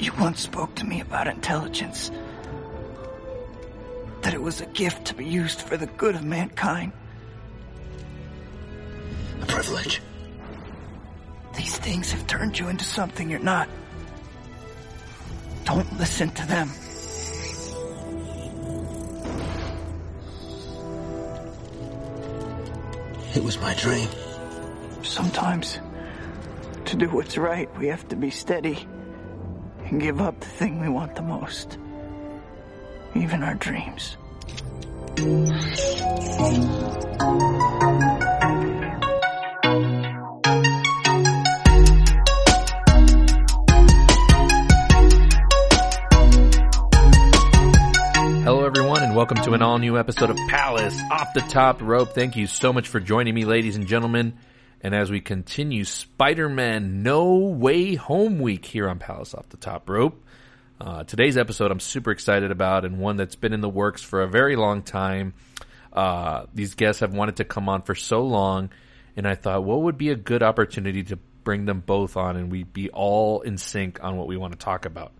You once spoke to me about intelligence. That it was a gift to be used for the good of mankind. A privilege. These things have turned you into something you're not. Don't listen to them. It was my dream. Sometimes, to do what's right, we have to be steady and give up the thing we want the most. Even our dreams. Hello, everyone, and welcome to an all new episode of Palace Off the Top Rope. Thank you so much for joining me, ladies and gentlemen. And as we continue Spider Man No Way Home Week here on Palace Off the Top Rope, uh, today's episode I'm super excited about and one that's been in the works for a very long time. Uh, these guests have wanted to come on for so long, and I thought, what would be a good opportunity to bring them both on and we'd be all in sync on what we want to talk about?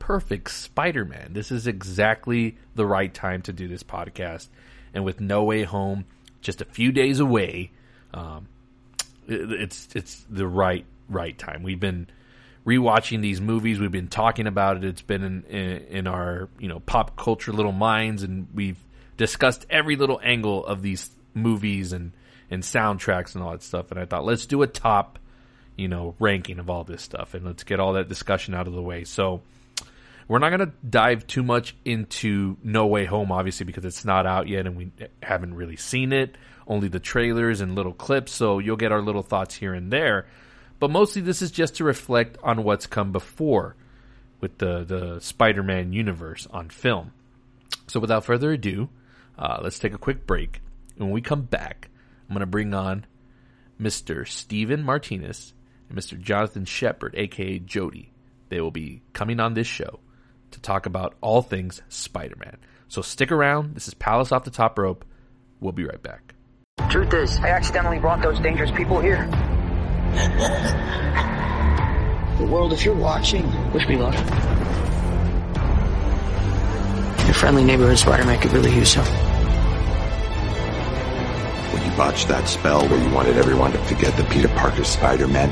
perfect Spider Man. This is exactly the right time to do this podcast. And with No Way Home just a few days away, um, it's it's the right right time. We've been rewatching these movies. We've been talking about it. It's been in, in, in our you know pop culture little minds, and we've discussed every little angle of these movies and and soundtracks and all that stuff. And I thought let's do a top you know ranking of all this stuff, and let's get all that discussion out of the way. So. We're not going to dive too much into No Way Home, obviously, because it's not out yet and we haven't really seen it. Only the trailers and little clips, so you'll get our little thoughts here and there. But mostly, this is just to reflect on what's come before with the, the Spider Man universe on film. So, without further ado, uh, let's take a quick break. And when we come back, I'm going to bring on Mr. Steven Martinez and Mr. Jonathan Shepard, aka Jody. They will be coming on this show to talk about all things Spider Man. So stick around. This is Palace Off the Top Rope. We'll be right back. Truth is, I accidentally brought those dangerous people here. the world, if you're watching, wish me luck. Your friendly neighborhood Spider-Man could really use some. When you botched that spell where you wanted everyone to forget the Peter Parker Spider-Man,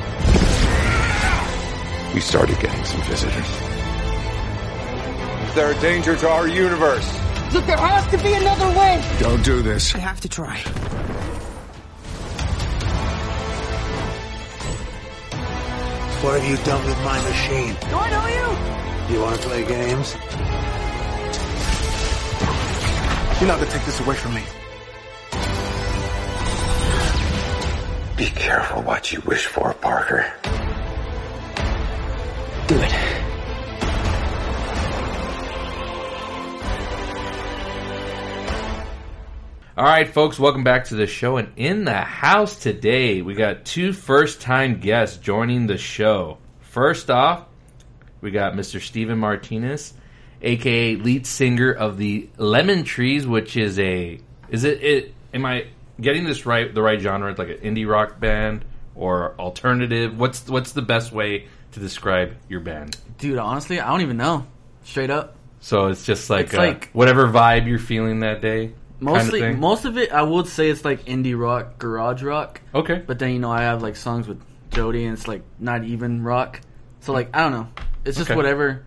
we started getting some visitors. They're a danger to our universe. Look, there has to be another way. Don't do this. I have to try. What have you done with my machine? Do I know you? You want to play games? You're not gonna take this away from me. Be careful what you wish for, Parker. Do it. All right, folks, welcome back to the show. And in the house today, we got two first time guests joining the show. First off, we got Mr. Steven Martinez, aka lead singer of the Lemon Trees, which is a is it it am I getting this right the right genre? It's like an indie rock band or alternative? What's what's the best way to describe your band? Dude, honestly, I don't even know. Straight up. So it's just like, It's uh, like- whatever vibe you're feeling that day. Mostly, kind of most of it, I would say it's like indie rock, garage rock. Okay. But then you know, I have like songs with Jody, and it's like not even rock. So like, I don't know. It's just Okay. whatever.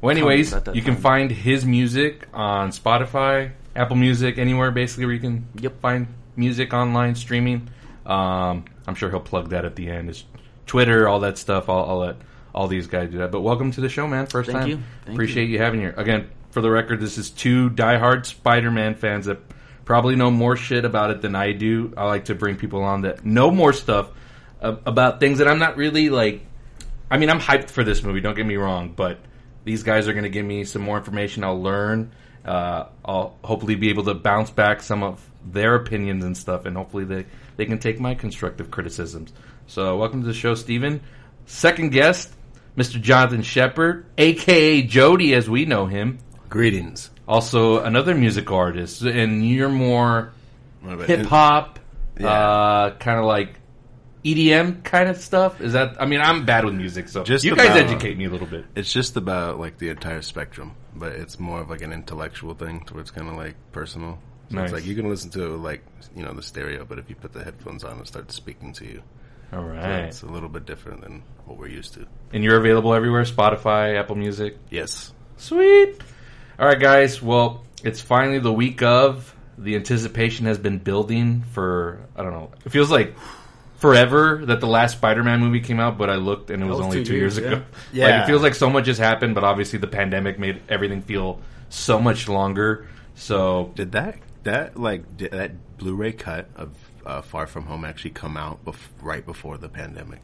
Well, anyways, you can find his music on Spotify, Apple Music, anywhere basically where you can Yep. find music online streaming. Um, I'm sure he'll plug that at the end. His Twitter, all that stuff. I'll, I'll let all these guys do that. But welcome to the show, man. First Thank time. you. Appreciate you. having you. Here. Again, for the record, this is two diehard Spider-Man fans that probably know more shit about it than I do. I like to bring people on that know more stuff about things that I'm not really like. I mean, I'm hyped for this movie. Don't get me wrong, but these guys are going to give me some more information. I'll learn. Uh, I'll hopefully be able to bounce back some of their opinions and stuff, and hopefully they they can take my constructive criticisms. So, welcome to the show, Steven. Second guest, Mr. Jonathan Shepard, aka Jody, as we know him. Greetings. Also, another musical artist, and you're more hip hop, Yeah. uh, kind of like EDM kind of stuff? Is that? I mean, I'm bad with music, so Just you guys about- educate me a little bit. It's just about like the entire spectrum, but it's more of like an intellectual thing to where it's kind of like personal. So Nice. it's like you can listen to like you know the stereo, but if you put the headphones on, it starts speaking to you. All right, So It's a little bit different than what we're used to. and you're available everywhere: Spotify, Apple Music. Yes. Sweet. All right, guys. Well, it's finally the week of. The anticipation has been building for I don't know. It feels like forever that the last Spider-Man movie came out, but I looked and it was, was only two two years, years, ago. yeah. Like it feels like so much has happened, but obviously the pandemic made everything feel so much longer. So Did that that like did that Blu-ray cut of uh, Far From Home actually come out bef- right before the pandemic?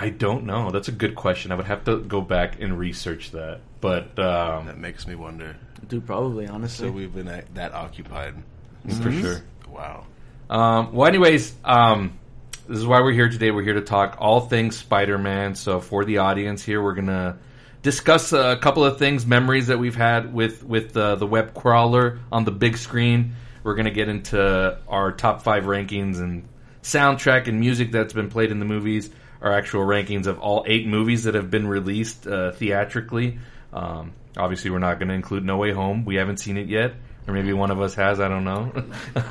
I don't know. That's a good question. I would have to go back and research that. But um, That makes me wonder. Dude, probably honestly. So we've been at, that occupied. for sure. Wow. Um, well, anyways, um, this is why we're here today. We're here to talk all things Spider-Man. So for the audience here, we're gonna discuss a couple of things, memories that we've had with with uh, the web crawler on the big screen. We're gonna get into our top five rankings and soundtrack and music that's been played in the movies. Our actual rankings of all eight movies that have been released uh, theatrically. Um, obviously, we're not going to include No Way Home. We haven't seen it yet, or maybe one of us has. I don't know.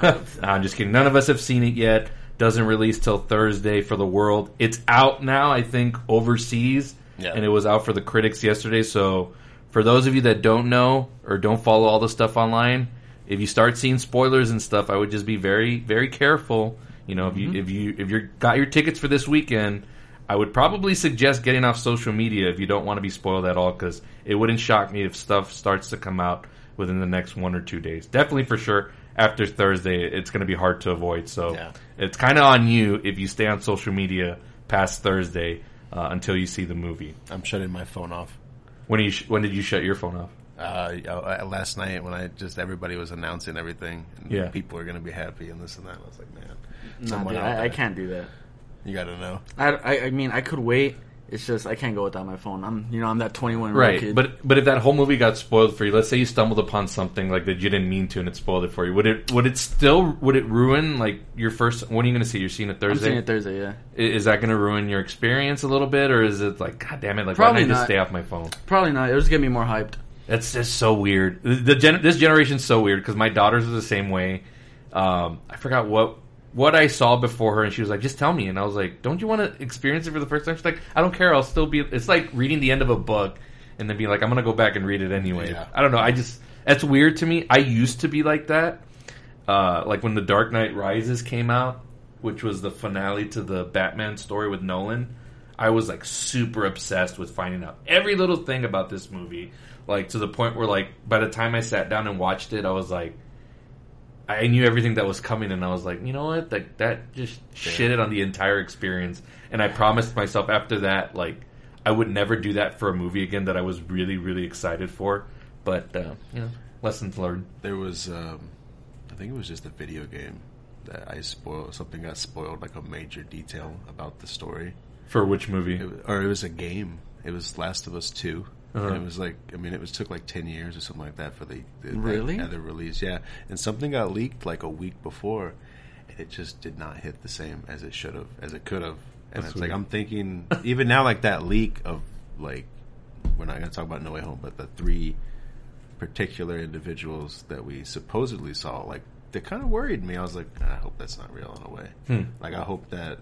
I'm just kidding. None of us have seen it yet. Doesn't release till Thursday for the world. It's out now, I think, overseas, Yeah. and it was out for the critics yesterday. So, for those of you that don't know or don't follow all the stuff online, if you start seeing spoilers and stuff, I would just be very, very careful. You know, if you if you if you got your tickets for this weekend, I would probably suggest getting off social media if you don't want to be spoiled at all, because it wouldn't shock me if stuff starts to come out within the next one or two days. Definitely for sure after Thursday, it's going to be hard to avoid. So Yeah. it's kind of on you if you stay on social media past Thursday uh, until you see the movie. I'm shutting my phone off. When you sh- when did you shut your phone off? Uh, uh, last night when I just everybody was announcing everything, and Yeah. people are going to be happy and this and that. I was like, man, Nah, dude, I, I can't do that. You got to know. I, I, I mean, I could wait. It's just I can't go without my phone. I'm, you know, I'm that 21 year old Right, kid. but but if that whole movie got spoiled for you, let's say you stumbled upon something like that you didn't mean to, and it spoiled it for you. Would it would it still would it ruin like your first? When are you going to see? You're seeing it I'm Thursday. seeing it Thursday. Yeah, I- Is that going to ruin your experience a little bit, or is it like, God damn it, like Probably why did I just stay off my phone? probably not. It'll just get me more hyped. That's just so weird. The, the gen- this generation's so weird because my daughters are the same way. Um, I forgot what what I saw before her, and she was like, "Just tell me." And I was like, "Don't you want to experience it for the first time?" She's like, "I don't care. I'll still be." It's like reading the end of a book and then being like, "I'm gonna go back and read it anyway." Yeah. I don't know. I just that's weird to me. I used to be like that. Uh, like when The Dark Knight Rises came out, which was the finale to the Batman story with Nolan. I was like super obsessed with finding out every little thing about this movie, like to the point where like by the time I sat down and watched it, I was like, I knew everything that was coming, and I was like, you know what, like that just shitted on the entire experience. And I promised myself after that, like I would never do that for a movie again that I was really really excited for. But uh, you know, lessons learned. There was, um, I think it was just a video game that I spoiled. Something got spoiled, like a major detail about the story. For which movie? It, or it was a game. It was Last of Us 2 Uh-huh. And it was like, I mean, it was took like ten years or something like that for the, the Really? yeah, the release. Yeah, and something got leaked like a week before, and it just did not hit the same as it should have, as it could have. And That's it's like. I'm thinking, even now, like that leak of like, we're not going to talk about No Way Home, but the three particular individuals that we supposedly saw, like they kind of worried me. I was like, I hope that's not real in a way. Hmm. Like I hope that.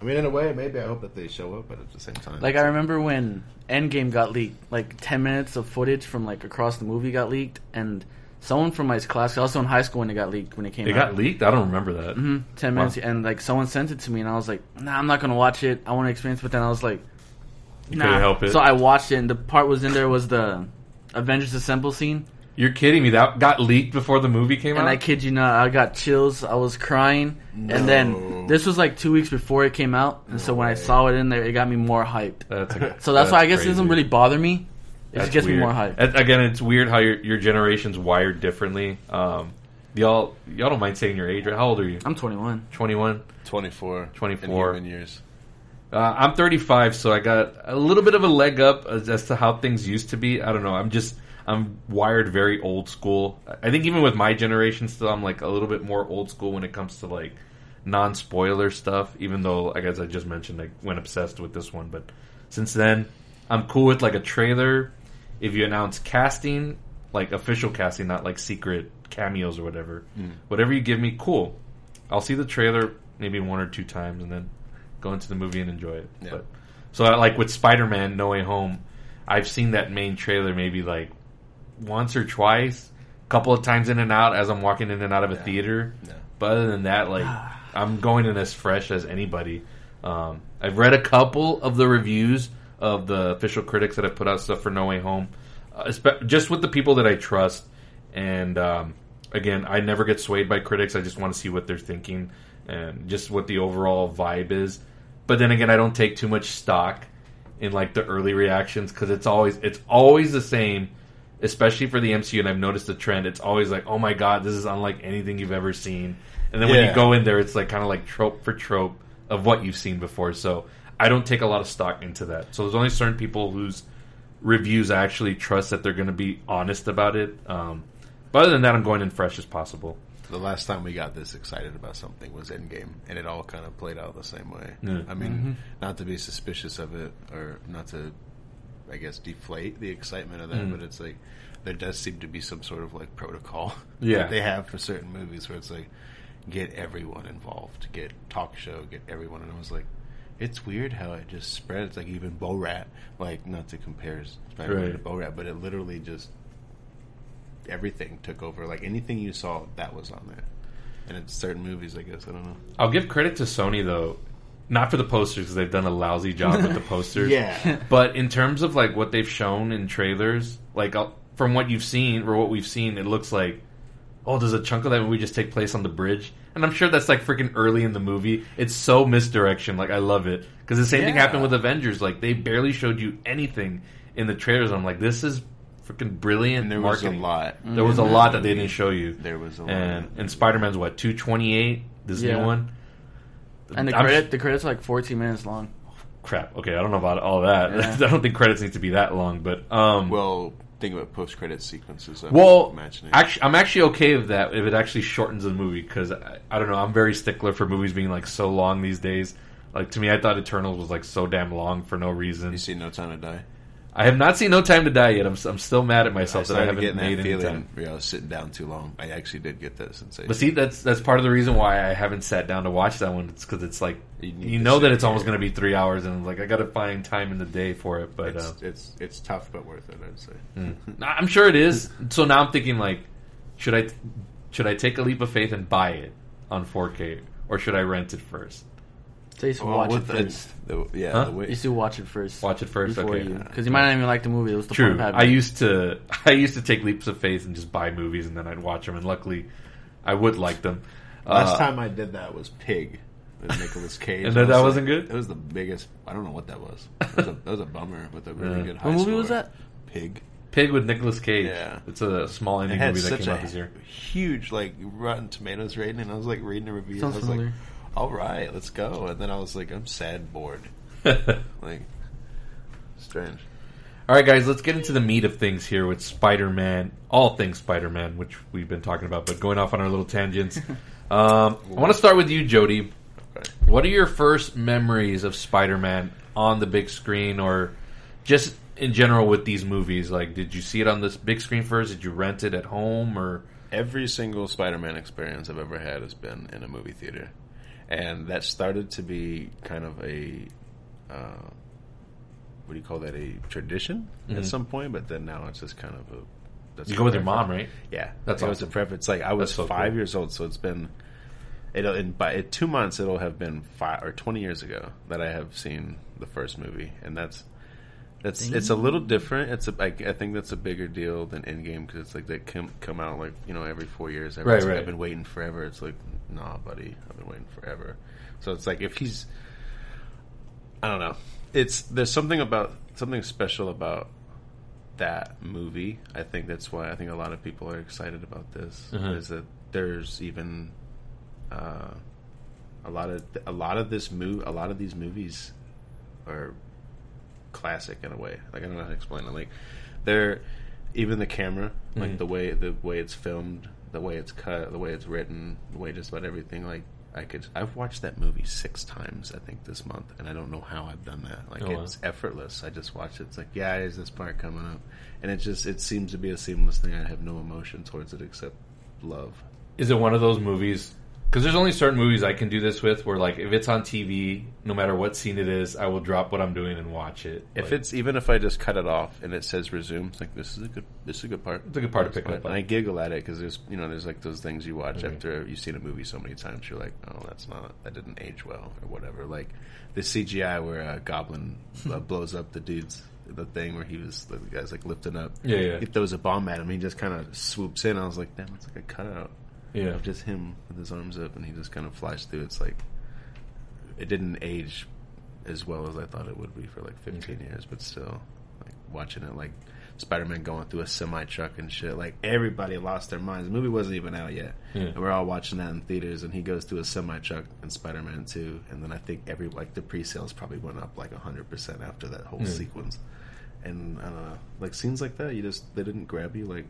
I mean, in a way, maybe I hope that they show up, but at the same time, Like I remember when Endgame got leaked, like 10 minutes of footage from like across the movie got leaked, and someone from my class, also in high school when it got leaked when it came out. It out. got leaked. I don't remember that. hmm 10 minutes, and like someone sent it to me, and I was like, nah, I'm not gonna watch it. I want to experience, but then I was like, You nah. couldn't help it. So I watched it, and the part was in there was the Avengers Assemble scene, You're kidding me? That got leaked before the movie came and out. I kid you not, I got chills. I was crying, and then this was like two weeks before it came out, and so when I saw it in there, it got me more hyped. That's a- So that's, why I guess it doesn't really bother me. It That's just gets weird. me more hyped. A- Again, it's weird how your your generation's wired differently. Um, y'all y'all don't mind saying your age, right? How old are you? I'm 21. 21. 24, 24. in human years. Uh, I'm 35, so I got a little bit of a leg up as, as to how things used to be. I don't know. I'm just I'm wired very old school. I think even with my generation, still I'm like a little bit more old school when it comes to like non spoiler stuff. Even though, I guess I just mentioned, I went obsessed with this one, but since then, I'm cool with like a trailer. If you announce casting, like official casting, not like secret cameos or whatever, hmm. whatever you give me, cool. I'll see the trailer maybe one or two times and then go into the movie and enjoy it. Yeah. But so, I, like with Spider-Man: No Way Home, I've seen that main trailer maybe like once or twice, a couple of times in and out as I'm walking in and out of a theater. Yeah. But other than that, like I'm going in as fresh as anybody. Um, I've read a couple of the reviews of the official critics that have put out stuff for No Way Home, uh, just with the people that I trust. And um, again, I never get swayed by critics. I just want to see what they're thinking and just what the overall vibe is. But then again, I don't take too much stock in like the early reactions because it's always it's always the same, especially for the MCU. And I've noticed the trend. It's always like, oh my god, this is unlike anything you've ever seen. And then when you go in there, it's like kind of like trope for trope of what you've seen before. So I don't take a lot of stock into that. So there's only certain people whose reviews I actually trust that they're going to be honest about it. Um, but other than that, I'm going in fresh as possible. The last time we got this excited about something was Endgame, and it all kind of played out the same way. Yeah. I mean, not to be suspicious of it, or not to, I guess, deflate the excitement of that, Mm. but it's like there does seem to be some sort of like protocol Yeah. that they have for certain movies where it's like get everyone involved, get talk show, get everyone, and I was like. It's weird how it just spreads. Like even Borat, like not to compare Spider-Man to Right. Borat, but it literally just everything took over. Like anything you saw, that was on there. And it's certain movies, I guess. I don't know. I'll give credit to Sony though, not for the posters because they've done a lousy job with the posters. Yeah. but in terms of like what they've shown in trailers, like uh, from what you've seen or what we've seen, it looks like oh, does a chunk of that movie just take place on the bridge? And I'm sure that's like freaking early in the movie. It's so misdirection. Like I love it because the same thing happened with Avengers. Like they barely showed you anything in the trailers. I'm like, this is freaking brilliant. And there was a lot. There was a lot that that they didn't show you. There was a lot. And and Spider Man's what two twenty eight. This Yeah. new one. And the I'm credit, sh- the credits are like 14 minutes long. crap. Okay, I don't know about all that. Yeah. I don't think credits need to be that long, but um, Well, think about post-credit sequences. I'm well, imagining. actually, I'm actually okay with that if it actually shortens the movie because I, I don't know. I'm very stickler for movies being like so long these days. Like to me, I thought Eternals was like so damn long for no reason. you see No Time to Die. I have not seen No Time to Die yet. I'm, I'm still mad at I myself that I haven't getting made that feeling. time. I was sitting down too long. I actually did get that sensation. But see, that's that's part of the reason why I haven't sat down to watch that one. It's because it's like You you, know that it's almost going to be three hours, and like I got to find time in the day for it. But it's, uh, it's it's tough but worth it. I'd say. Nah, I'm sure it is. So now I'm thinking like, should I should I take a leap of faith and buy it on 4K or should I rent it first? So you used to Well, watch it with the- first. the- yeah, Huh? the You used to watch it first. Watch it first, Before okay. you. Because you might not even like the movie. It was the True. point of having I used to I used to take leaps of faith and just buy movies and then I'd watch them and luckily I would like them. last Uh, time I did that was Pig with Nicolas Cage. And then I was that wasn't good? It was the biggest. I don't know what that was. That was a, that was a bummer with a really Yeah. good high What movie score. was that? Pig. Pig with Nicolas Cage. Yeah. It's a small It indie had movie that such came a out this year. huge like Rotten Tomatoes rating, and I was like reading the reviews. Sounds I was familiar. like, "All right, let's go." And then I was like, "I'm sad, bored." like, strange. All right, guys, let's get into the meat of things here with Spider-Man, all things Spider-Man, which we've been talking about, but going off on our little tangents. um, I want to start with you, Jody. Okay. What are your first memories of Spider-Man on the big screen, or just in general with these movies? Like, did you see it on this big screen first? Did you rent it at home, or Every single Spider-Man experience I've ever had has been in a movie theater, and that started to be kind of a uh, what do you call that? A tradition at some point, but then now it's just kind of a. That's Mm-hmm. you go with your mom, right? Yeah, That's it was a awesome. preference. Like I was so five cool. years old, so it's been. It'll in by in two months. It'll have been five or twenty years ago that I have seen the first movie, and that's that's it's a little different. It's a I, I think that's a bigger deal than Endgame because it's like they come come out like you know every four years. Everyone's Right, right. I've been waiting forever. It's like nah, buddy, I've been waiting forever. So it's like if he's, I don't know. It's there's something about something special about that movie. I think that's why I think a lot of people are excited about this. Mhm. Is that there's even uh, a lot of a lot of this move a lot of these movies are classic in a way. Like I don't know how to explain it. Like they're even the camera, like Mhm. the way the way it's filmed, the way it's cut, the way it's written, the way just about everything. Like I could. I've watched that movie six times. I think this month, and I don't know how I've done that. Like Oh, wow. it's effortless. I just watch it. It's like, yeah, there's this part coming up, and it just it seems to be a seamless thing. I have no emotion towards it except love. Is it one of those movies? Because there's only certain movies I can do this with, where like if it's on TV, no matter what scene it is, I will drop what I'm doing and watch it. If Like, it's even if I just cut it off and it says resume, it's like this is a good this is a good part. It's a good part to pick up. And I giggle at it because there's you know there's like those things you watch Mhm. after you've seen a movie so many times. You're like, oh, that's not that didn't age well or whatever. Like the CGI where a Goblin uh, blows up the dude's the thing where he was the guy's like lifting up. Yeah, yeah. He throws a bomb at him. He just kind of swoops in. I was like, damn, it's like a cutout. Yeah. of just him with his arms up and he just kind of flies through. It's like it didn't age as well as I thought it would be for like 15 years, but still, like watching it, like Spider-Man going through a semi truck and shit. Like everybody lost their minds. The movie wasn't even out yet, Yeah. and we're all watching that in theaters. And he goes through a semi truck in Spider-Man 2, and then I think every like the pre-sales probably went up like 100 percent after that whole Yeah. sequence. And I don't know, like scenes like that, you just they didn't grab you like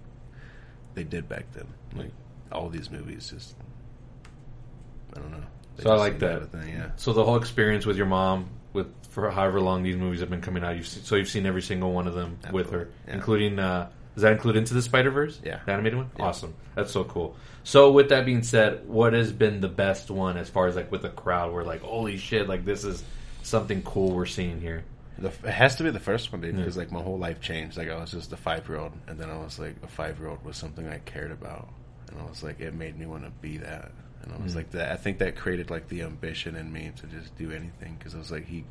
they did back then. Like all these movies, just I don't know. They So I like that. thing, yeah. So the whole experience with your mom, with for however long these movies have been coming out, you've se- so you've seen every single one of them with her, yeah. including. Uh, does that include Into the Spider Verse? Yeah. the animated one. Yeah. Awesome, that's so cool. So with that being said, what has been the best one as far as like with the crowd? We're like, holy shit! Like this is something cool we're seeing here. The, it has to be the first one, dude, Yeah. because like my whole life changed. Like I was just a five year old, and then I was like a five year old was something I cared about, and I was like, it made me want to be that, and I was Mm. like that. I think that created like the ambition in me to just do anything because I was like he,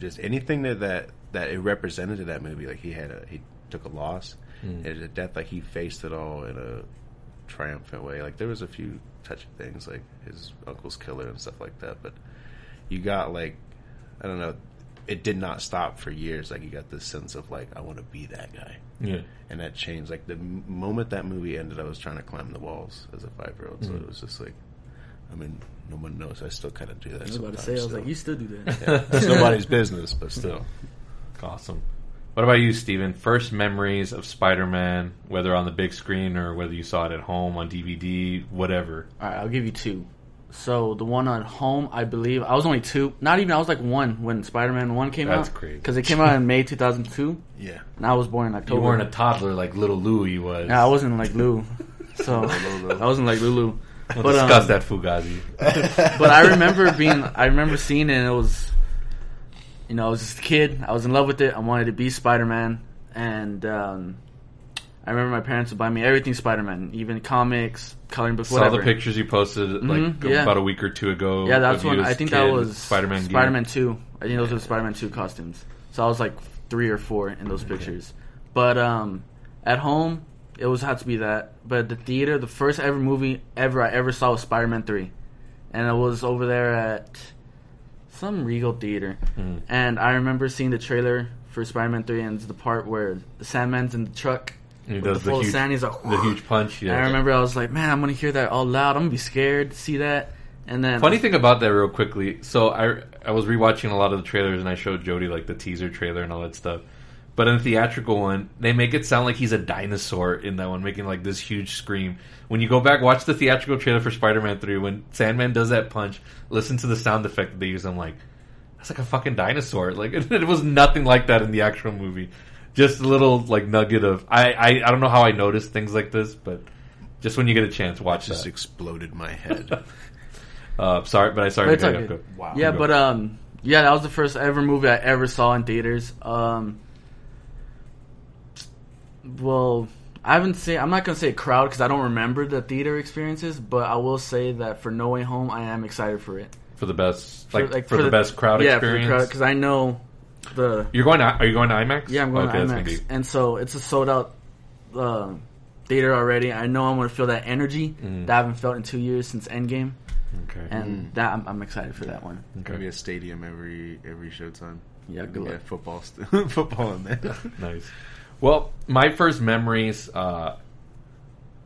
just anything that that that it represented in that movie. Like he had a he took a loss, Mm. it a death. Like he faced it all in a triumphant way. Like there was a few touching things, like his uncle's killer and stuff like that, but you got like I don't know. It did not stop for years. Like you got this sense of like I want to be that guy, Yeah. and that changed. Like the moment that movie ended, I was trying to climb the walls as a five year old. So Mhm. it was just like, I mean, no one knows. I still kind of do that. I was about to sometimes say, I was still. like, you still do that. Yeah, it's nobody's business, but still. Awesome. What about you, Steven? First memories of Spider Man, whether on the big screen or whether you saw it at home on DVD, whatever. All right, I'll give you two. So the one at home, I believe I was only two. Not even I was like one when Spider Man One came That's out. crazy. because it came out in May 2002, Yeah. and I was born in October. You weren't a toddler like little Louie was. Yeah, I wasn't like Lou, so I wasn't like Lulu. We'll but, discuss um, that Fugazi. but I remember being, I remember seeing it. and It was, you know, I was just a kid. I was in love with it. I wanted to be Spider Man, and um, I remember my parents would buy me everything Spider Man, even comics, coloring books, Saw the pictures you posted like Mhm, yeah. about a week or two ago. Yeah, that's of you when as I think that was Spider-Man. Spider-Man Two. I think those were Spider-Man Two costumes. So I was like three or four in those pictures. But um, at home, it was had to be that. But at the theater, the first ever movie ever I ever saw was Spider-Man Three, and it was over there at some Regal theater. Mhm. And I remember seeing the trailer for Spider-Man Three, and it's the part where the Sandman's in the truck. And he does the the huge, sand. He's like, the huge punch. Yeah. I remember I was like, man, I'm gonna hear that all loud. I'm gonna be scared to see that. And then Funny thing about that, real quickly. So I I was rewatching a lot of the trailers, and I showed Jody like the teaser trailer and all that stuff. But in the theatrical one, they make it sound like he's a dinosaur in that one, making like this huge scream. When you go back, watch the theatrical trailer for Spider-Man Three. When Sandman does that punch, listen to the sound effect that they use. I'm like, that's like a fucking dinosaur. Like it, was nothing like that in the actual movie. Just a little like nugget of I I, I don't know how I noticed things like this, but just when you get a chance, watch Just that. exploded my head. Uh, sorry, but I But started it's to okay. go. Wow. Yeah, but um, yeah, that was the first ever movie I ever saw in theaters. Um, well, I haven't seen. I'm not gonna say crowd because I don't remember the theater experiences, but I will say that for No Way Home, I am excited for it. for the best, For, like, for, the, best crowd yeah, experience. for the crowd because I know the You're going to? Are you going to IMAX? yeah I'm going okay, to that's gonna IMAX, be- and so it's a sold out uh, theater already. I know I'm gonna feel that energy Mm. that I haven't felt in two years since Endgame, Okay. and that I'm, I'm excited for that one. Gonna be a stadium every every showtime. Yeah, good Yeah, luck. football, st- football in there. nice. Well, my first memories uh,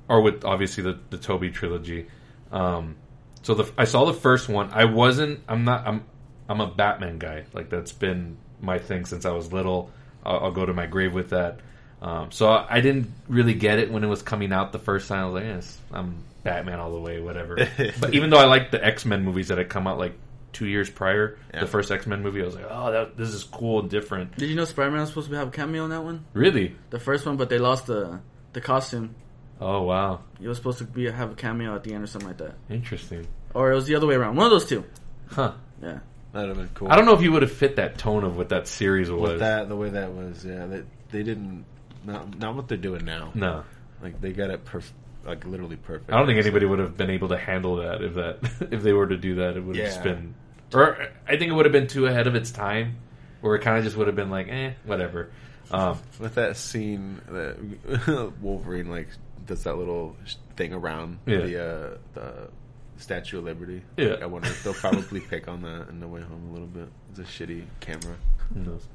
are with obviously the the Tobey trilogy. Um, so the I saw the first one. I wasn't. I'm not. I'm. I'm a Batman guy. Like that's been my thing since I was little. I'll, I'll go to my grave with that. Um, so I didn't really get it when it was coming out the first time. I was like, yes, I'm Batman all the way, whatever. but even though I liked the X Men movies that had come out like two years prior, Yeah. the first X Men movie, I was like, oh, that, this is cool and different. Did you know Spider Man was supposed to have a cameo in that one? Really? The first one, but they lost the the costume. Oh wow, He was supposed to be have a cameo at the end or something like that, interesting. or it was the other way around. One of those two. Huh. Yeah. That'd have been cool. I don't know if you would have fit that tone of what that series was. with that the way that was. Yeah, they, they didn't. Not not what they're doing now. No. Like they got it perf- like literally perfect. I don't think anybody would have been able to handle that if that if they were to do that. It would have Yeah. just been, or I think it would have been too ahead of its time, where it kind of just would have been like, eh, whatever. Um, with that scene that Wolverine like does that little thing around Yeah. the uh, the Statue of Liberty. Yeah. Like, I wonder if they'll probably pick on that in the way home a little bit. It's a shitty camera. Who knows?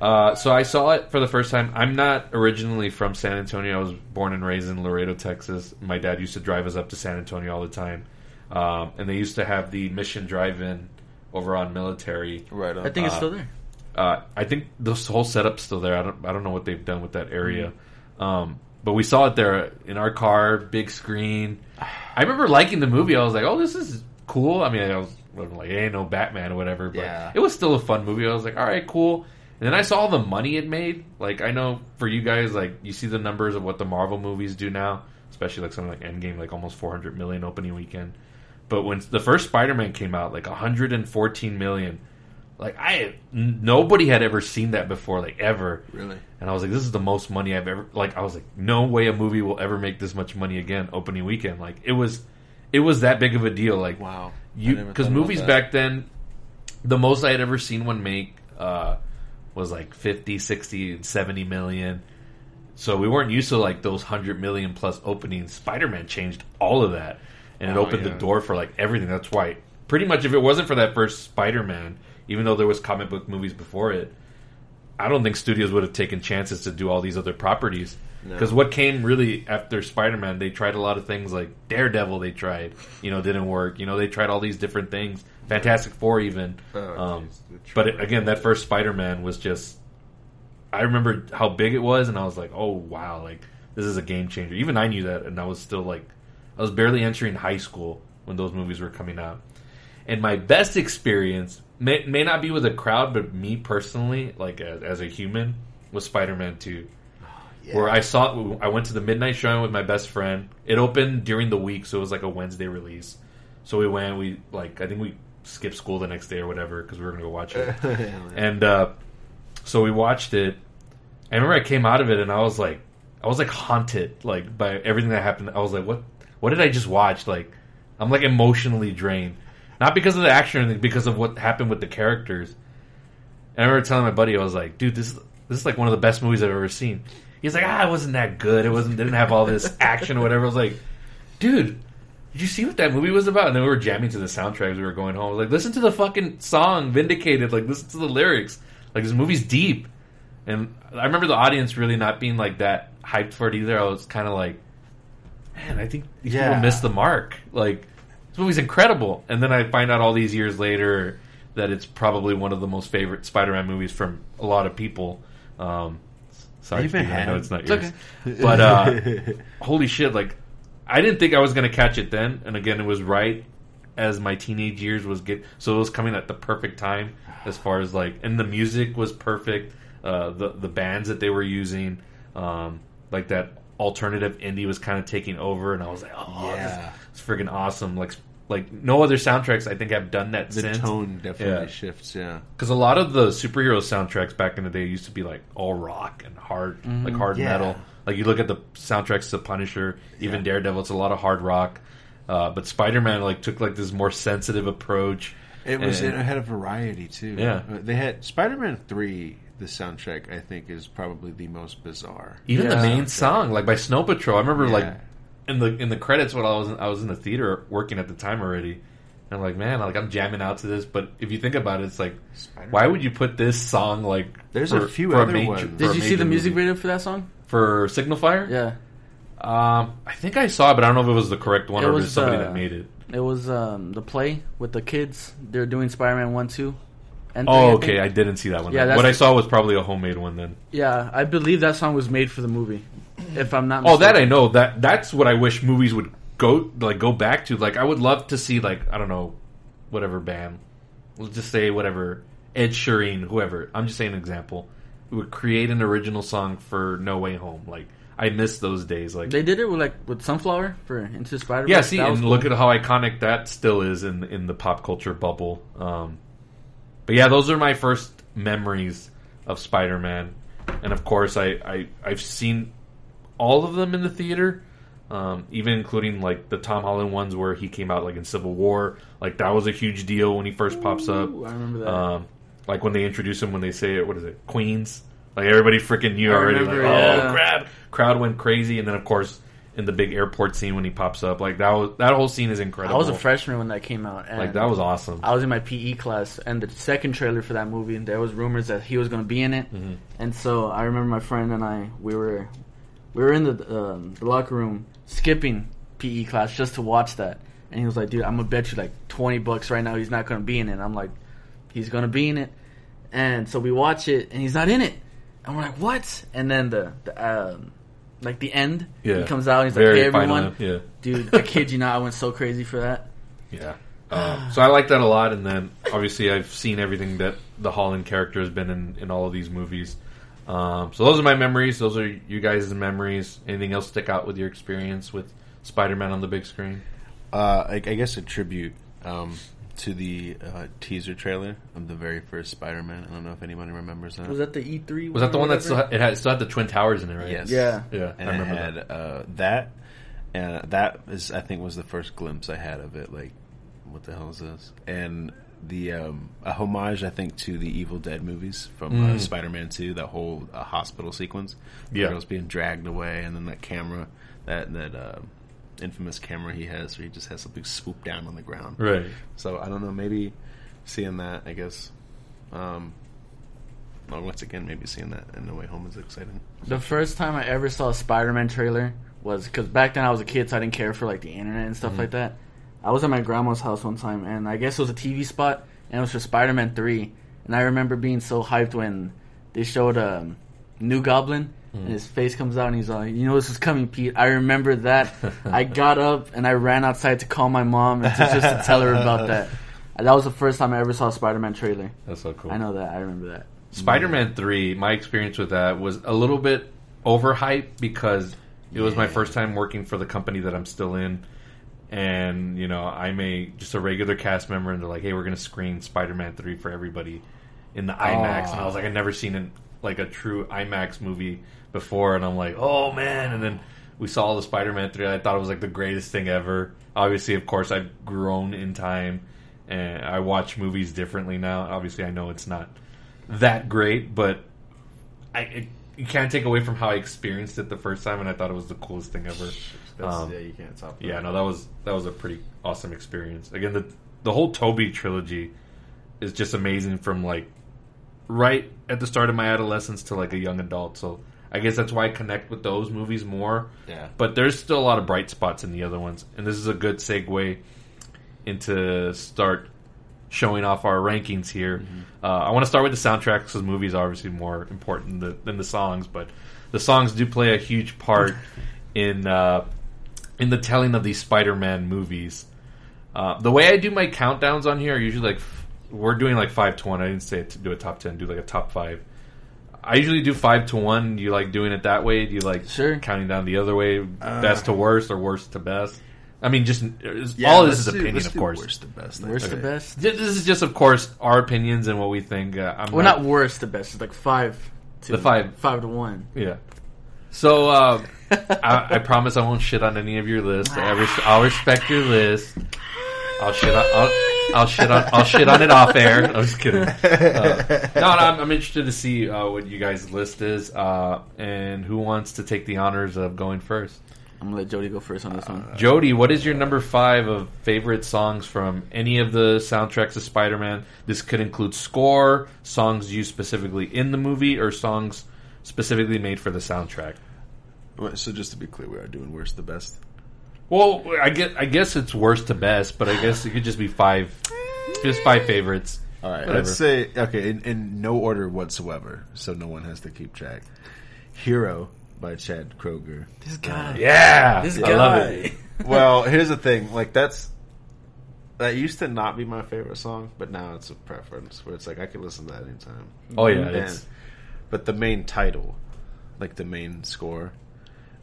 Uh, so I saw it for the first time. I'm not originally from San Antonio. I was born and raised in Laredo, Texas. My dad used to drive us up to San Antonio all the time, um, and they used to have the Mission Drive-In over on Military. Right on. I think it's Uh, still there. Uh, I think this whole setup's still there. I don't I don't know what they've done with that area. Um, but we saw it there in our car, big screen. I remember liking the movie. I was like, "Oh, this is cool." I mean, I was like, "Ain't no Batman" or whatever, but Yeah. it was still a fun movie. I was like, "All right, cool." And then I saw all the money it made. Like, I know for you guys, like you see the numbers of what the Marvel movies do now, especially like something like Endgame, like almost 400 million opening weekend. But when the first Spider-Man came out, like 114 million. Like I, nobody had ever seen that before, like ever. Really? And I was like, this is the most money I've ever. Like I was like, no way a movie will ever make this much money again opening weekend. Like it was, it was that big of a deal. Like Wow. You because movies back then, the most I had ever seen one make uh, was like 50, 60, and 70 million. So we weren't used to like those 100 million plus openings. Spider-Man changed all of that. And it Oh, opened yeah. the door for like everything. That's why pretty much if it wasn't for that first Spider-Man, even though there was comic book movies before it, I don't think studios would have taken chances to do all these other properties. Because what came really after Spider Man, they tried a lot of things like Daredevil. They tried, you know, didn't work. You know, they tried all these different things. Fantastic Four, even. Oh, um, but it, again, that first Spider Man was just. I remember how big it was, and I was like, "Oh wow! Like this is a game changer." Even I knew that, and I was still like, I was barely entering high school when those movies were coming out. And my best experience may, may not be with a crowd, but me personally, like as, as a human, was Spider Man Two, where I saw. I went to the midnight showing with my best friend. It opened during the week, so it was like a Wednesday release. So we went. We like I think we skipped school the next day or whatever because we were gonna go watch it. and uh, so we watched it. I remember I came out of it and I was like, I was like haunted, like by everything that happened. I was like, what? What did I just watch? Like, I'm like emotionally drained, not because of the action or anything, because of what happened with the characters. And I remember telling my buddy, I was like, dude, this this is like one of the best movies I've ever seen. He's like, ah, it wasn't that good. It wasn't didn't have all this action or whatever. I was like, dude, did you see what that movie was about? And then we were jamming to the soundtrack as we were going home. I was like, listen to the fucking song, Vindicated. Like, listen to the lyrics. Like, this movie's deep. And I remember the audience really not being like that hyped for it either. I was kind of like, man, I think these Yeah. people missed the mark. Like, this movie's incredible. And then I find out all these years later that it's probably one of the most favorite Spider-Man movies from a lot of people. Um, sorry, Even I know it's not It's yours, but uh, holy shit! Like, I didn't think I was going to catch it then. And again, it was right as my teenage years was get. So it was coming at the perfect time as far as like, and the music was perfect. Uh, the the bands that they were using, um, like that alternative indie was kind of taking over, and I was like, oh, Yeah. this is freaking awesome! Like, like no other soundtracks I think have done that since. the since. tone definitely Yeah. shifts. Yeah. Because a lot of the superhero soundtracks back in the day used to be like all rock and hard, like hard Yeah. metal. Like you look at the soundtracks to Punisher, even Daredevil, it's a lot of hard rock. Uh, but Spider Man like took like this more sensitive approach. It was And- it had a variety too. Yeah. Uh, they had Spider Man three. The soundtrack I think is probably the most bizarre. Even the Yeah. main song, like by Snow Patrol, I remember like Yeah. In the in the credits when I was I was in the theater working at the time already. And I'm like, man, like I'm jamming out to this. But if you think about it, it's like, Spider-Man. why would you put this song like? There's a few for other major- ones. Did you see the music movie. video for that song? for Signal Fire? Yeah, Um, I think I saw it, but I don't know if it was the correct one It or if was, it's somebody uh, that made it. it was um, the play with the kids. They're doing Spider-Man one two, and Oh, okay. think- I didn't see that one. Yeah, what I saw was probably a homemade one then. yeah, I believe that song was made for the movie. If I'm not. Oh, that I know. That that's what I wish movies would go like go back to. Like I would love to see like I don't know, whatever band. Let's just say whatever Ed Sheeran, whoever. I'm just saying an example. Would create an original song for No Way Home. Like I miss those days. Like They did it with like with Sunflower for Into Spider. Man. Yeah, see, and look at how iconic that still is in in the pop culture bubble. Um, but yeah, those are my first memories of Spider Man, and of course, I, I I've seen all of them in the theater, um, even including like the Tom Holland ones where he came out like in Civil War. Like that was a huge deal when he first pops up. I remember that. Um, like when they introduce him, when they say it, what is it, Queens? Like everybody freaking knew I already. Like, remember, oh yeah. crap! Crowd went crazy, and then of course in the big airport scene when he pops up, like that was that whole scene is incredible. I was a freshman when that came out. And Like that was awesome. I was in my PE class, and the second trailer for that movie, and there was rumors that he was going to be in it, Mm-hmm. and so I remember my friend and I, we were, we were in the, um, the locker room skipping PE class just to watch that, and he was like, "Dude, I'm gonna bet you like twenty bucks right now he's not going to be in it." And I'm like, "He's going to be in it," and so we watch it, and he's not in it, and we're like, "What?" And then the, the um, like the end, Yeah. he comes out, and he's Very like, "Hey everyone, yeah. dude, I kid you not, I went so crazy for that." Yeah. Um, so I like that a lot, and then obviously I've seen everything that the Holland character has been in, in all of these movies. Um, so those are my memories. Those are you guys' memories. Anything else stick out with your experience with Spider-Man on the big screen? Uh, I, I guess a tribute um, to the uh, teaser trailer of the very first Spider-Man. I don't know if anybody remembers that. Was that the E3? Was that the or one that still had, it had, it still had the twin towers in it, right? Yes. Yeah. Yeah, and I I, remember had that. Uh, that, and that is I think was the first glimpse I had of it. Like, what the hell is this? And the um, a homage I think to the Evil Dead movies from uh, Spider-Man Two. That whole uh, hospital sequence, where Yeah. girls being dragged away, and then that camera, that that uh, infamous camera he has, where he just has something swoop down on the ground. Right. So I don't know, maybe seeing that, I guess. Um, well, once again, maybe seeing that in No Way Home is exciting. The first time I ever saw a Spider-Man trailer was because back then I was a kid, so I didn't care for like the internet and stuff Mm-hmm. like that. I was at my grandma's house one time, and I guess it was a TV spot, and it was for Spider-Man Three. And I remember being so hyped when they showed um, New Goblin, Mm-hmm. and his face comes out, and he's like, "You know this is coming, Pete." I remember that. I got up and I ran outside to call my mom and to, just to tell her about that. That was the first time I ever saw a Spider-Man trailer. That's so cool. I know that. I remember that. Spider-Man Three. My experience with that was a little bit overhyped because it was my first time working for the company that I'm still in, and you know I'm a just a regular cast member, and they're like, "Hey, we're going to screen Spider-Man Three for everybody in the IMAX," and I was like, "I've never seen an, like a true IMAX movie before," and I'm like, "Oh man!" And then we saw the Spider-Man Three. I thought it was like the greatest thing ever. Obviously, of course, I've grown in time, and I watch movies differently now. Obviously, I know it's not that great, but I it, you can't take away from how I experienced it the first time, and I thought it was the coolest thing ever. Um, yeah, you can't top. yeah, no, that was that was a pretty awesome experience. Again, the the whole Tobey trilogy is just amazing from like right at the start of my adolescence to like a young adult. So I guess that's why I connect with those movies more. Yeah. But there's still a lot of bright spots in the other ones, and this is a good segue into start showing off our rankings here. Uh, I want to start with the soundtrack because movies are obviously more important than the, than the songs, but the songs do play a huge part in uh, in the telling of these Spider-Man movies. Uh, the way I do my countdowns on here are usually like f- we're doing like five to one. I didn't say to do a top ten. Do like a top five. I usually do five to one. Do you like doing it that way? Do you like Sure. counting down the other way, best to worst or worst to best? I mean, just Yeah, all this is do- opinion, let's of do course. Worst to best. I Worst to best. This is just, of course, our opinions and what we think. Uh, I'm Well, not worst to best. It's like five to The five. five to one. Yeah. So uh, I, I promise I won't shit on any of your lists. I res- I'll respect your list. I'll shit on. I'll, I'll shit on. I'll shit on it off air. I'm just kidding. Uh, no, no, I'm, I'm interested to see uh, what you guys' list is uh, and who wants to take the honors of going first. I'm gonna let Jody go first on this one. Jody, what is your number five of favorite songs from any of the soundtracks of Spider-Man? This could include score, songs used specifically in the movie, or songs specifically made for the soundtrack. Wait, So just to be clear, we are doing worst to best. Well, I guess I guess it's worst to best, but I guess it could just be five, just five favorites. All right, Whatever. let's say okay in, in no order whatsoever, so no one has to keep track. Hero by Chad Kroeger. This guy. Uh, yeah, This I guy. love it. well, here's the thing. Like that's that used to not be my favorite song, but now it's a preference where it's like I could listen to that anytime. Oh yeah, And- it's but the main title, like the main score,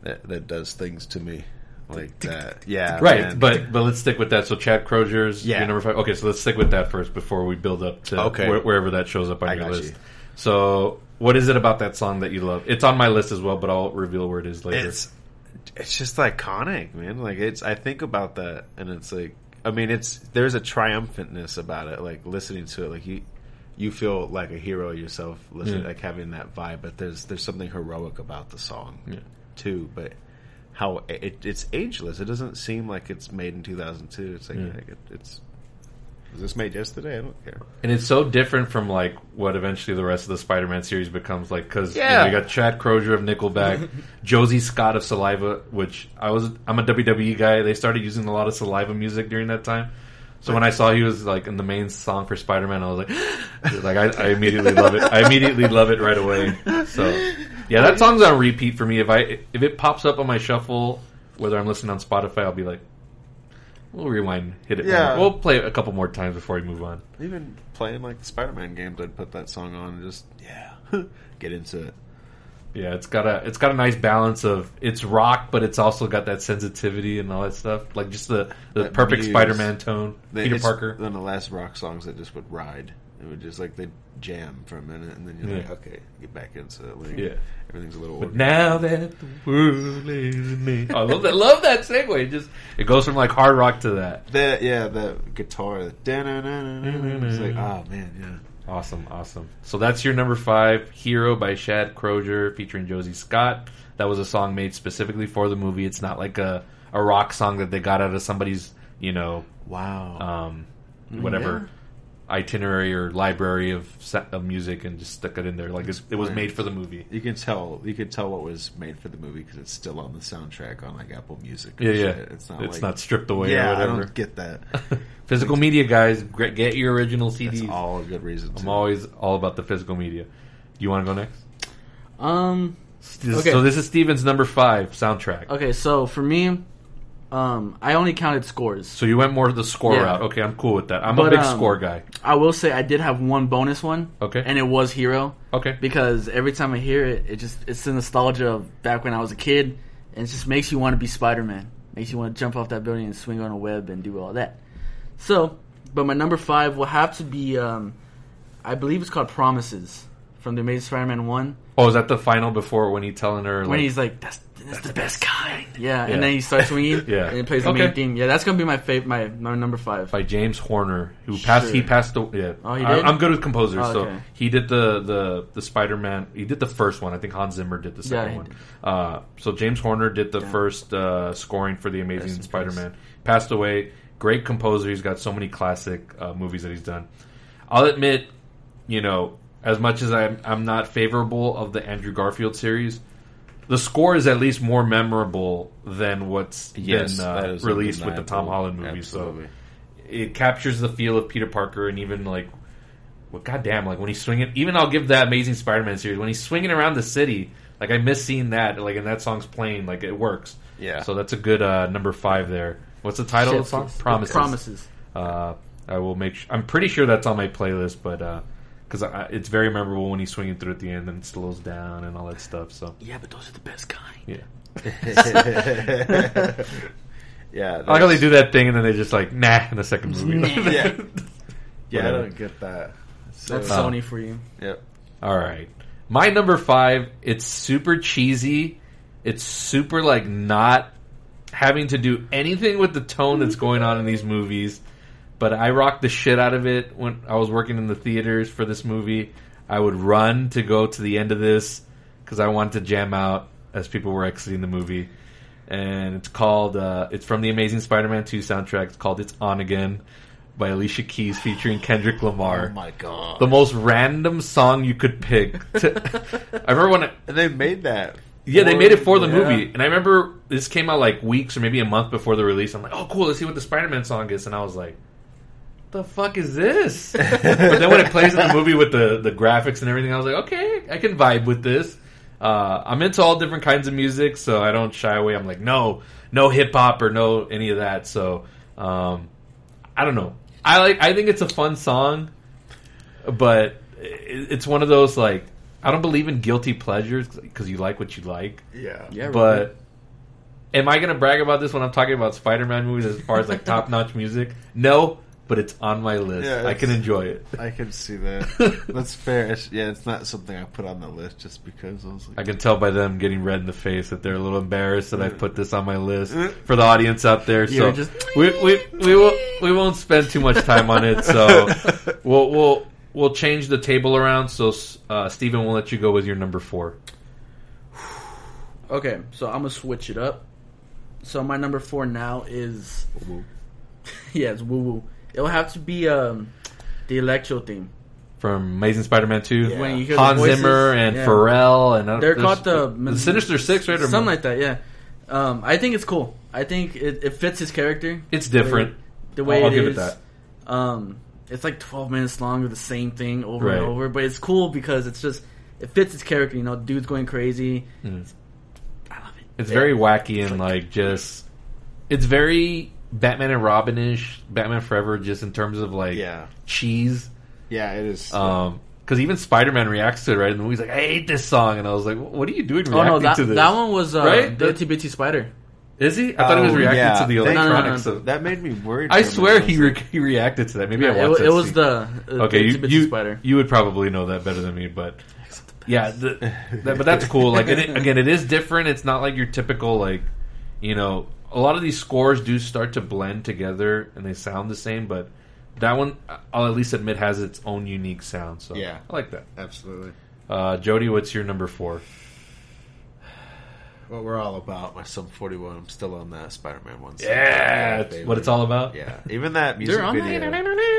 that that does things to me like that. Yeah, right. man. But but let's stick with that. So Chad Kroeger's Yeah. your number five. Okay, so let's stick with that first before we build up to Okay. where, wherever that shows up on I your list. you. So what is it about that song that you love? It's on my list as well, but I'll reveal where it is later. it's it's just iconic, man. Like it's I think about that and it's like I mean it's there's a triumphantness about it. Like listening to it, like you you feel like a hero yourself, listening Yeah. like having that vibe. But there's there's something heroic about the song Yeah. Too. But how it, it's ageless. It doesn't seem like it's made in 2002. It's like, Yeah. like, it, it's was this made yesterday? I don't care. And it's so different from like what eventually the rest of the Spider-Man series becomes like because Yeah. you, got Chad Kroeger of Nickelback, Josie Scott of Saliva, which I was I'm a WWE guy. They started using a lot of Saliva music during that time. So when I saw he was like in the main song for Spider-Man, I was like, like I, I immediately love it. I immediately love it right away. So yeah, that song's on repeat for me. If I if it pops up on my shuffle, whether I'm listening on Spotify, I'll be like, we'll rewind, hit it. Yeah. we'll play it a couple more times before we move on. Even playing like the Spider-Man games, I'd put that song on and just yeah, get into it. Yeah, it's got a it's got a nice balance of it's rock, but it's also got that sensitivity and all that stuff. Like just the the That perfect. Spider-Man tone. They- Peter Parker. One of the last rock songs that just would ride. It would just like they jam for a minute, and then you're like, okay, get back into it. Like, Yeah. everything's a little. But organized. now that the world is in me, I love that. Love that segue. It just it goes from like hard rock to that. that yeah, the guitar, the it's like oh man, yeah. Awesome, awesome. So that's your number five, "Hero" by Chad Kroeger featuring Josie Scott. That was a song made specifically for the movie. It's not like a a rock song that they got out of somebody's you know Wow. um, whatever itinerary or library of set of music and just stuck it in there. Like it's, it was made for the movie. you can tell you can tell what was made for the movie because it's still on the soundtrack on like Apple Music. Yeah, yeah. shit. It's not It's like, not stripped away Yeah, or I don't get that. Physical media, guys, get your original That's CDs. all a good reason. I'm to. always all about the physical media. You want to go next? Um. Okay. So this is Steven's number five soundtrack. Okay, so for me, um, I only counted scores. So you went more to the score Yeah. route. Okay, I'm cool with that. I'm But, a big um, score guy. I will say I did have one bonus one. Okay. And it was Hero. Okay. Because every time I hear it, it just it's the nostalgia of back when I was a kid, and it just makes you want to be Spider Man. Makes you want to jump off that building and swing on a web and do all that. So, but my number five will have to be, um, I believe it's called Promises from the Amazing Spider Man One. Oh, is that the final before when he's telling her? when like, he's like, "That's that's, the best kind." Yeah, Yeah. and then he starts swinging. Yeah. and he plays the Okay. main theme. Yeah, that's gonna be my fav- my my number five. by James Horner, who passed. He passed. The, yeah, Oh, he I, did? I'm good with composers, Oh, so he did the the the Spider Man. He did the first one. I think Hans Zimmer did the second he one. Uh, so James Horner did the Yeah. first uh, scoring for the Amazing Spider Man. Passed away. Great composer. He's got so many classic uh, movies that he's done. I'll admit, you know, as much as I'm I'm not favorable of the Andrew Garfield series. The score is at least more memorable than what's Yes, been uh, released with the Tom. Holland movie. Absolutely. So it captures the feel of Peter Parker, and even like, well, goddamn, like when he's swinging. Even I'll give that Amazing Spider-Man series when he's swinging around the city. Like I miss seeing that. Like and that song's playing. Like it works. Yeah. So that's a good uh, number five there. What's the title of the song? Promises. Promises. Uh, I will make. Sh- I'm pretty sure that's on my playlist, but because it's very memorable when he's swinging through at the end and it slows down and all that stuff. So Yeah, but those are the best kind. yeah. yeah, I like how they do that thing and then they just like nah in the second movie. Nah. Yeah, yeah, I don't get that. So, That's Uh, Sony for you. Yep. All right. My number five, it's super cheesy. It's super like not having to do anything with the tone that's going on in these movies. But I rocked the shit out of it when I was working in the theaters for this movie. I would run to go to the end of this because I wanted to jam out as people were exiting the movie. And it's called, uh, it's from the Amazing Spider Man 2 soundtrack. It's called It's On Again by Alicia Keys featuring Kendrick Lamar Oh my god. the most random song you could pick. To, I remember when, I, they made that. yeah, they made it for the Yeah. movie, and I remember this came out like weeks or maybe a month before the release. I'm like, oh, cool, let's see what the Spider-Man song is, and I was like, the fuck is this? but then when it plays in the movie with the, the graphics and everything, I was like, okay, I can vibe with this. Uh, I'm into all different kinds of music, so I don't shy away. I'm like, no, no hip hop or no any of that. So, um, I don't know. I like. I think it's a fun song, but it's one of those like I don't believe in guilty pleasures because you like what you like. Yeah. Yeah, But am I gonna brag about this when I'm talking about Spider-Man movies as far as like top-notch music? No, but it's on my list. Yeah, I can enjoy it. I can see that. That's fair. It's, yeah, it's not something I put on the list just because I was like, I can tell by them getting red in the face that they're a little embarrassed that I put this on my list for the audience out there. So just- we we we won't we won't spend too much time on it. So we'll we'll we'll change the table around. So uh, Steven, we'll let you go with your number four. Okay, so I'm gonna switch it up. So my number four now is yeah, it's woo woo. It'll have to be um the Electro theme. from Amazing Spider-Man Two. When you hear the Hans voices, Zimmer and yeah. Pharrell and uh, They're called the, the Sinister Six, right? Or Something like that, yeah. Um, I think it's cool. I think it, it fits his character. It's different. The way I'll, I'll it give it that. Um, it's like 12 minutes long with the same thing over Right. and over, but it's cool because it's just it fits his character. You know, dude's going crazy. Mm. I love it. It's very wacky and like just it's very Batman and Robin ish, Batman Forever, just in terms of like yeah, cheese. yeah, it is. Um, because even Spider Man reacts to it right in the movie. He's like, "I hate this song," and I was like, "What are you doing Oh no, that, to this?" that one was uh, Right? the Itty Bitty Spider. Is he? I thought he was Oh, reacting yeah. to the Thank- electronics. No, no, no. of that made me worried. I swear he re- he reacted to that. Maybe I watched it, it was scene. the uh, okay. the You you, Spider. you would probably know that better than me, but yeah, the, that, but that's cool. Like it, again, it is different. It's not like your typical like you know. A lot of these scores do start to blend together and they sound the same, but that one I'll at least admit has its own unique sound. So Yeah. I like that. absolutely. Uh, Jody, what's your number four? What we're all about. My Sum forty one. I'm still on that Spider Man one. Yeah, baby. what it's all about. Yeah, even that music They're on video. that?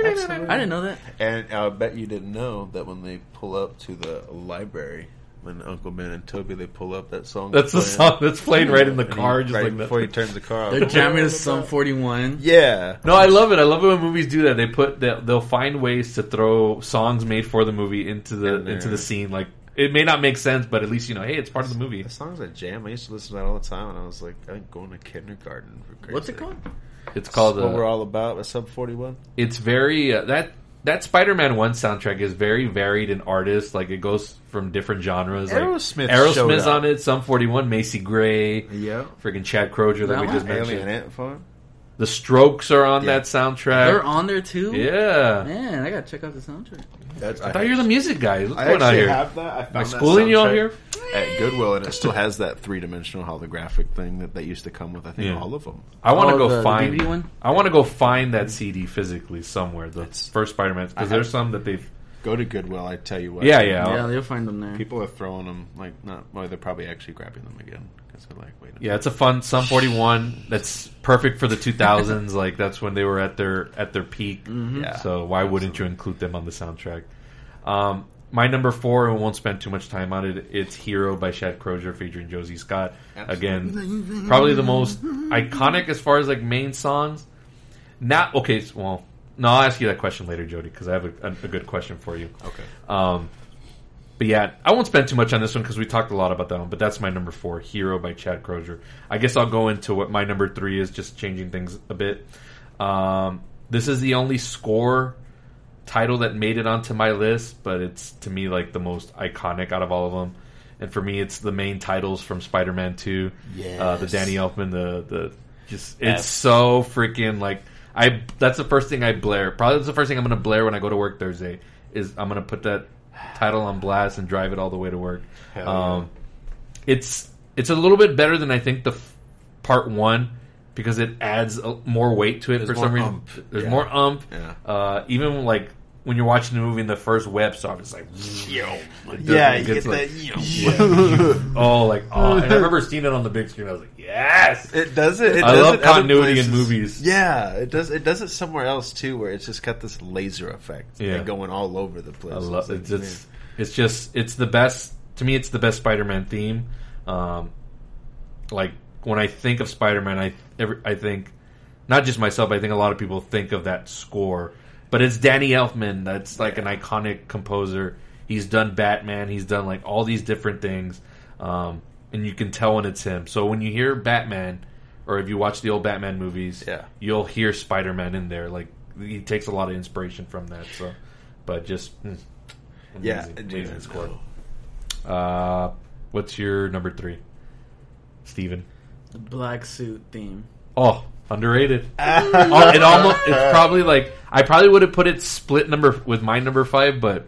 Absolutely. I didn't know that. And I bet you didn't know that when they pull up to the library, when Uncle Ben and Tobey they pull up, that song. That's the playing. song that's playing right in the And he- car, just right like before that. he turns the car off. They're jamming to Sum 41. Yeah. No, I love it. I love it when movies do that. They put they'll, they'll find ways to throw songs made for the movie into the In into the scene. Like it may not make sense, but at least you know, hey, it's part of the movie. The song's a jam. I used to listen to that all the time and I was like, I think going to kindergarten. For What's it called? It's called. what Uh, we're all about. A Sum forty one. it's very uh, that that Spider-Man One soundtrack is very varied in artists. Like it goes from different genres. Like Aerosmith showed Aerosmith's on it. Sum Forty One, Macy Gray, Yeah. freaking Chad Kroeger that, That we just mentioned. Alien Ant Farm. The Strokes are on Yeah. that soundtrack. They're on there too. yeah. Man, I gotta check out the soundtrack. That's, I thought you were the music guy. What's I going on actually here? have that. I Am I found that schooling you all soundtrack here? at Goodwill, and it still has that three dimensional holographic thing that, that used to come with. I think Yeah. all of them. I want to Oh, go the- the find. DVD one? I want to go find that CD physically somewhere. The first Spider-Man because there's some that they've. Go to Goodwill. I tell you what. Yeah, yeah, Yeah, you'll find them there. People are throwing them like not. Well, they're probably actually grabbing them again because they're like, wait. A yeah. It's a fun Sum 41. That's perfect for the 2000s. like that's when they were at their at their peak. Yeah. So why wouldn't you include them on the soundtrack? Um, my number four, and we won't spend too much time on it. It's "Hero" by Chad Kroeger featuring Josie Scott. Again, probably the most iconic as far as like main songs. Not okay. Well, no, I'll ask you that question later, Jody, because I have a, a, a good question for you. Okay. Um, but yeah, I won't spend too much on this one because we talked a lot about that one. But that's my number four, "Hero" by Chad Kroeger. I guess I'll go into what my number three is, just changing things a bit. Um, this is the only score title that made it onto my list, but it's to me like the most iconic out of all of them. And for me, it's the main titles from Spider-Man Two, uh, the Danny Elfman, the the just it's F. so freaking like I. That's the first thing I blare. Probably that's the first thing I'm gonna blare when I go to work Thursday. Is I'm gonna put that title on blast and drive it all the way to work. Um, it's it's a little bit better than I think the f- part one because it adds a, more weight to it There's for some reason. ump. There's Yeah. more ump. Yeah. Uh, even like when you're watching the movie in the first web stop, it's like yo, does- Yeah, you get like, that. oh like oh. And I remember seeing it on the big screen. I was like yes. It does it. it I does love it continuity in movies. Yeah, it does. It does it somewhere else too, where it's just got this laser effect. Yeah. and going all over the place. I love like, it's, it's it's just it's the best to me. It's the best Spider-Man theme. Um, like when I think of Spider-Man, I every, I think not just myself. I think a lot of people think of that score but it's Danny Elfman. That's like an iconic composer. He's done Batman. He's done like all these different things, um, and you can tell when it's him. So when you hear Batman, or if you watch the old Batman movies, Yeah. you'll hear Spider Man in there. Like he takes a lot of inspiration from that. So, but just mm, Yeah, amazing, dude, amazing score. Uh, what's your number three, Steven? The black suit theme. Oh, underrated. Oh, it almost it's probably like I probably would have put it split number with my number five, but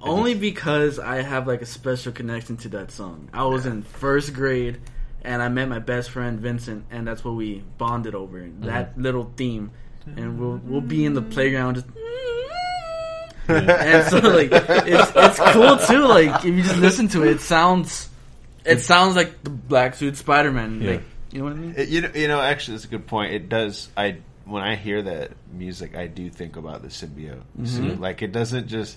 Only because I have like a special connection to that song. I was in first grade and I met my best friend Vincent and that's what we bonded over. Mm-hmm. That little theme. And we'll we'll be in the playground just and so like it's it's cool too, like if you just listen to it, it sounds it sounds like the black suit Spider Man. Yeah. Like you know what I mean? It- you know, you know, actually, that's a good point. It does. I when I hear that music, I do think about the symbiote. Mm-hmm. suit. Like it doesn't just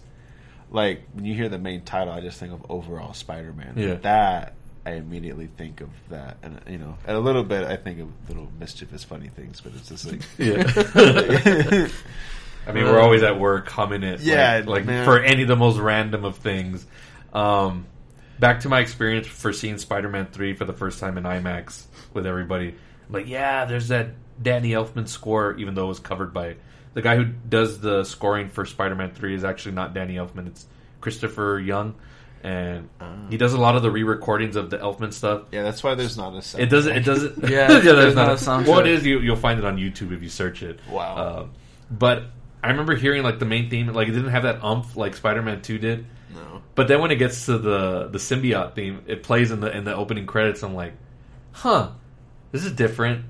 like when you hear the main title, I just think of overall Spider-Man. Yeah. that I immediately think of that, and you know, and a little bit, I think of little mischievous, funny things. But it's just like, yeah. I mean, we're always at work humming it. Yeah, like, like man. for any of the most random of things. Um, back to my experience for seeing Spider-Man three for the first time in IMAX with everybody. I'm like, yeah, there's that Danny Elfman score, even though it was covered by the guy who does the scoring for Spider-Man three is actually not Danny Elfman. It's Christopher Young, and he does a lot of the re-recordings of the Elfman stuff. yeah, that's why there's not a. It doesn't. It doesn't. Yeah, there's there's not not a a soundtrack. What is you? You'll find it on YouTube if you search it. Wow. Um, but I remember hearing like the main theme, like it didn't have that umph like Spider-Man Two did. No. But then when it gets to the the symbiote theme, it plays in the in the opening credits. I'm like, huh, this is different.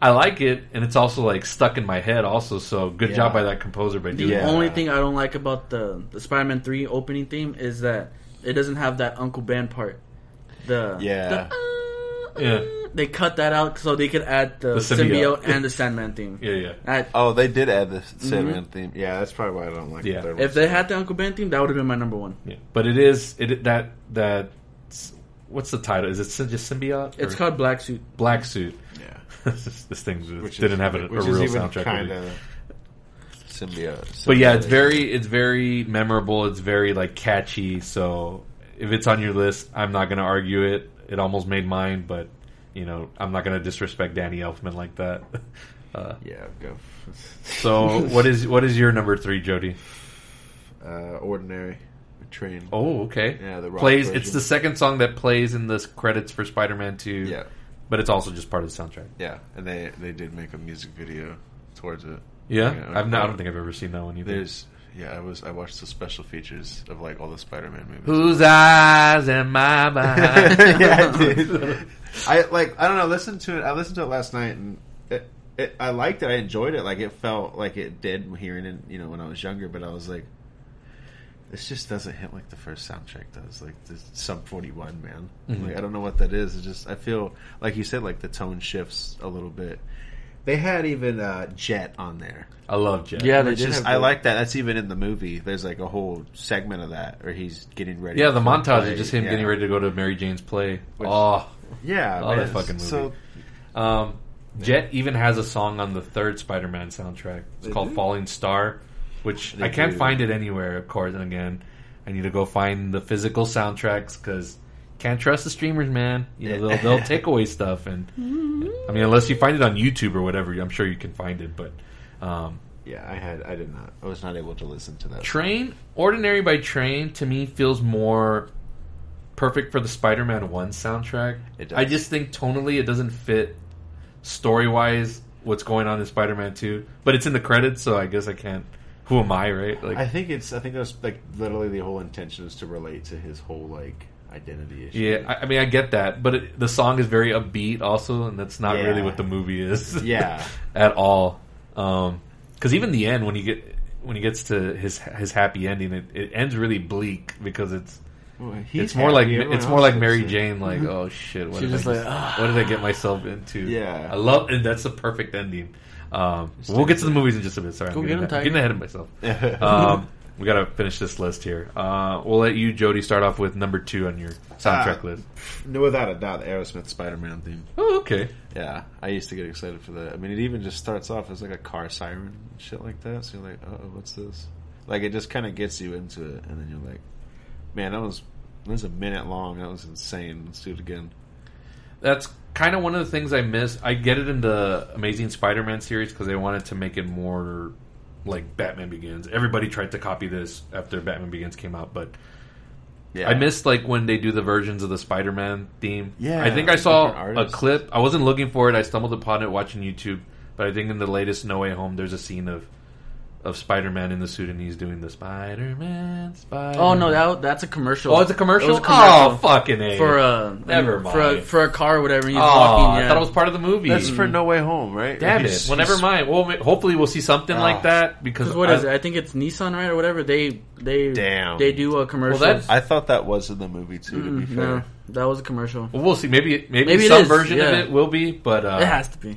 I like it, and it's also like stuck in my head. Also, so good Yeah. job by that composer by The doing Yeah. that. only thing I don't like about the the Spider Man three opening theme is that it doesn't have that Uncle Ben part. The Yeah. the, uh, Yeah. they cut that out so they could add the, The symbiote. symbiote. and the Sandman theme. Yeah, yeah. I- Oh, they did add the Sandman theme. Yeah, that's probably why I don't like Yeah. the third if they had the Uncle Ben theme, that would have been my number one. yeah. But it is it that that what's the title? Is it just symbiote? It's called Black Suit. Black Suit. Yeah. this thing was- Which didn't is, have a, a which real is even soundtrack. Kinda symbiote. But yeah, it's very it's very memorable. It's very like catchy. So if it's on your list, I'm not going to argue it. It almost made mine, but you know, I'm not going to disrespect Danny Elfman like that. Uh, Yeah, go. so what is what is your number three, Jody? uh, ordinary train. Oh, okay. Yeah, the rock plays. version. It's the second song that plays in the credits for Spider-Man Two. Yeah, but it's also just part of the soundtrack. yeah, and they they did make a music video towards it. Yeah, Yeah, I've not, I don't think I've ever seen that one either. There's yeah, I was I watched the special features of like all the Spider-Man movies. Whose eyes am I behind? yeah, I did. I like I don't know. Listen to it. I listened to it last night, and it, it, I liked it. I enjoyed it. Like it felt like it did hearing it. You know, when I was younger, but I was like, this just doesn't hit like the first soundtrack does. Like the Sum Forty One, man. Mhm. Like I don't know what that is. It's just I feel like you said, like the tone shifts a little bit. They had even uh, Jet on there. I love Jet. Yeah, they Which did. is, have I like that. That's even in the movie. There's like a whole segment of that where he's getting ready. Yeah, the montage play. is just him Yeah. getting ready to go to Mary Jane's play. Which- oh, Yeah, Oh, man. that fucking movie. So um, Jet even has a song on the third Spider-Man soundtrack. It's They called do? "Falling Star," which I can't find it anywhere. Of course, and again, I need to go find the physical soundtracks because can't trust the streamers, man. You know they'll they'll take away stuff, and I mean unless you find it on YouTube or whatever, I'm sure you can find it. But um, Yeah, I had. I did not. I was not able to listen to that. Train, Ordinary by Train, to me feels more perfect for the Spider-Man One soundtrack. I just think tonally it doesn't fit story-wise what's going on in Spider-Man Two, but it's in the credits, so I guess I can't. Who am I, right? Like, I think it's. I think that's like literally the whole intention is to relate to his whole like identity issue. yeah, I, I mean, I get that, but it, the song is very upbeat, also, and that's not Yeah. really what the movie is. Yeah. at all. Because even the end, when you get when he gets to his his happy ending, it, it ends really bleak because it's Well, it's more like everyone it's more like Mary sick. Jane, like oh shit, what She's did, I just like, "Ah." what did I get myself into? Yeah. I love, and that's a perfect ending. Um, we'll get to the movies in just a bit. Sorry, Go I'm get getting, I'm getting ahead of myself. um, We gotta finish this list here. Uh, we'll let you, Jody, start off with number two on your soundtrack Ah. list. No, without a doubt, the Aerosmith Spider-Man theme. Oh, okay. Yeah, I used to get excited for that. I mean, it even just starts off as like a car siren and shit like that. So you're like, oh, what's this? Like, it just kind of gets you into it, and then you're like, man, that was that was a minute long. That was insane. Let's do it again. That's kind of one of the things I miss. I get it in the Amazing Spider-Man series because they wanted to make it more like Batman Begins. Everybody tried to copy this after Batman Begins came out, but Yeah, I missed like when they do the versions of the Spider-Man theme. Yeah, I think I saw a clip. I wasn't looking for it. I stumbled upon it watching YouTube. But I think in the latest No Way Home, there's a scene of of Spider-Man in the suit, and he's doing the Spider-Man. Spider. Oh no, that that's a commercial. Oh, it's a commercial. It was a commercial Oh, fucking a. for uh, Never for a, mind. for a car or whatever. And he's oh, walking. I thought it was part of the movie. that's for No Way Home, right? Damn He's- it! Well, never mind. Well, hopefully we'll see something like Ah. that because what I, is it? I think it's Nissan, right, or whatever. They they Damn. they do a commercial. Well, I thought that was in the movie too. To be fair, no, that was a commercial. Well, we'll see. Maybe maybe, Maybe some is, version of it will be, but uh, it has to be.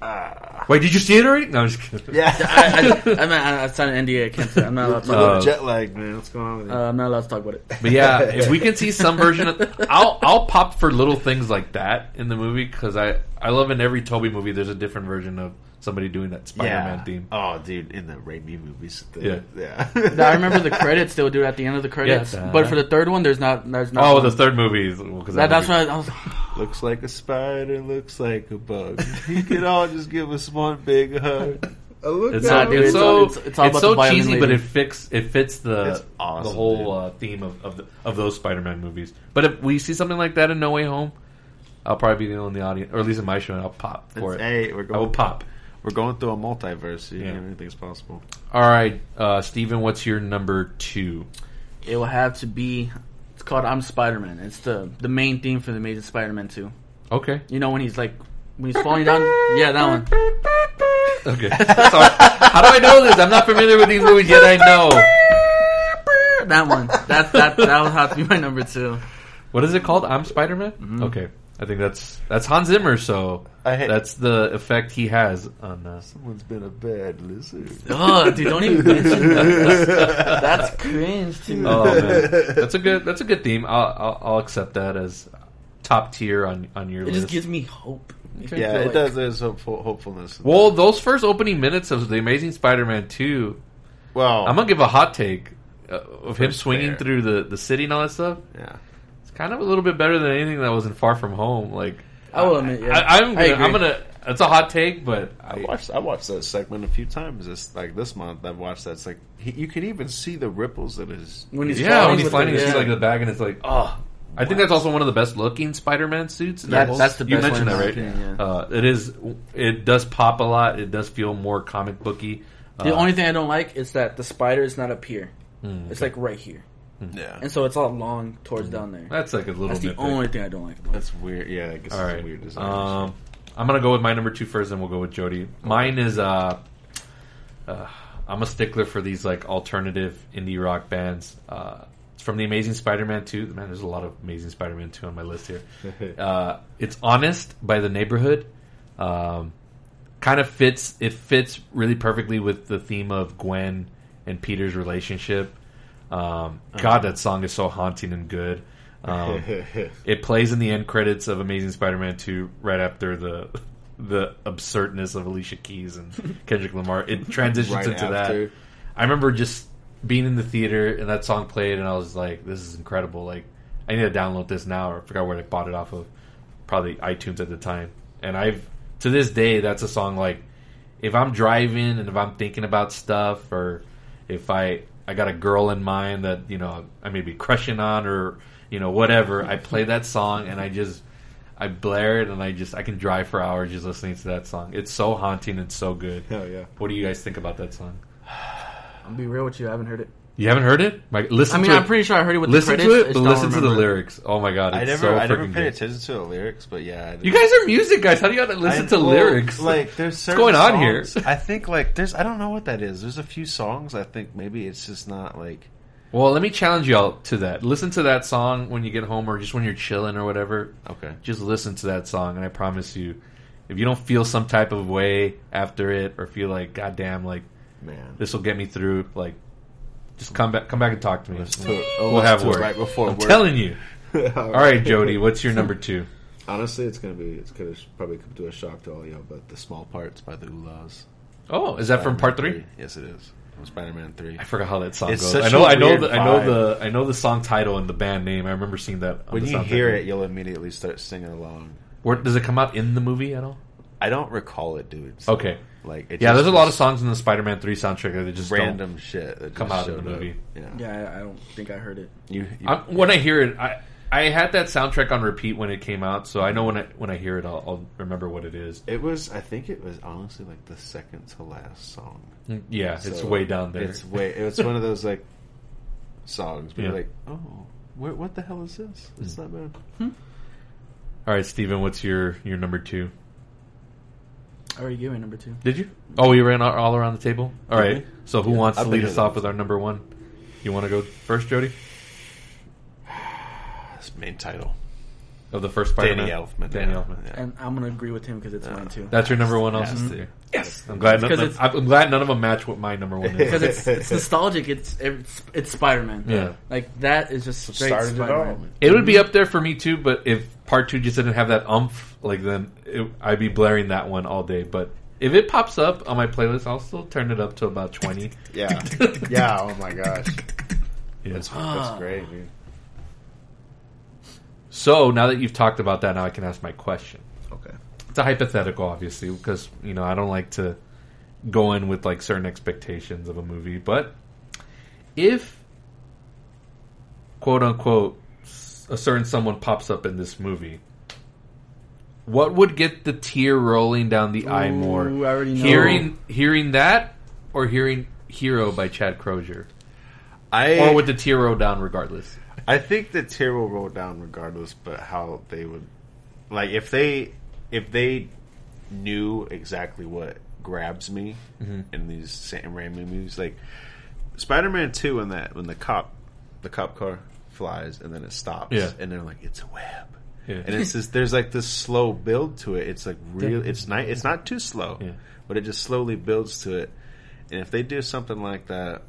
wait, did you see it already? No, I'm just kidding. yeah. I, I, I'm not, I signed an NDA. I can't say. I'm not allowed to. Talk Uh, little jet lag, man. What's going on with you? uh, I'm not allowed to talk about it. But yeah, if we can see some version of, I'll I'll pop for little things like that in the movie because I I love in every Tobey movie there's a different version of somebody doing that Spider-Man theme. Oh, dude, in the Raimi movies. The, Yeah. yeah. I remember the credits. They would do it at the end of the credits. Yeah. but for the third one, there's not. There's not. Oh, one. the third movie is because That, that's why I, I was. looks like a spider, looks like a bug. you could all just give us one big hug. Look It's, Nah, so, dude, it's, it's so all- it's- it's all about so the cheesy, lady. but it fix it fits the awesome, the whole uh, theme of of, the, of those Spider-Man movies. But if we see something like that in No Way Home, I'll probably be the only in the audience, or at least in my show, and I'll pop for it. Hey, we're I will pop. We're going through a multiverse. So Yeah. yeah. anything's possible. All right, uh, Steven, what's your number two? It will have to be. It's called "I'm Spider-Man." It's the the main theme for the Amazing Spider-Man 2. Okay, You know when he's like when he's falling down. Yeah, that one. okay. Sorry. How do I know this? I'm not familiar with these movies yet. I know. That one. That that that will have to be my number two. What is it called? I'm Spider-Man. Okay, I think that's that's Hans Zimmer. So I hate- that's the effect he has on. Uh, Someone's been a bad lizard. Oh, dude, don't even mention that. That's cringe too. Oh man, that's a good that's a good theme. I'll I'll, I'll accept that as top tier on on your it list. It just gives me hope. Makes Yeah, it like- does. There's hopeful, hopefulness. well, that. those first opening minutes of the Amazing Spider-Man two, well, I'm gonna give a hot take uh, of him swinging fair. through the the city and all that stuff. yeah. It's kind of a little bit better than anything that was in Far From Home. Like I will admit, yeah. I, I'm gonna, agree. I'm gonna. It's a hot take, but I I, watched. I watched that segment a few times. This like this month. I've watched that. It's like he, you can even see the ripples in his. when he's yeah, falling when he's with finding the- you see yeah. like the bag and it's like oh. I think that's also one of the best looking Spider-Man suits. in That- whole- that's the you mentioned one that, right? opinion, yeah. Uh, it is. It does pop a lot. It does feel more comic booky. The Uh, only thing I don't like is that the spider is not up here. Hmm, It's like right here, Yeah, and so it's all long towards down there. that's like a little. Bit. That's the nitpick. only thing I don't like about it. that's weird. Yeah, I guess All it's right. a weird design. Um, I'm gonna go with my number two first, and we'll go with Jody. Mine is uh, uh, I'm a stickler for these like alternative indie rock bands. Uh, it's from the Amazing Spider-Man 2. Man, there's a lot of Amazing Spider-Man 2 on my list here. uh, it's Honest by the Neighborhood. Um, kind of fits. It fits really perfectly with the theme of Gwen and Peter's relationship. Um, God, that song is so haunting and good. Um, it plays in the end credits of Amazing Spider-Man 2 right after the the absurdness of Alicia Keys and Kendrick Lamar. It transitions Right into after. that. I remember just being in the theater and that song played, and I was like, "This is incredible!" Like, I need to download this now. Or I forgot where I bought it off of, probably iTunes at the time. And I've to this day, that's a song like if I'm driving and if I'm thinking about stuff, or if I I got a girl in mind that you know I may be crushing on, or you know whatever, I play that song and I just I blare it and I just I can drive for hours just listening to that song. It's so haunting and so good. Hell yeah. What do you guys think about that song? I'll be real with you. I haven't heard it. You haven't heard it? Like, listen I mean, to I'm it. pretty sure I heard it with listen the to it, but listen to the lyrics. Oh my god, it's I never, so I never freaking paid good. attention to the lyrics, but yeah. You guys are music guys. How do you gotta listen I- to well, lyrics? Like, there's certain going on here? I think like there's I don't know what that is. There's a few songs I think maybe it's just not like Well, let me challenge y'all to that. Listen to that song when you get home, or just when you're chilling or whatever. okay. Just listen to that song, and I promise you, if you don't feel some type of way after it, or feel like, God damn, like Man, this will get me through, like, Just come back, come back and talk to me. To- oh, we'll have to word. right before I'm work. telling you. All right, Jody, what's your number two? Honestly, it's gonna be it's gonna probably come to a shock to all y'all, but the small parts by the Oohlas. Oh, is that from part three? Yes, it is. Spider-Man three. I forgot how that song It's goes. I know, I know, the, I know the, I know the song title and the band name. I remember seeing that. On When you hear it, you'll immediately start singing along. Where, does it come out in the movie at all? I don't recall it, dude. So, Okay. Like, it Yeah, there's a lot of songs in the Spider-Man Three soundtrack that just random shit that come just out of the showed up. movie. Yeah. Yeah, I, I don't think I heard it. You, you, I, when I hear it, I I had that soundtrack on repeat when it came out, so I know when I when I hear it, I'll, I'll remember what it is. it was. I think it was honestly like the second to last song. Mm, Yeah, it's way down there. It's way. It's one of those like songs. Where Yeah. you're like, oh, where, what the hell is this? It's not bad. All right, Steven, what's your your number two? I already gave my number two. Did you? Oh, we ran all, all around the table. All right. we? So who wants I'll to lead us off with our number one? You want to go first, Jody? That's main title. Of the first Spider-Man? Danny Elfman. Danny yeah. Elfman. Yeah. And I'm gonna agree with him because it's mine too. That's your number one, also. Yes. Steve? Mm-hmm. Yes. I'm glad. None, Because none- it's- I'm glad none of them match what my number one is. Because it's it's nostalgic. It's it's, it's Spider Man. Yeah. like that is just straight Started it Spider all. Man. It would be up there for me too, but if part two just didn't have that umph, like then it, I'd be blaring that one all day. But if it pops up on my playlist, I'll still turn it up to about twenty. Yeah. yeah. Oh my gosh. Yeah. That's, that's great, dude. So now that you've talked about that, now I can ask my question. Okay. It's a hypothetical, obviously, because you know I don't like to go in with like certain expectations of a movie. But if quote unquote a certain someone pops up in this movie, what would get the tear rolling down the eye more? I already know. Hearing hearing that or hearing "Hero" by Chad Kroeger, I or would the tear roll down regardless? I think the tear will roll down regardless, but how they would like if they if they knew exactly what grabs me Mm-hmm. in these Sam Raimi movies, like Spider Man Two, when that when the cop the cop car flies and then it stops, Yeah. and they're like, it's a web. Yeah. And it's just there's like this slow build to it. It's like real. It's not. It's not too slow, Yeah. but it just slowly builds to it. And if they do something like that,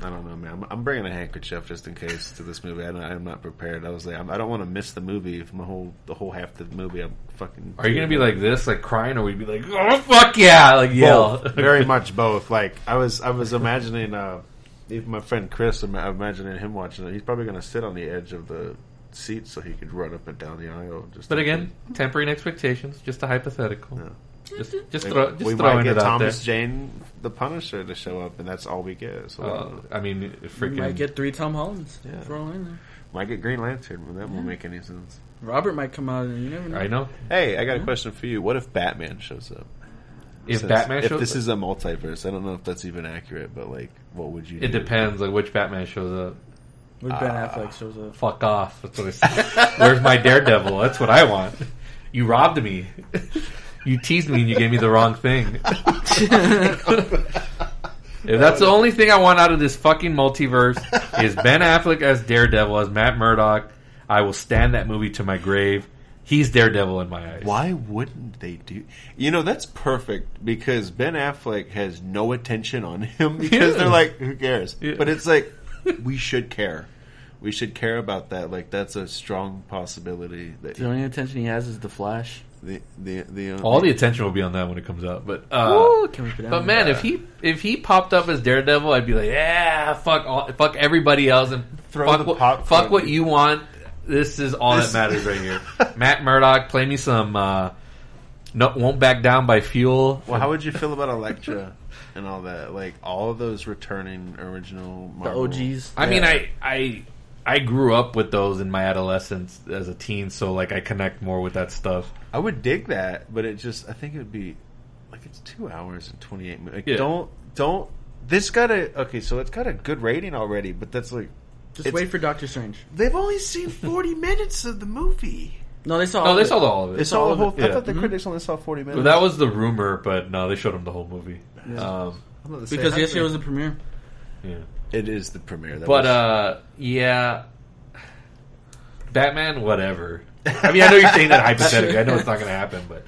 I don't know, man. I'm, I'm bringing a handkerchief just in case to this movie. I, I'm not prepared. I was like, I'm, I don't want to miss the movie. If my whole the whole half of the movie, I'm fucking. Are you gonna be like this, like crying, or we'd you be like, "Oh fuck yeah!" like yell? Both. Very much both. Like I was, I was imagining. uh Even my friend Chris, I'm I'm imagining him watching it. He's probably gonna sit on the edge of the seat so he could run up and down the aisle. Just But again, tempering expectations, just a hypothetical. Yeah. Just, just, throw, just we throwing might get Thomas there. Jane, the Punisher, to show up, and that's all we get. So Uh, I mean, You freaking. might get three Tom Hollands. Yeah. Throw in there. might get Green Lantern, but that won't make any sense. Robert might come out and you never know. I know. Hey, I got a question for you. What if Batman shows up? If Says- Batman if shows, this is a multiverse, I don't know if that's even accurate, but like, what would you? it do? depends. Like which Batman shows up. When Ben Affleck shows up. Fuck off. That's what I said. Where's my Daredevil? That's what I want. You robbed me. You teased me and you gave me the wrong thing. if that's the only thing I want out of this fucking multiverse is Ben Affleck as Daredevil as Matt Murdock, I will stand that movie to my grave. He's Daredevil in my eyes. Why wouldn't they do? You know, that's perfect because Ben Affleck has no attention on him because Yeah. they're like, who cares? Yeah. But it's like, we should care. We should care about that. Like, that's a strong possibility that The only attention he has is the Flash. The the the All the attention will be on that when it comes out. But uh, Ooh, can we that but on? man, if he if he popped up as Daredevil, I'd be like, yeah, fuck all, fuck everybody else and Throw fuck the what, popcorn. fuck what you want. This is all This- that matters right here. Matt Murdock, play me some. Uh, no, won't back down by Fuel. Well, how would you feel about Elektra and all that? Like all of those returning original the OGs. I mean, I I I grew up with those in my adolescence as a teen, so like I connect more with that stuff. I would dig that, but it just I think it would be like it's two hours and twenty eight minutes. Like, Yeah. Don't don't this got a okay, so it's got a good rating already, but that's like Just wait for Doctor Strange. they've only seen forty minutes of the movie. No, they saw. No, all they of saw it. the, all of it. They it. saw the whole. Yeah. I thought the critics only saw forty minutes. Well, that was the rumor, but no, they showed them the whole movie. Um, I'm about to say, because yesterday was the premiere. yeah. It is the premiere. That But was- uh, yeah, Batman, whatever. I mean, I know you're saying that hypothetically. I know it's not going to happen, but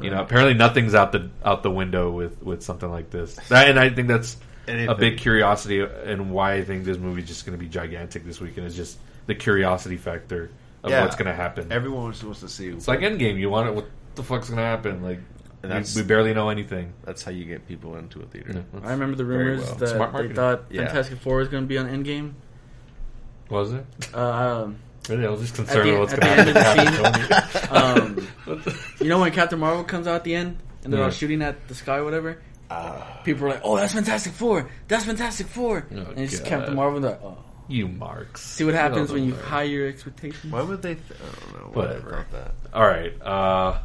you know, apparently nothing's out the out the window with with something like this. And I think that's Anything. a big curiosity and why I think this movie's just going to be gigantic this weekend is just the curiosity factor of Yeah. what's going to happen. Everyone was supposed to see. it's like Endgame. You want it? What the fuck's going to happen? Like And we, that's- we barely know anything. That's how you get people into a theater. I remember the rumors well. that Smart they marketing. thought Yeah. Fantastic Four was going to be on Endgame. Was it? Uh, um, Really, I was just concerned the- with what's going to happen. end to Happy um, you know when Captain Marvel comes out at the end and they're all shooting at the sky or whatever? Ah. People are like, "Oh, that's Fantastic Four! That's Fantastic Four! Oh, and it's just God. Captain Marvel. And they're like, "Oh, you marks. see what happens when you Whatever. high your expectations." Why would they? Th- I don't know. Whatever. They thought that. All right. Uh,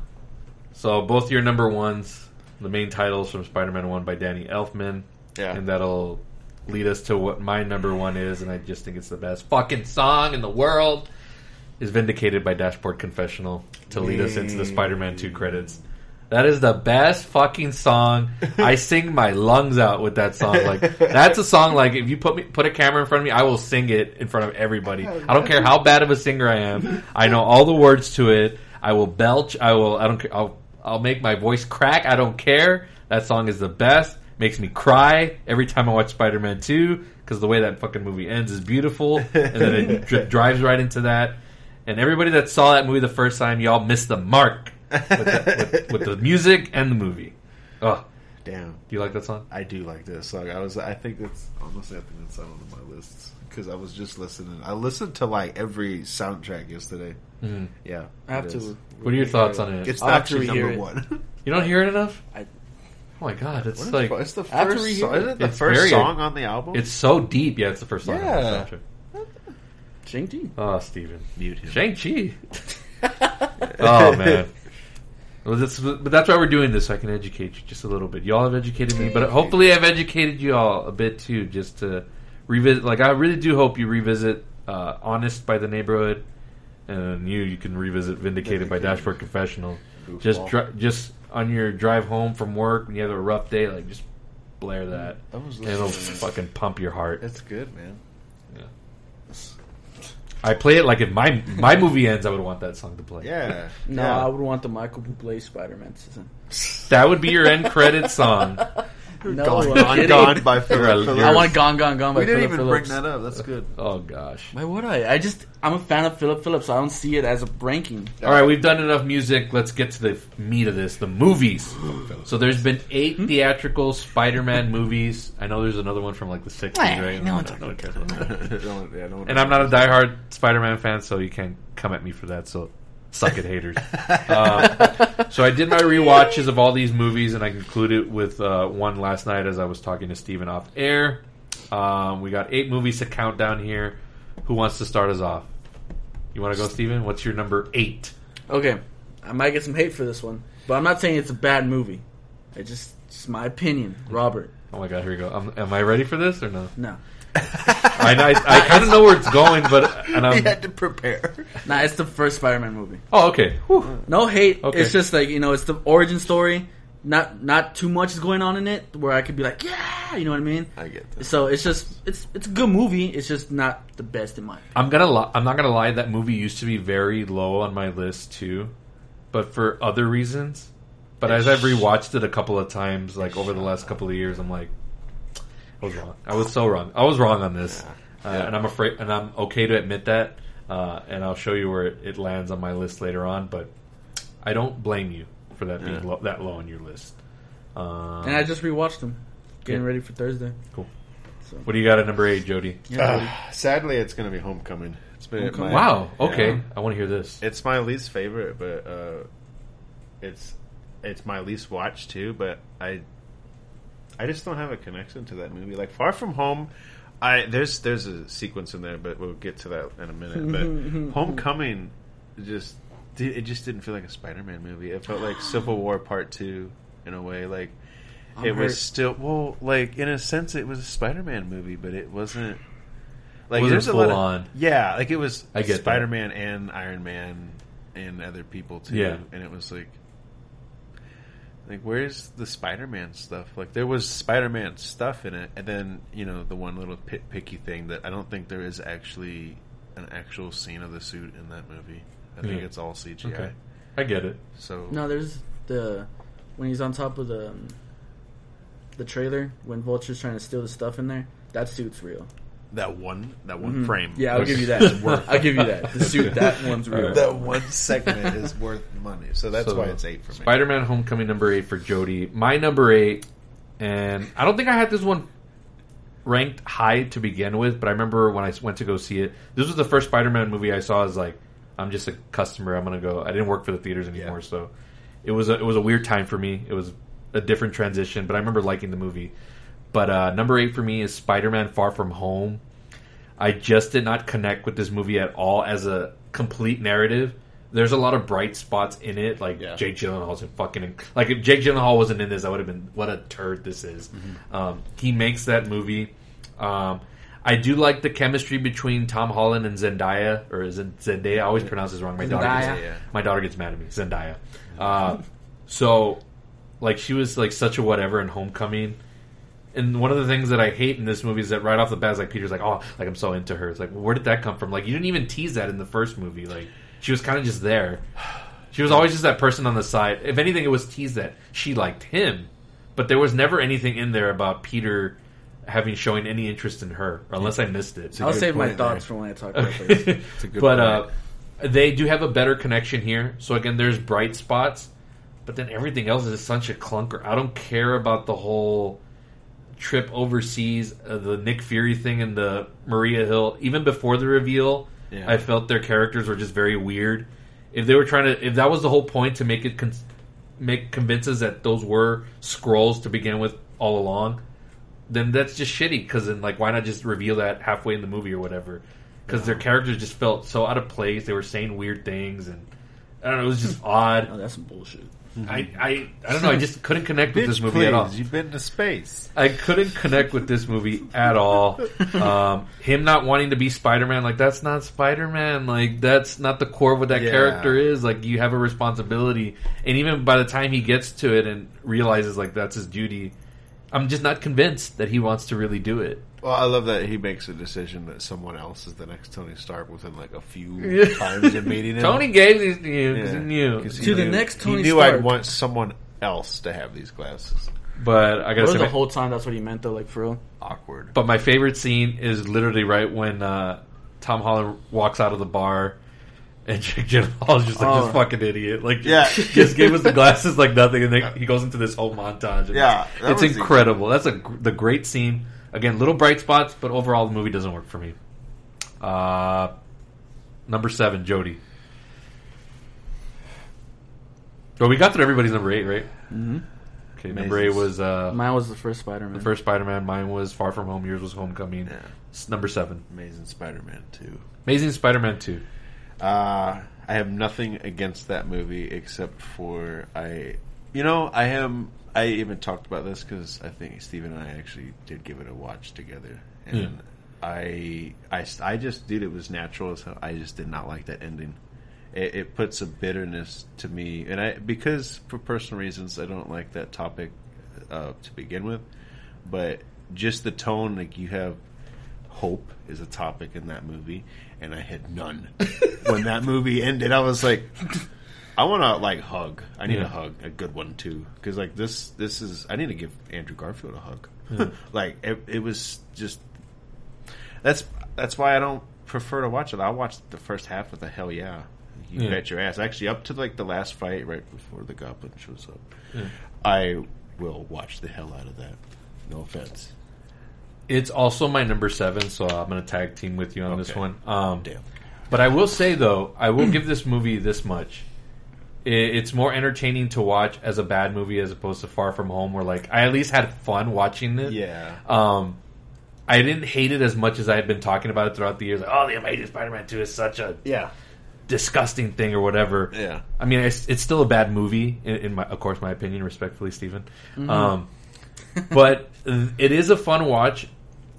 so both your number ones, the main titles from Spider-Man One by Danny Elfman, Yeah. and that'll lead us to what my number one is, and I just think it's the best fucking song in the world. Is "Vindicated" by Dashboard Confessional to lead us into the Spider-Man Two credits. That is the best fucking song. I sing my lungs out with that song. Like that's a song. Like if you put me put a camera in front of me, I will sing it in front of everybody. Oh, I don't care how bad of a singer I am. I know all the words to it. I will belch. I will. I don't. care. I'll. I'll make my voice crack. I don't care. That song is the best. Makes me cry every time I watch Spider Man Two because the way that fucking movie ends is beautiful, and then it dri- drives right into that. And everybody that saw that movie the first time, y'all missed the mark with the, with, with the music and the movie. Oh, Damn. do you like that song? I do like this song. I was. I think it's honestly. I think it's on one of my lists because I was just listening. I listened to like every soundtrack yesterday. Mm-hmm. Yeah, I have to. is. What are your thoughts on it? It's I'll actually number it. one. You don't hear it enough? I- oh my god, it's What like it's the I have to first. rehear Song, it. isn't it the It's first very- song on the album? it's so deep. Yeah, it's the first song. on the Yeah. Shang-Chi. Oh, Steven. mute him. Shang Chi. oh man. Well, that's, but that's why we're doing this. So I can educate you just a little bit. Y'all have educated me, but hopefully I've educated you all a bit too, just to revisit. Like I really do hope you revisit uh, "Honest" by the Neighborhood, and you you can revisit "Vindicated" by Dashboard Confessional. Just Goofball. dri- just on your drive home from work when you have a rough day, like just blare that. I was it'll fucking pump your heart. It's good, man. Yeah. I play it like if my my movie ends, I would want that song to play. Yeah. No, yeah. I would want the Michael Bublé Spider-Man season. That would be your end credit song. No, Gone, I'm gone, kidding. gone by You're Philip Phillips. I want Gone Gone Gone by We didn't Philip even Phillips. bring that up. That's good. Oh gosh. Why would I? I just I'm a fan of Philip Phillips. So I don't see it as a ranking. All right, we've done enough music. Let's get to the meat of this: the movies. So there's been eight Hmm? theatrical Spider-Man movies. I know there's another one from like the '60s, right? no one No one talking cares about that. Don't- yeah, don't- And I'm not a diehard Spider-Man fan, so you can't come at me for that. So suck it, haters. Uh, so I did my rewatches of all these movies, and I concluded with uh, one last night as I was talking to Steven off air. Um, we got eight movies to count down here. Who wants to start us off? You want to go, Steven? What's your number eight? Okay, I might get some hate for this one, but I'm not saying it's a bad movie. It's just just my opinion, Robert. Oh my god, here we go. Um, am I ready for this or no? No, I, I, I kind of know where it's going, but and I'm, had to prepare. nah, it's the first Spider-Man movie. oh okay. Whew. No hate. Okay. It's just like you know, it's the origin story. Not not too much is going on in it where I could be like, yeah, you know what I mean. I get that. So it's just it's it's a good movie. It's just not the best in my opinion. I'm gonna li- I'm not gonna lie. That movie used to be very low on my list too, but for other reasons. But as I've rewatched it a couple of times, like over the last couple of years, I'm like, I was wrong. I was so wrong. I was wrong on this, uh, and I'm afraid, and I'm okay to admit that. Uh, and I'll show you where it, it lands on my list later on. But I don't blame you for that being Yeah. low, that low on your list. Um, And I just rewatched them, getting Yeah. ready for Thursday. cool. So- What do you got at number eight, Jody? Yeah, Uh, sadly, it's going to be Homecoming. It's been Homecoming. my- Wow. Okay, Yeah. I want to hear this. It's my least favorite, but uh, it's it's my least watched too. But I I just don't have a connection to that movie. Like Far From Home, I there's there's a sequence in there, but we'll get to that in a minute. But mm-hmm, mm-hmm. Homecoming just it just didn't feel like a Spider-Man movie. It felt like Civil War Part Two in a way. Like I'm it was still well, like in a sense, it was a Spider-Man movie, but it wasn't. Like Wasn't there's a lot full of- on. Yeah, like it was I get. Spider-Man and Iron Man and other people too. Yeah. and it was like, like where's the Spider-Man stuff? Like there was Spider-Man stuff in it, and then you know the one little pit picky thing that I don't think there is actually an actual scene of the suit in that movie. I think Yeah. it's all CGI. Okay, I get it. So No, there's the when he's on top of the um, the trailer when Vulture's trying to steal the stuff in there. That suit's real. That one, that one mm-hmm. frame. Yeah, I'll give you that. I'll give you that. The suit, that one's real. that one segment is worth money. So that's So, why it's eight for me. Spider-Man: Homecoming number eight for Jody. My number eight, and I don't think I had this one ranked high to begin with, but I remember when I went to go see it. This was the first Spider-Man movie I saw. As like, I'm just a customer. I'm gonna go. I didn't work for the theaters anymore, Yeah. so it was a, it was a weird time for me. It was a different transition, but I remember liking the movie. But uh, number eight for me is Spider-Man: Far From Home. I just did not connect with this movie at all as a complete narrative. There's a lot of bright spots in it, like Yeah. Jake Gyllenhaal's in fucking like if Jake Gyllenhaal wasn't in this, I would have been what a turd this is. Um, he makes that movie. Um, I do like the chemistry between Tom Holland and Zendaya, or is it Zendaya? I always pronounce this wrong. My daughter, gets, my daughter gets mad at me. Zendaya. Uh, so, like, she was like such a whatever in Homecoming. And one of the things that I hate in this movie is that right off the bat, like Peter's like, "Oh, like I'm so into her." It's like, well, where did that come from? Like, you didn't even tease that in the first movie. Like, she was kind of just there. She was always just that person on the side. If anything, it was teased that she liked him, but there was never anything in there about Peter having showing any interest in her, unless I missed it. I'll save my thoughts there. for when I talk about this. but uh, they do have a better connection here. So again, there's bright spots, but then everything else is such a clunker. I don't care about the whole trip overseas, uh, the Nick Fury thing, and the Maria Hill. Even before the reveal, Yeah. I felt their characters were just very weird. If they were trying to, if that was the whole point to make it con- make convince us that those were Skrulls to begin with all along, then that's just shitty. Because then, like, why not just reveal that halfway in the movie or whatever? Because their characters just felt so out of place. They were saying weird things, and I don't know. It was just odd. Oh, that's some bullshit. I, I, I don't know. I just couldn't connect with Bitch, this movie please, at all. you've been to space. I couldn't connect with this movie at all. Um, him not wanting to be Spider Man, like that's not Spider Man. Like that's not the core of what that Yeah. character is. Like you have a responsibility, and even by the time he gets to it and realizes like that's his duty, I'm just not convinced that he wants to really do it. Well, I love that he makes a decision that someone else is the next Tony Stark within like a few times of meeting him. Tony gave these to you because Yeah. he knew. 'Cause he To the knew- next Tony he knew Stark. I'd want someone else to have these glasses. But I gotta Or say, the my- whole time that's what he meant though, like for real. Awkward. But my favorite scene is literally right when uh, Tom Holland walks out of the bar. And Jake Gyllenhaal's just like Oh. this fucking idiot. Like, Yeah. just gave us the glasses like nothing, and then he goes into this whole montage. And Yeah, it's, it's was the- incredible. That's a gr- the great scene. Again, little bright spots, but overall the movie doesn't work for me. Uh, number seven, Jody. Well, we got through everybody's number eight, right? Mm-hmm. Okay, number eight was uh, Mine was the first Spider-Man. the first Spider-Man. Mine was Far From Home. Yours was Homecoming. Yeah. Number seven. Amazing Spider-Man two. Amazing Spider-Man two. Uh, I have nothing against that movie except for I, you know, I am. I even talked about this because I think Steven and I actually did give it a watch together, and I, I, I just dude, it was natural. So I just did not like that ending. It, it puts a bitterness to me, and I because for personal reasons I don't like that topic uh, to begin with, but just the tone, like you have hope is a topic in that movie, and I had none. when that movie ended, I was like, I want to like hug. I need Yeah. a hug, a good one too, because like this, this is. I need to give Andrew Garfield a hug. like it, it was just. That's that's why I don't prefer to watch it. I watched the first half of the hell yeah. You Yeah. bet your ass. Actually, up to like the last fight, right before the Goblin shows up, I will watch the hell out of that. No offense. It's also my number seven, so I'm going to tag team with you on this one. Um, Damn. But I will say though, I will give this movie this much. I- It's more entertaining to watch as a bad movie as opposed to Far From Home, where like I at least had fun watching it. Yeah. Um, I didn't hate it as much as I had been talking about it throughout the years. Like, oh, the Amazing Spider-Man Two is such a Yeah. disgusting thing or whatever. Yeah. I mean, it's, it's still a bad movie, in, in my, of course, my opinion, respectfully, Stephen. Um, but it is a fun watch.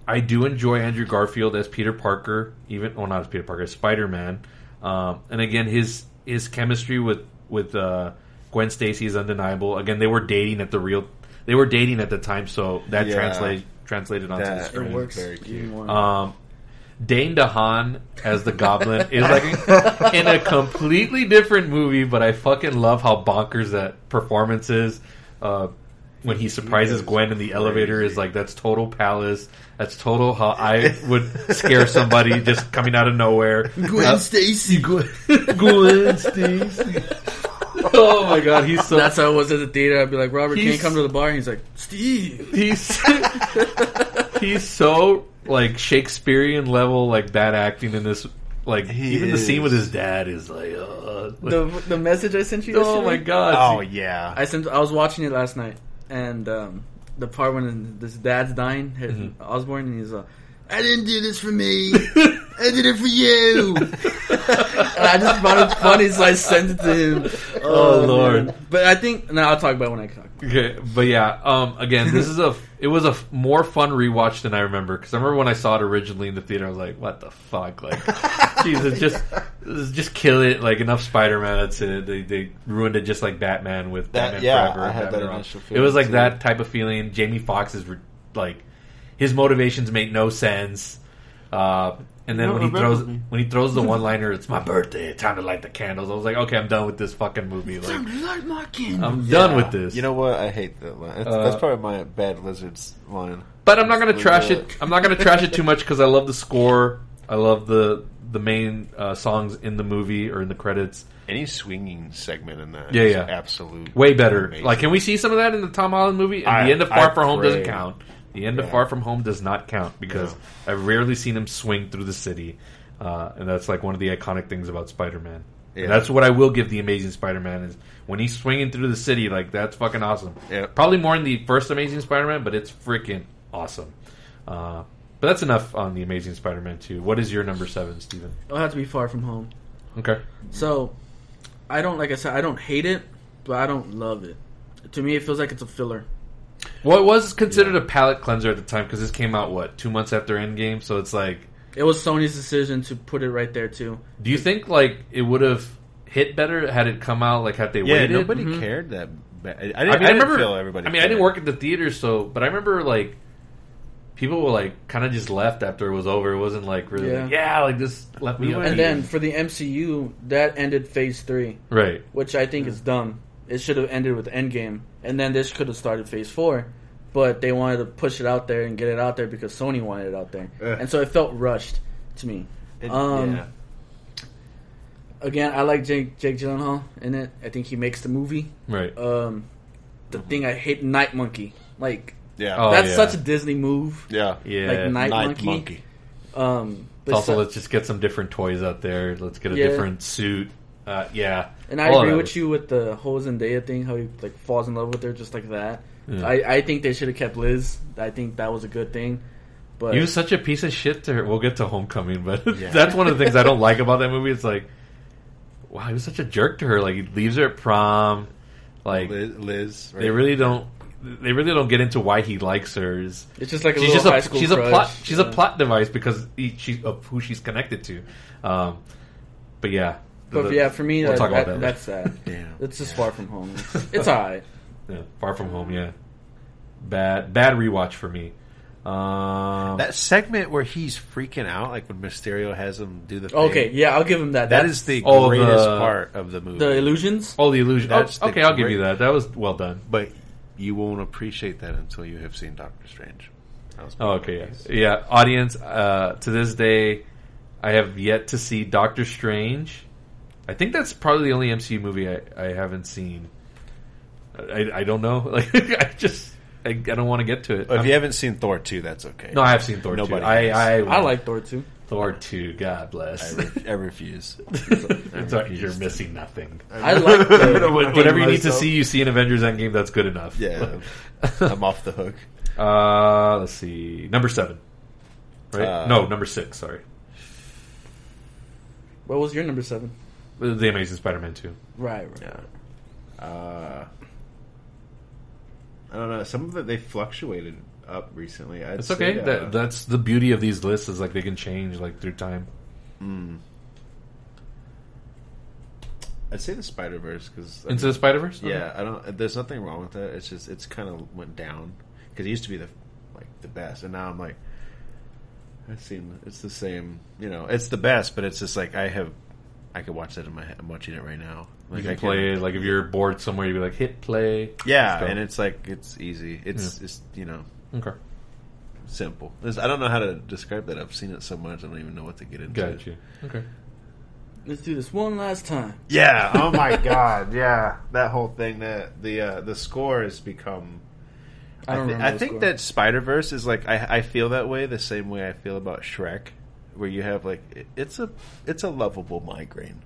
I do enjoy Andrew Garfield as Peter Parker, even well, not as Peter Parker, as Spider Man. Um, and again, his his chemistry with with uh, Gwen Stacy is undeniable. Again, they were dating at the real, they were dating at the time, so that Yeah. translate translated onto the screen. It works Very cute. even more. Um, Dane DeHaan as the Goblin is like in a completely different movie, but I fucking love how bonkers that performance is. Uh, when he surprises goes Gwen in the elevator is like that's total Palace. That's total how I would scare somebody just coming out of nowhere. Gwen Stacy. Gwen, Gwen Stacy. Oh my god, he's so That's how it was at the theater. I'd be like, Robert, can you come to the bar? And he's like, Steve. he's he's so like Shakespearean level like bad acting in this. Like He even the scene with his dad is like, uh, like- The the message I sent you. oh my god, Oh yeah. I sent. I was watching it last night, and um, the part when this dad's dying, his, Mm-hmm. Osborn, and he's like, "I didn't do this for me. I did it for you." and I just found it funny, so I sent it to him. Oh, Lord. man. But I think now I'll talk about it when I talk. Okay, but yeah, um, again, this is a it was a f- more fun rewatch than I remember because I remember when I saw it originally in the theater, I was like, "What the fuck?" Like, Jesus, just just kill it. Like enough Spider Man. That's it. They they ruined it just like Batman with That- Batman yeah, Forever. I had Batman that Ro- initial It was like too. that type of feeling. Jamie Foxx is re- like his motivations make no sense. Uh, and then when he throws me. when he throws the one liner, "It's my birthday, time to light the candles." I was like, "Okay, I'm done with this fucking movie." Like, Light my candle. I'm done with this. You know what? I hate that line. That's, Uh, that's probably my bad lizards line. But I'm not gonna Just trash it. I'm not gonna trash it too much because I love the score. I love the the main uh, songs in the movie or in the credits. Any swinging segment in that, Yeah, is yeah. absolute, Way better. amazing. Like, can we see some of that in the Tom Holland movie? And I- the end of Far I From Home doesn't count. The end of Far From Home does not count because No. I've rarely seen him swing through the city, uh, and that's like one of the iconic things about Spider-Man. Yeah. And that's what I will give the Amazing Spider-Man is when he's swinging through the city. Like that's fucking awesome. Yeah. Probably more in the first Amazing Spider-Man, but it's freaking awesome. Uh, but that's enough on the Amazing Spider-Man 2. What is your number seven, Steven? It'll have to be far from home. Okay. So, I don't like I said I don't hate it, but I don't love it. To me, it feels like it's a filler. Well, it was considered a palate cleanser at the time because this came out what two months after Endgame, so it's like, It was Sony's decision to put it right there too. do you think like it would have hit better had it come out like had they Yeah, waited? nobody Mm-hmm. cared that. Bad. I, didn't, I mean, I, didn't feel everybody. I mean, I didn't cared. work at the theater, so but I remember like people were like kind of just left after it was over. It wasn't like really, Yeah. like, yeah, like this left me We up. went- And then for the MCU, that ended Phase Three, right. which I think is dumb. It should have ended with Endgame, and then this could have started Phase Four. But they wanted to push it out there and get it out there because Sony wanted it out there, Ugh. and so it felt rushed to me. It- um, yeah. Again, I like Jake Jake Gyllenhaal in it. I think he makes the movie. Right. Um, the thing I hate, Night Monkey. Like Yeah. Oh, that's yeah. such a Disney move. yeah. yeah. like Night, Night Monkey. monkey. Um, but also, so- let's just get some different toys out there. Let's get a Yeah. different suit. Uh, yeah. And I All agree with was- you with the whole Zendaya thing, how he like falls in love with her just like that. Yeah. I, I think they should have kept Liz. I think that was a good thing. But He was such a piece of shit to her. We'll get to Homecoming, but Yeah. that's one of the things I don't like about that movie. It's like, wow, he was such a jerk to her. Like he leaves her at prom. Like Liz, Liz right? they really don't. They really don't get into why he likes her. It's just like a she's just high a school she's a plot she's a plot device because he, she of who she's connected to. Um, but yeah, But The- yeah, for me, we'll that, talk about that- that that's sad. Yeah. It's just far from home. It's, it's alright. yeah, Far from home. Yeah, bad bad rewatch for me. Um, That segment where he's freaking out, like when Mysterio has him do the thing. Okay, yeah, I'll give him that. that That's is the Oh, greatest the- part of the movie. the illusions. oh, the illusion. Oh, the okay, I'll give you that. That was well done. but you won't appreciate that until you have seen Doctor Strange. Oh, okay, yeah, yeah. Audience, uh, to this day, I have yet to see Doctor Strange. I think that's probably the only MCU movie I, I haven't seen. I, I don't know. Like, I just I, I don't want to get to it. If I'm- you haven't seen Thor two, that's okay. no, I have seen Thor Nobody two. I. I I like Thor two. Thor two. God bless. I, re- I refuse. It's all right, you're missing nothing. I like the, Whatever you need to see, you see in Avengers Endgame. That's good enough. Yeah, I'm off the hook. Uh, let's see. Number seven. Right? Uh, no, number six. Sorry. What was your number seven? The Amazing Spider-Man two. Right, right. Yeah. Uh, I don't know. Some of it they fluctuated up recently. I'd It's say, okay. uh, that, that's the beauty of these lists is like they can change like through time. I'd say the Spider Verse because Into the Spider Verse. yeah, I don't. There's nothing wrong with that. It's just it's kind of went down because it used to be the like the best, and now I'm like, I've seen it's the same. You know, it's the best, but it's just like I have. I could watch that in my head. I'm watching it right now. Like, you I play it. Like if you're bored somewhere, you'd be like, hit play. Yeah, and it's like it's easy. It's it's you know okay. simple. There's, I don't know how to describe that. I've seen it so much. I don't even know what to get into. Got you. Okay. Let's do this one last time. Yeah. Oh my god. Yeah. That whole thing. That the uh, the score has become. I I, don't thi- remember I think score. that Spider Verse is like I, I feel that way the same way I feel about Shrek, where you have like it- it's a it's a lovable migraine.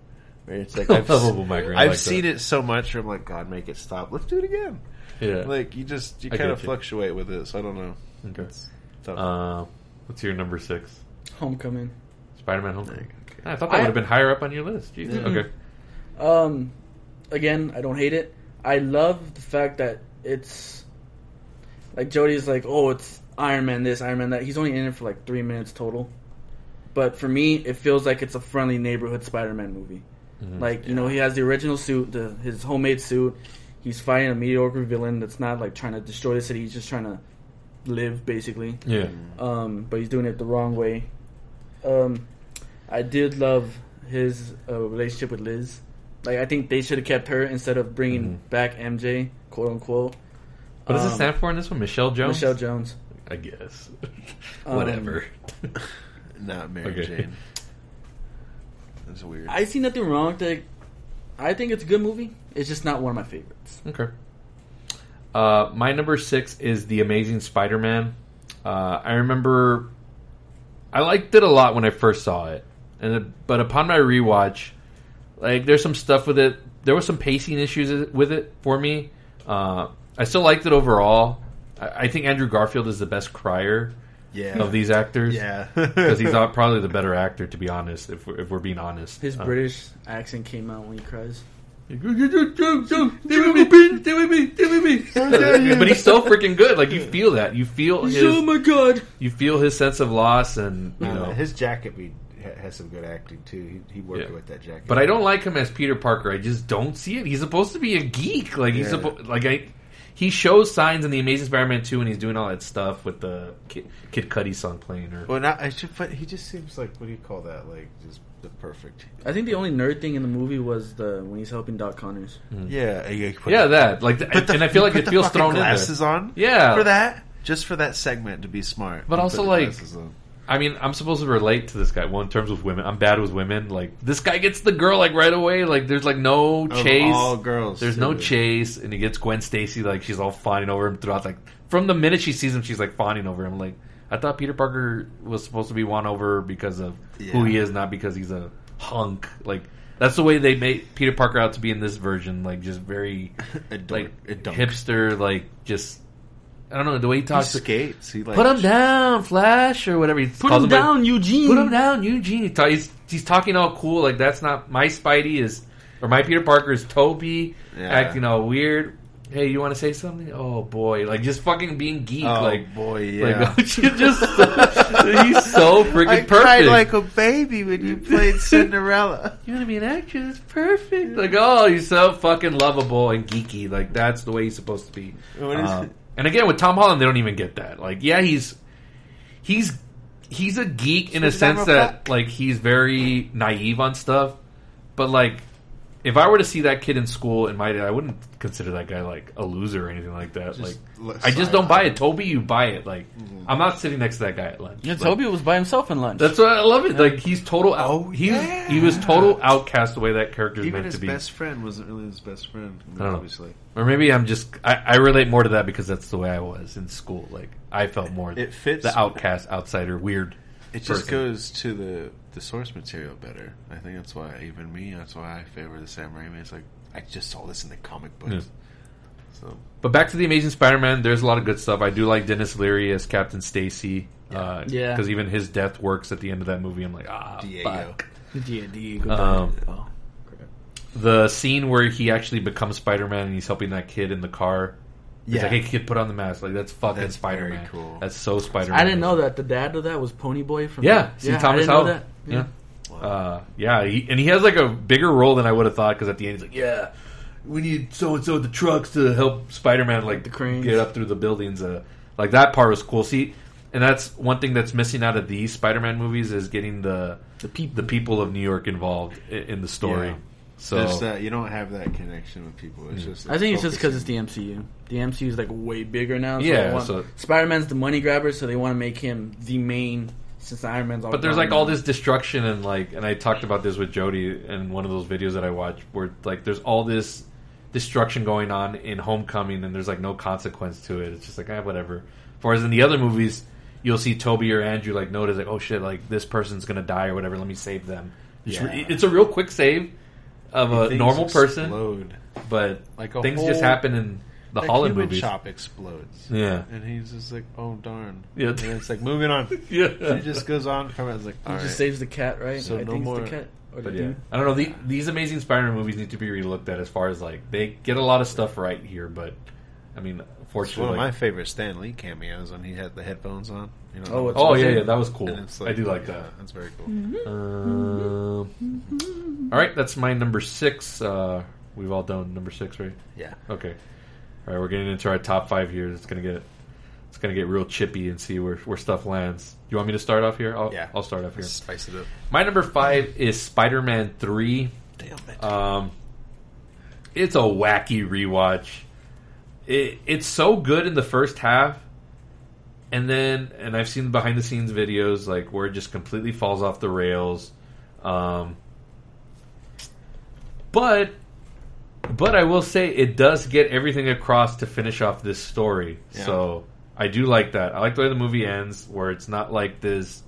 Where it's like I've, Lovable migraine, I I've like seen that. it so much. Where I'm like, God, make it stop. Let's do it again. Yeah. Like you just you I kind get of you. fluctuate with it. So I don't know. okay. It's tough. Uh, what's your number six? Homecoming. Spider-Man: Homecoming. Okay. I thought that I- would have been higher up on your list. Jesus. Mm-mm. Okay. Um, again, I don't hate it. I love the fact that it's like Jody's like, oh, it's Iron Man this, Iron Man that. He's only in it for like three minutes total. But for me, it feels like it's a friendly neighborhood Spider-Man movie. Like you know, he has the original suit, the his homemade suit. He's fighting a mediocre villain that's not like trying to destroy the city. He's just trying to live, basically. Yeah. Um, but he's doing it the wrong way. Um, I did love his uh, relationship with Liz. Like I think they should have kept her instead of bringing back MJ, quote unquote. What does it Um, stand for in this one? Michelle Jones. Michelle Jones. I guess. Um, Whatever. Not Mary Okay. Jane. That's weird. I see nothing wrong with it. I think it's a good movie. It's just not one of my favorites. Okay. Uh, my number six is The Amazing Spider-Man. Uh, I remember I liked it a lot when I first saw it, and it, but upon my rewatch, like there's some stuff with it. There was some pacing issues with it for me. Uh, I still liked it overall. I, I think Andrew Garfield is the best crier yeah. of these actors. Yeah. because he's probably the better actor, to be honest. If we're, if we're being honest, His Uh, British accent came out when he cries. Stay with me, stay with me, stay with me. but he's so freaking good. Like you feel that. You feel his. oh my god! You feel his sense of loss, and you know. his jacket be, has some good acting too. He, he worked Yeah. with that jacket. But I don't like him as Peter Parker. I just don't see it. He's supposed to be a geek. Like he's Yeah. supposed. Like I. He shows signs in the Amazing Spider-Man 2 when he's doing all that stuff with the Kid, Kid Cudi song playing. Or Well, not, I should, but he just seems like what do you call that? Like just the perfect. I think the only nerd thing in the movie was the when he's helping Doc Connors. Hmm. Yeah, you put yeah, the- that like, the, put the- and I feel like it feels thrown glasses in there. on. Yeah, for that, just for that segment to be smart. But also, like, glasses on. I mean, I'm supposed to relate to this guy. Well, in terms with women, I'm bad with women. Like this guy gets the girl like right away. Like there's like no Of chase. all girls, There's no chase, and he gets Gwen Stacy. Like she's all fawning over him throughout. Like from the minute she sees him, she's like fawning over him. Like I thought Peter Parker was supposed to be won over because of who he is, not because he's a hunk. Like that's the way they made Peter Parker out to be in this version. Like just very like hipster. Like just I don't know the way he talks. He talks. skates. He like Put him down, Flash, or whatever. He Put calls him by- down, Eugene. Put him down, Eugene. He ta- He's, he's talking all cool. Like that's not my Spidey is, or my Peter Parker is Tobey Yeah. acting all weird. Hey, you want to say something? Oh boy, like just fucking being geek. Oh like boy, yeah. like you just he's so freaking I perfect. cried like a baby when you played Cinderella. you want to be an actress? Perfect. Like oh, he's so fucking lovable and geeky. Like that's the way he's supposed to be. What is Um, it? And again, with Tom Holland, they don't even get that. Like, yeah, he's he's he's a geek in a sense that like he's very naive on stuff. But like, if I were to see that kid in school in my day, I wouldn't consider that guy like a loser or anything like that. like, I just don't buy it. Tobey, you buy it. Like, mm-hmm. I'm not sitting next to that guy at lunch. Yeah, Like, Tobey was by himself in lunch. That's what I love it. Like he's total. Out, Oh, he yeah. he was total outcast the way that character is Even meant his to be. best friend wasn't really his best friend. I mean, I don't know. obviously, Or maybe I'm just I, I relate more to that because that's the way I was in school. Like I felt more It fits- the outcast, outsider, weird. it just person. goes to the the source material better. I think that's why even me. That's why I favor the Sam Raimi. It's like I just saw this in the comic books. Yeah. So But back to the Amazing Spider-Man, there's a lot of good stuff. I do like Denis Leary as Captain Stacy. Uh, Yeah. because even his death works at the end of that movie. I'm like, ah, Diego. fuck. yeah, Diego. Um, oh. The scene where he actually becomes Spider-Man and he's helping that kid in the car. It's Yeah. like, hey kid, put on the mask. Like that's fucking That's Spider-Man. very cool. That's so Spider-Man. I didn't know that the dad of that was Ponyboy from. Yeah, see yeah, I Thomas didn't know Howell. that. Yeah, uh, yeah, he, and he has like a bigger role than I would have thought because at the end he's like, "Yeah, we need so and so the trucks to help Spider-Man like The cranes. get up through the buildings." Uh, like that part was cool. See, and that's one thing that's missing out of these Spider-Man movies is getting the The people. the people of New York involved in, in the story. Yeah. So There's that you don't have that connection with people. It's just I think it's just because it's the MCU. The MCU is like way bigger now. So Yeah, so- Spider-Man's the money grabber, so they want to make him the main. Since Iron Man's all But there's gone like all this destruction and like, and I talked about this with Jody in one of those videos that I watched, where like there's all this destruction going on in Homecoming, and there's like no consequence to it. It's just like, ah, whatever. Whereas in the other movies, you'll see Tobey or Andrew like notice like, oh shit, like this person's gonna die or whatever. Let me save them. It's, Yeah. re- it's a real quick save of a Things normal person, but Like a things just whole- happen in the That Holland human movies. shop explodes. Yeah. and he's just like, "Oh darn!" Yeah. and it's like moving on. Yeah. and it just goes on. From it, it's like, He all just right. saves the cat, right? So I no think more- it's the cat But yeah, dude. I don't know. The, these Amazing Spider-Man movies need to be relooked at as far as like they get a lot of stuff right here, but I mean, It's one of fortunately, my favorite Stan Lee cameos when he had the headphones on. You know, Oh, it's- oh yeah, yeah, that was cool. And it's I do like yeah, that. That's very cool. Um, all right, that's my number six. Uh, we've all done number six, right? Yeah. Okay. All right, we're getting into our top five here. It's gonna get it's gonna get real chippy and see where where stuff lands. You want me to start off here? I'll, Yeah. I'll start off here. Spice it up. My number five is Spider-Man Three. Damn it. Um, it's a wacky rewatch. It, it's so good in the first half, and then and I've seen behind the scenes videos like where it just completely falls off the rails. Um, but but I will say it does get everything across to finish off this story. Yeah. So I do like that. I like the way the movie ends, where it's not like this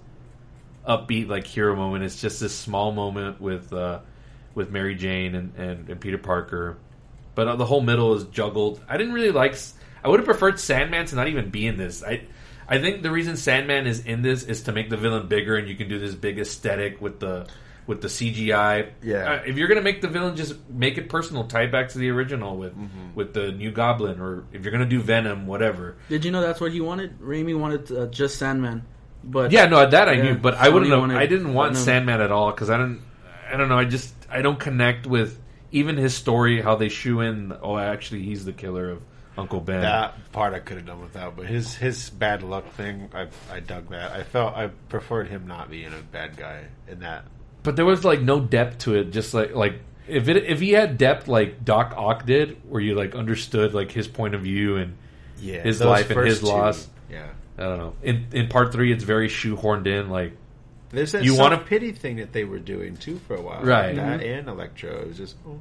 upbeat like hero moment. It's just this small moment with uh, with Mary Jane and, and, and Peter Parker. But uh, the whole middle is juggled. I didn't really like. I would have preferred Sandman to not even be in this. I I think the reason Sandman is in this is to make the villain bigger, and you can do this big aesthetic with the with the CGI. Yeah. Uh, if you're gonna make the villain, just make it personal. Tie it back to the original with with the new Goblin, or if you're gonna do Venom, whatever. Did you know that's what he wanted? Raimi wanted uh, just Sandman, but Yeah, no, that I Yeah, knew, but I wouldn't know. I didn't want Venom. Sandman at all because I don't. I don't know. I just I don't connect with even his story. How they shoe in. Oh, actually, he's the killer of Uncle Ben. That part I could have done without, but his his bad luck thing, I I dug that. I felt I preferred him not being a bad guy in that. But there was like no depth to it. Just like like if it if he had depth like Doc Ock did, where you like understood like his point of view and Yeah, his life and his two, loss. Yeah, I don't know. In in part three, it's very shoehorned in. Like there's that You you wanna- pity thing that they were doing too for a while, Right. That and Electro, it was just, oh.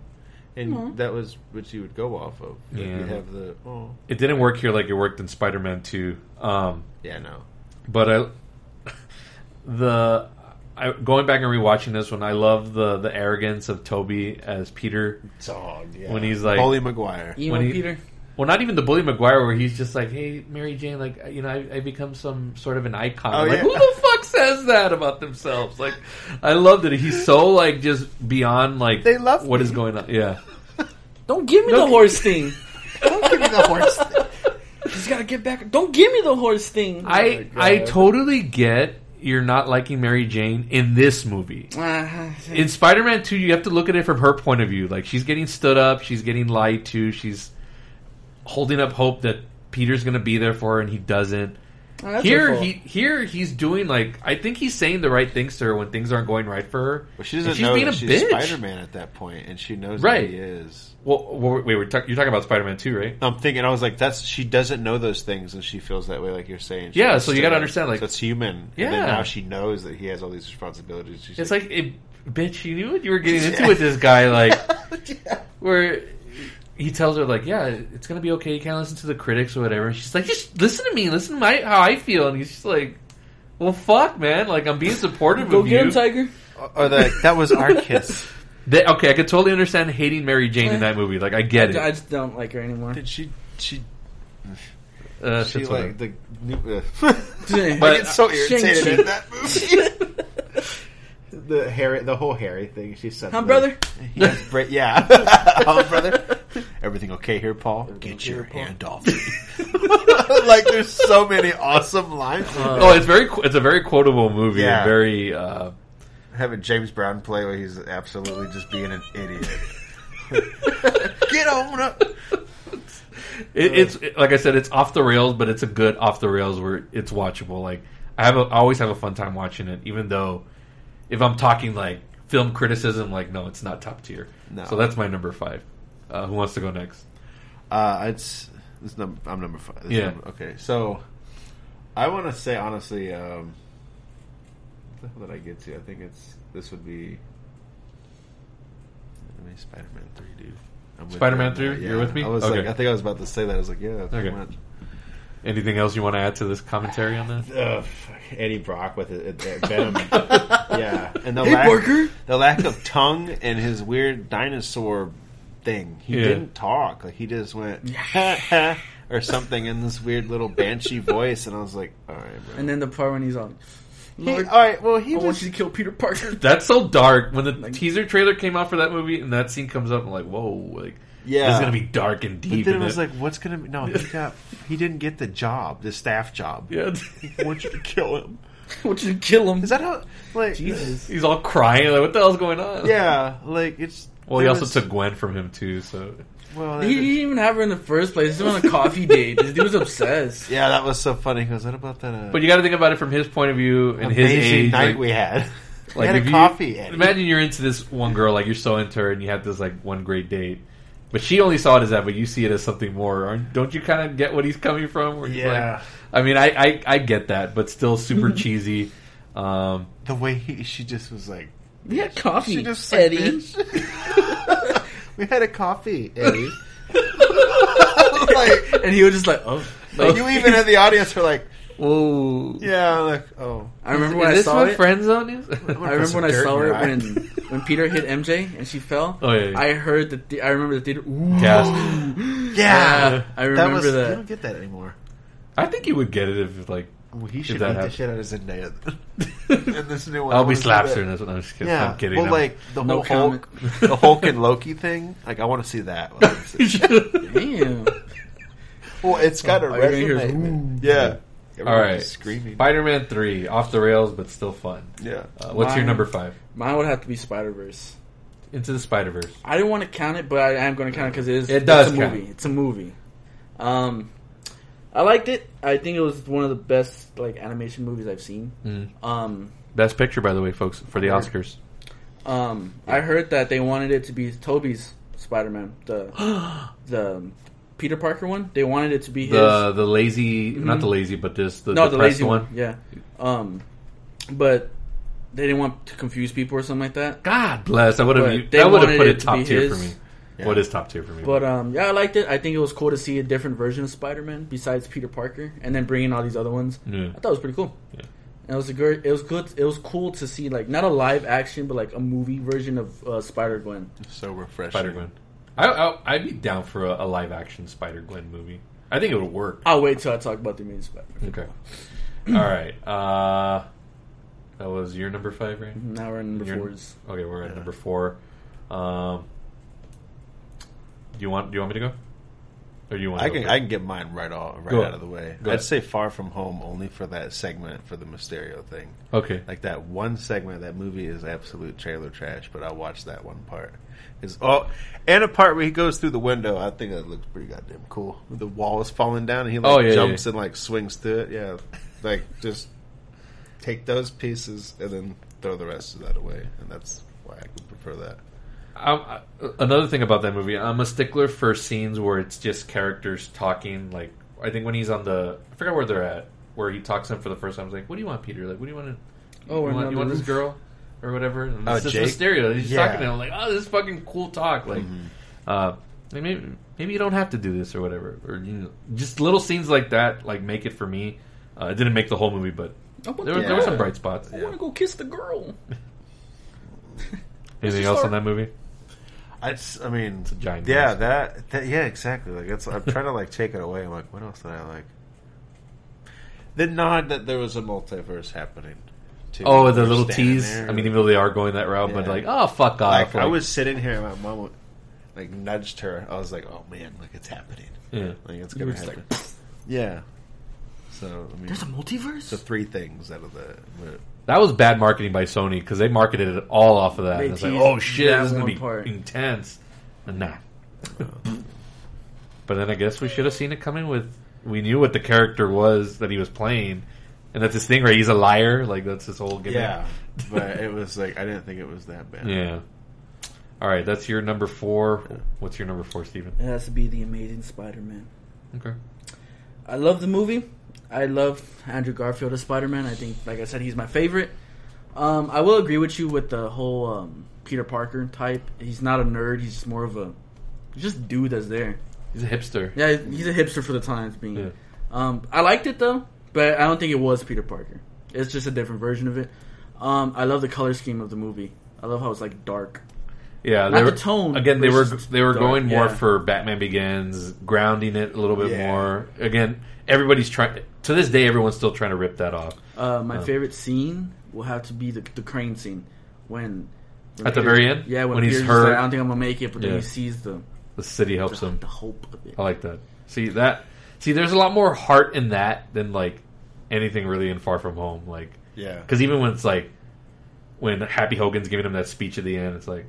and that was what you would go off of. Like, Yeah. You'd have the oh, it didn't work here like it worked in Spider Man Two. Um, yeah, no, but I the I, going back and rewatching this one, I love the the arrogance of Tobey as Peter. dog. Yeah. When he's like- Holy Maguire. emo when he- Peter. Well, not even the bully Maguire, where he's just like, "Hey, Mary Jane, like you know, I, I become some sort of an icon." Oh, like, yeah. who the fuck says that about themselves? Like, I love that He's so like just beyond like They love what me. is going on. Yeah, Don't give me No, the horse thing. Don't give me the horse. He's got to get back. Don't give me the horse thing. I oh I totally get you're not liking Mary Jane in this movie. Uh, in Spider-Man 2, you have to look at it from her point of view. Like she's getting stood up, she's getting lied to, she's holding up hope that Peter's going to be there for her and he doesn't. that's here her fault. he here he's doing like I think he's saying the right things to her when things aren't going right for her. But she doesn't she's know being that a she's. Spider-Man at that point, and she knows Right. that he is. Well, well, wait, we're talk- you're talking about Spider-Man 2, right? I'm thinking, I was like, that's she doesn't know those things, and she feels that way, like you're saying. She Yeah, so you gotta understand, like- so it's human. Yeah. and then now she knows that he has all these responsibilities. She's It's like, it, bitch, you knew what you were getting into with this guy. Like, where he tells her, like, yeah, it's gonna be okay. You can't listen to the critics or whatever. And she's like, just listen to me, listen to my how I feel. And he's just like, well, fuck, man. Like, I'm being supportive Go of get you. him, Tiger. or like that was our kiss. They- okay, I could totally understand hating Mary Jane in that movie. Like, I get it. I just don't like her anymore. Did she? She? Uh, She shit's like the. New, uh, But- I get so irritated Shang-Chi. at that movie. the Harry, the whole Harry thing. She said, Huh, brother? Yes, bra- yeah, oh, brother. Everything okay here, Paul? Get your hand off me. like, there's so many awesome lines. oh, it's very. It's a very quotable movie. Yeah. Very. Uh, having James Brown play where he's absolutely just being an idiot. Get on up. It, it's like I said, it's off the rails, but it's a good off the rails where it's watchable. Like I have, a, I always have a fun time watching it, even though if I'm talking like film criticism, like no, it's not top tier. No. So that's my number five. Uh, who wants to go next? Uh, it's this num- I'm number five. This Yeah. number- okay, so I want to say honestly, um, what the hell did I get to? I think it's this would be. I mean, Spider-Man three, dude. I'm with Spider-Man you on 3? that, You're with me? I was Okay. like, I think I was about to say that. I was like, yeah, pretty Okay. much. Anything else you want to add to this commentary on that? Ugh, Eddie Brock with it, it, Venom. yeah, and the Hey, lack, Parker. the lack of tongue and his weird dinosaur thing. He Yeah. didn't talk; like he just went ha, ha, or something in this weird little banshee voice, and I was like, "All right, bro." And then the part when he's on. He, Lord, all right, well, he I want you to kill Peter Parker. That's so dark. When the teaser trailer came out for that movie and that scene comes up, I'm like, whoa, like Yeah. this is gonna be dark and deep. But then it was it. like, "What's gonna be?" No, he got he didn't get the job, the staff job. yeah, I want you to kill him. I want you to kill him. Is that how? Like, Jesus. he's all crying. Like, what the hell's going on? yeah, like it's. Well, he also was- took Gwen from him too. So Well, He didn't even have her in the first place. He was on a coffee date. This dude was obsessed. Yeah, that was so funny. He goes, "What about that?" Uh, But you got to think about it from his point of view and his amazing age. night like, we had. like we had if a you- coffee. Eddie. Imagine you're into this one girl, like you're so into her, and you have this like one great date, but she only saw it as that, but you see it as something more. Aren't- Don't you kind of get what he's coming from? Where he's Yeah. like- I mean, I, I I get that, but still super cheesy. Um, the way he, she just was like, We had coffee, she just was like, Eddie. "Bitch." We had a coffee, Eddie. like, and he was just like, oh. like, you even in the audience were like, whoa. yeah, like, oh, I remember when is I this saw what it. friend zone is? I remember when I saw in it eye. when when Peter hit MJ and she fell. Oh, yeah, yeah. I heard the. The I remember the theater. Ooh. Gasp. Yeah, I remember was, that. You don't get that anymore. I think you would get it if like Well, he should that beat the shit out of Zendaya. in this new one, I I'll be wanna see slaps that. her. That's what I'm just kidding. Yeah, I'm kidding. well, I'm- like the No whole Hulk, the Hulk and Loki thing. Like, I want to see that. Damn. well, it's got a All you're gonna hear is, resume. Yeah. all right, screaming. Spider-Man three off the rails, but still fun. Yeah. Uh, what's your number five? Mine would have to be Spider Verse. Into the Spider Verse. I didn't want to count it, but I am going to count it because it is. It does It's a count. movie. It's a movie. Um, I liked it. I think it was one of the best like animation movies I've seen. Mm. Um, Best picture, by the way, folks, for the Oscars. um, I heard that they wanted it to be Tobey's Spider Man, the the Peter Parker one. They wanted it to be his. The the lazy, not the lazy, but this the no, the lazy one. Yeah. Um, but they didn't want to confuse people or something like that. God bless. I would have. That would have put it it top tier for his. Me. What is top tier for me? But um, yeah, I liked it. I think it was cool to see a different version of Spider Man besides Peter Parker, and then bringing all these other ones. Yeah. I thought it was pretty cool. Yeah. And it was a good. It was good. It was cool to see like not a live action, but like a movie version of uh, Spider Gwen. So refreshing. Spider Gwen. I, I I'd be down for a, a live action Spider Gwen movie. I think it would work. I'll wait till I talk about the main Spider. Okay. All right. Uh, that was your number five, right? Now we're in number Your- fours. Okay, we're at number four. Um, do you want? Do you want me to go? Or do you want? I to go can first? I can get mine right all right Go out of the way. Go I'd say Far From Home only for that segment for the Mysterio thing. Okay. Like that one segment of that movie is absolute trailer trash, but I watched that one part. Is oh, and a part where he goes through the window. I think that looks pretty goddamn cool. The wall is falling down, and he like Oh, yeah, jumps yeah. and like swings through it. Yeah, like just take those pieces and then throw the rest of that away, and that's why I would prefer that. Um, I- another thing about that movie, I'm a stickler for scenes where it's just characters talking. Like I think when he's on the, I forgot where they're at, where he talks to him for the first time. I was like, "What do you want, Peter? Like, what do you want? To, Oh, you want, you want this girl or whatever?" And Oh, it's just Jake? Mysterio. He's Yeah. talking to him. Like, "Oh, this is fucking cool talk." Like, uh, like, maybe maybe you don't have to do this or whatever, or you know, just little scenes like that, like make it for me. Uh, it didn't make the whole movie, but I want there, were there were some bright spots. I want to go kiss the girl. Anything else Stark. on that movie? I, just, I mean, a giant yeah, mess. that, that, yeah, exactly. Like it's, I'm trying to like take it away. I'm like, what else did I like? The nod that there was a multiverse happening. Too. Oh, the little standing tease. there. I mean, even though they are going that route, but like, oh fuck off! like, I was sitting here, and my mom would, like nudged her. I was like, oh man, like it's happening. yeah. Like it's gonna happen. like, yeah. So I mean, there's a multiverse. the three things out of the. the That was bad marketing by Sony because they marketed it all off of that. They And it's like, oh shit, that this is gonna be part. intense. And nah. but then I guess we should have seen it coming with. We knew what the character was that he was playing, and that's his thing, right? He's a liar. Like that's his whole gimmick. Yeah, but it was like I didn't think it was that bad. Yeah. All right, that's your number four. What's your number four, Steven? It has to be the Amazing Spider-Man. Okay. I love the movie. I love Andrew Garfield as Spider Man. I think, like I said, he's my favorite. Um, I will agree with you with the whole um, Peter Parker type. He's not a nerd. He's just more of a just dude that's there. He's a hipster. Yeah, he's a hipster for the times being. Yeah. Um, I liked it though, but I don't think it was Peter Parker. It's just a different version of it. Um, I love the color scheme of the movie. I love how it's like dark. Yeah, Not they were, the tone again. They were they were dark, going more yeah. for Batman Begins, grounding it a little bit Yeah. more. Again, everybody's trying. To this day, everyone's still trying to rip that off. Uh, my Oh. favorite scene will have to be the the crane scene when. when At the very end? yeah, when, When he's Peter's hurt. like, I don't think I'm gonna make it, but then he sees the The city helps the, him. the hope of it. I like that. See that? See, there's a lot more heart in that than like anything really in Far From Home. Like, Yeah. because even when it's like when Happy Hogan's giving him that speech at the end, it's like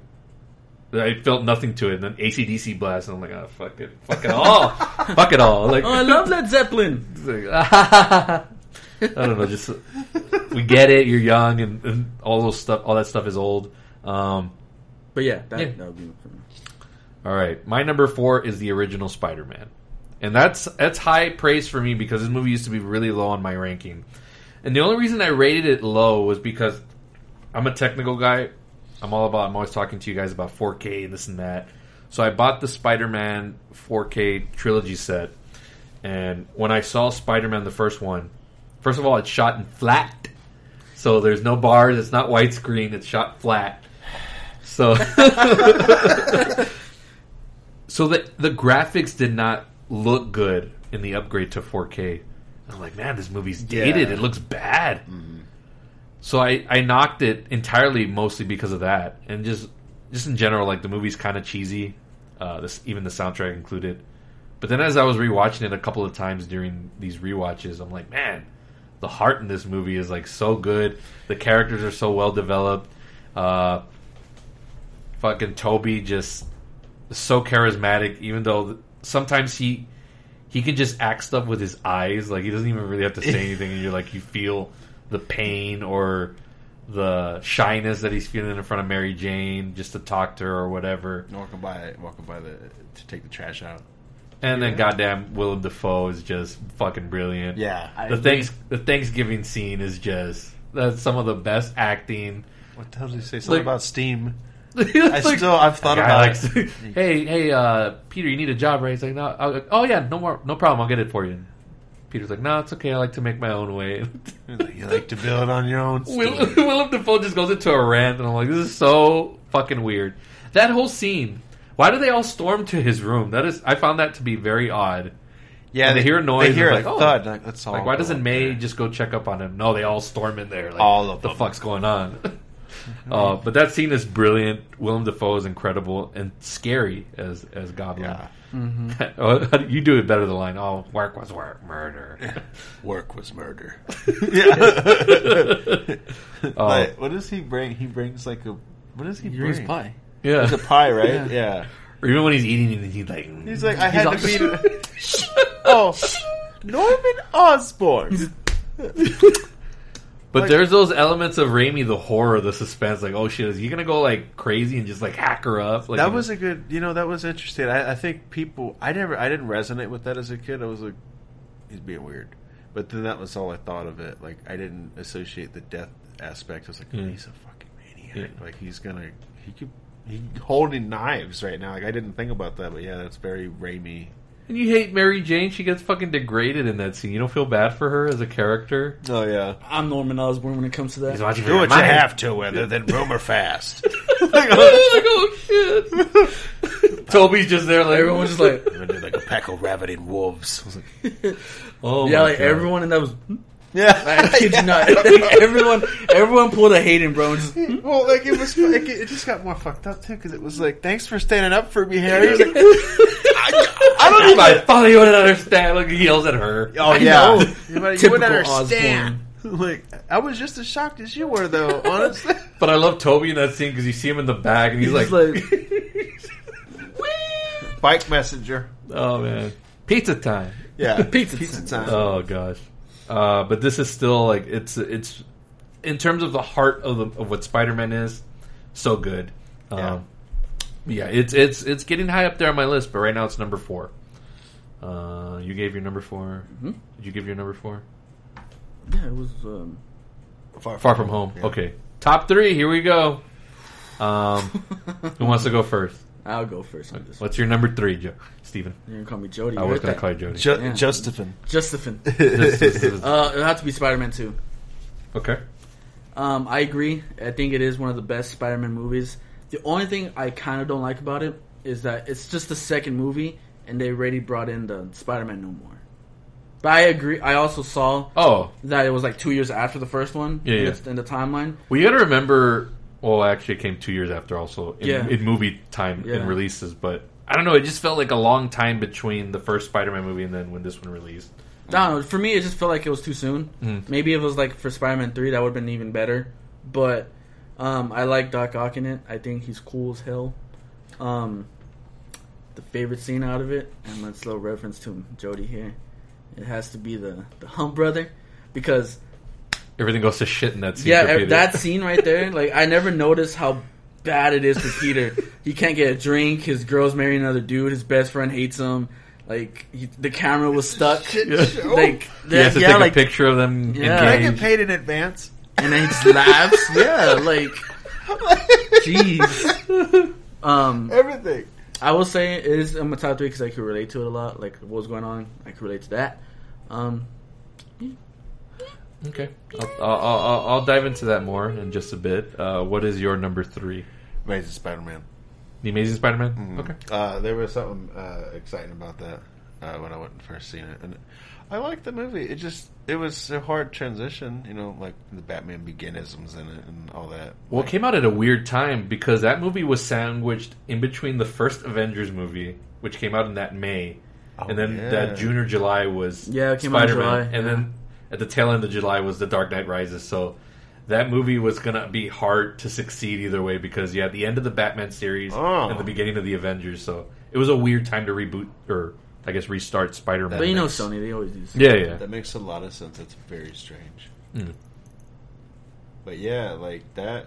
I felt nothing to it. And then ACDC blast, and I'm like, oh fuck it, fuck it all, fuck it all. Like, Oh, I love Led Zeppelin. It's like, I don't know. Just we get it. You're young, and, and all those stuff. All that stuff is old. Um, But yeah, that, Yeah. that would be for me. all right, my number four is the original Spider-Man, and that's that's high praise for me because this movie used to be really low on my ranking, and the only reason I rated it low was because I'm a technical guy. I'm all about. I'm always talking to you guys about 4K and this and that. So I bought the Spider-Man 4K trilogy set, and when I saw Spider-Man the first one, first of all, it's shot in flat, so there's no bars. It's not widescreen. It's shot flat. So, so the the graphics did not look good in the upgrade to 4K. I'm like, man, this movie's dated. Yeah. It looks bad. Mm-hmm. So I, I knocked it entirely, mostly because of that, and just just in general, like the movie's kind of cheesy. Uh, this even the soundtrack included. But then as I was rewatching it a couple of times during these rewatches, I'm like, man, the heart in this movie is like so good. The characters are so well developed. Uh, fucking Tobey just so charismatic, even though sometimes he he can just act stuff with his eyes. Like he doesn't even really have to say anything, and you're like you feel the pain or the shyness that he's feeling in front of Mary Jane just to talk to her or whatever. Walking by, walking by the to take the trash out. And then goddamn Willem Dafoe is just fucking brilliant. Yeah. I the thanks the Thanksgiving scene is just that's some of the best acting. What the hell did he say? Something Like- about steam. I still- I've thought about it. hey, hey, uh, Peter, you need a job, right? He's like, no. I'll, oh yeah, no more, no problem. I'll get it for you. Peter's like, no, it's okay. I like to make my own way. You like to build on your own. Will. Willem Dafoe just goes into a rant, and I'm like, this is so fucking weird. That whole scene. Why do they all storm to his room? That is, I found that to be very odd. Yeah, And they hear a noise, They hear like, oh. thud. Like, let's all Like, why doesn't May there. just go check up on him? No, they all storm in there. Like, All of the them. fuck's going on? uh, but that scene is brilliant. Willem Dafoe is incredible and scary as as Goblin. Yeah. Oh, you do it better. The line, "Oh, work was work, murder." Work was murder. oh, Like, what does he bring? He brings like a. What does he He bring? brings pie. yeah. It's a pie, right? Yeah. Or even when he's eating, it, he's like, He's like, I he's had to beat. him. oh, Norman Osborn. But Like- there's those elements of Raimi, the horror, the suspense. Like, oh shit, is he gonna go like crazy and just like hack her up? Like, that was a good. You know, that was interesting. I, I think people. I never. I didn't resonate with that as a kid. I was like, he's being weird. But then that was all I thought of it. Like I didn't associate the death aspect. I was like, oh, Yeah. he's a fucking maniac. Yeah. Like he's gonna. He could. He holding knives right now. Like I didn't think about that. But yeah, that's very Raimi. And you hate Mary Jane. She gets fucking degraded in that scene. You don't feel bad for her as a character. Oh yeah. I'm Norman Osborn when it comes to that. He's watching Do what you have to, whether than rumor fast. Oh. like, oh shit. Tobey's just there, like Everyone's just like, like a pack of ravening wolves. I was like, oh yeah, my like God. everyone in that was. Yeah. I kid you not. everyone, everyone pulled a Hayden, bro. and Just, Well, like it was, like, it just got more fucked up too because it was like, "Thanks for standing up for me, Harry." He's like, I, I don't even. My father, you wouldn't understand. Like he yells at her. Oh I yeah, know. you wouldn't Typical understand. like I was just as shocked as you were, though. Honestly, But I love Tobey in that scene because you see him in the back and he's, He's like, just bike messenger. oh man, pizza time. Yeah, Pizza pizza time. time. Oh gosh. Uh, but this is still like it's it's in terms of the heart of, the, of what Spider-Man is, so good. Yeah. Um, yeah, it's it's it's getting high up there on my list, but right now it's number four. Uh, you gave your number 4 Mhm. Did you give your number four? Yeah, it was. Um, Far, Far from home. Yeah. Okay, top three. Here we go. Um, who wants to go first? I'll go first on this. one. What's your number three, Joe? Steven. You're gonna call me Jody. I was heard gonna call you Jody. Ju- Yeah. Justifin. Justifin. This- this is- uh, it had to be Spider-Man 2. okay. Um, I agree. I think it is one of the best Spider-Man movies. The only thing I kind of don't like about it is that it's just the second movie, and they already brought in the Spider-Man No More. But I agree. I also saw Oh, that it was like two years after the first one. Yeah, in, yeah. the- in the timeline. well, you got to remember. Well, actually, it came two years after, also in, Yeah. in movie time Yeah. and releases. But I don't know. It just felt like a long time between the first Spider-Man movie and then when this one released. I don't know. For me, it just felt like it was too soon. Mm. Maybe if it was like for Spider-Man Three, that would have been even better. But um, I like Doc Ock in it. I think he's cool as hell. Um, the favorite scene out of it, and let's little reference to Jody here. It has to be the the Hump brother because Everything goes to shit in that scene. yeah, for Peter. that scene right there. Like I never noticed how bad it is for Peter. he can't get a drink. His girl's marrying another dude. His best friend hates him. Like he, the camera was stuck. Like He has to yeah, take like a picture of them Yeah. I get paid in advance. and then he just laughs. Yeah, like, jeez. Um, Everything. I will say it is in my top three because I could relate to it a lot. Like what was going on, I could relate to that. Um, Okay, I'll, I'll, I'll, I'll dive into that more in just a bit. Uh, what is your number three? Amazing Spider-Man. The Amazing Spider-Man. Mm-hmm. Okay. Uh, there was something uh, exciting about that uh, when I went and first seen it, and I liked the movie. It just it was a hard transition, you know, like the Batman Beginisms in it and all that. Well, Like, it came out at a weird time because that movie was sandwiched in between the first Avengers movie, which came out in that May, Oh, and then yeah. that June or July was Yeah, it came out in Spider-Man, and yeah. then at the tail end of July was The Dark Knight Rises. So that movie was gonna be hard to succeed either way because you had the end of the Batman series Oh. and the beginning of the Avengers. So it was a weird time to reboot or I guess restart Spider-Man. but you know Sony, they always do. yeah, yeah. that makes a lot of sense. It's very strange. Mm. But yeah, like that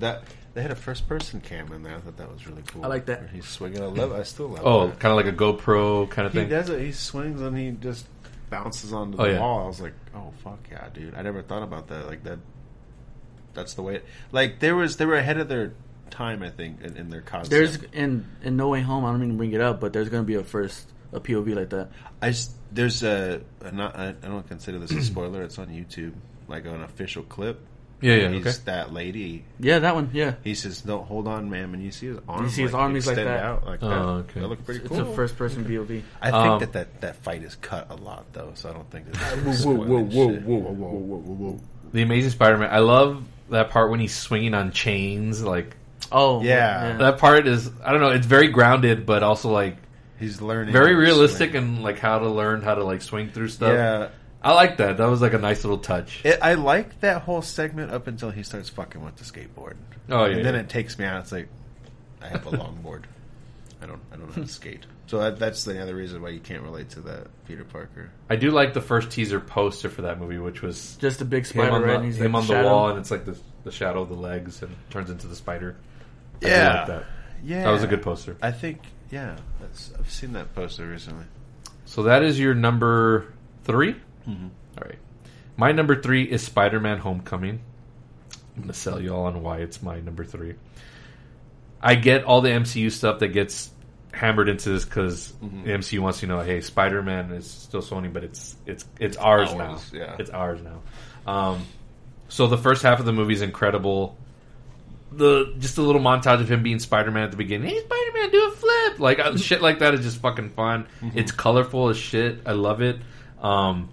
that they had a first person cam in there. I thought that was really cool. I like that. He's swinging. I love. I still love. It. Oh, kind of like a GoPro kind of He thing. He does it. He swings and he just bounces onto oh, the Oh, yeah. wall. I was like, oh fuck yeah, dude! I never thought about that. Like that. That's the way. It, like there was, they were ahead of their time. I think in, in their concept. There's in in No Way Home. I don't mean to bring it up, but there's gonna be a first a POV like that. I s- there's a, a not. I, I don't consider this a spoiler. It's on YouTube, like an official clip. Yeah, yeah, He's okay. that lady. Yeah, that one. Yeah, He says, "No, hold on, ma'am," and you see his arm. see his arm, he's like extend that. Out like Oh, that. okay. That looked pretty it's cool. a first person POV. I think Um, that, that that fight is cut a lot though, so I don't think. That Whoa, whoa, whoa, whoa, whoa, whoa, The Amazing Spider-Man. I love that part when he's swinging on chains. Like Oh Yeah. that part is I don't know. It's very grounded, but also like He's learning. very realistic swing. and like how to learn how to like swing through stuff. Yeah, I like that. That was like a nice little touch. it, I like that whole segment up until he starts fucking with the skateboard. Oh, yeah, and then yeah. it takes me out. It's like I have a longboard. I don't. I don't know how to skate. So that, that's the other reason why you can't relate to that Peter Parker. I do like the first teaser poster for that movie, which was Just a big him spider, on right? the, he's him like on the wall, and it's like the the shadow of the legs and turns into the spider. I Yeah. like that. Yeah, That was a good poster. I think. Yeah, that's, I've seen that poster recently. So that is your number 3 Mm-hmm. All right. My number three is Spider Man Homecoming. I'm going to sell you all on why it's my number three. I get all the MCU stuff that gets hammered into this because Mm-hmm. the MCU wants you to know, hey, Spider Man is still Sony, but it's it's it's ours, Ours, now. yeah. It's ours now. Um, so the first half of the movie is incredible. The just a little montage of him being Spider Man at the beginning. Hey, Spider Man, do a flip! Like uh, shit like that is just fucking fun. Mm-hmm. It's colorful as shit. I love it. Um,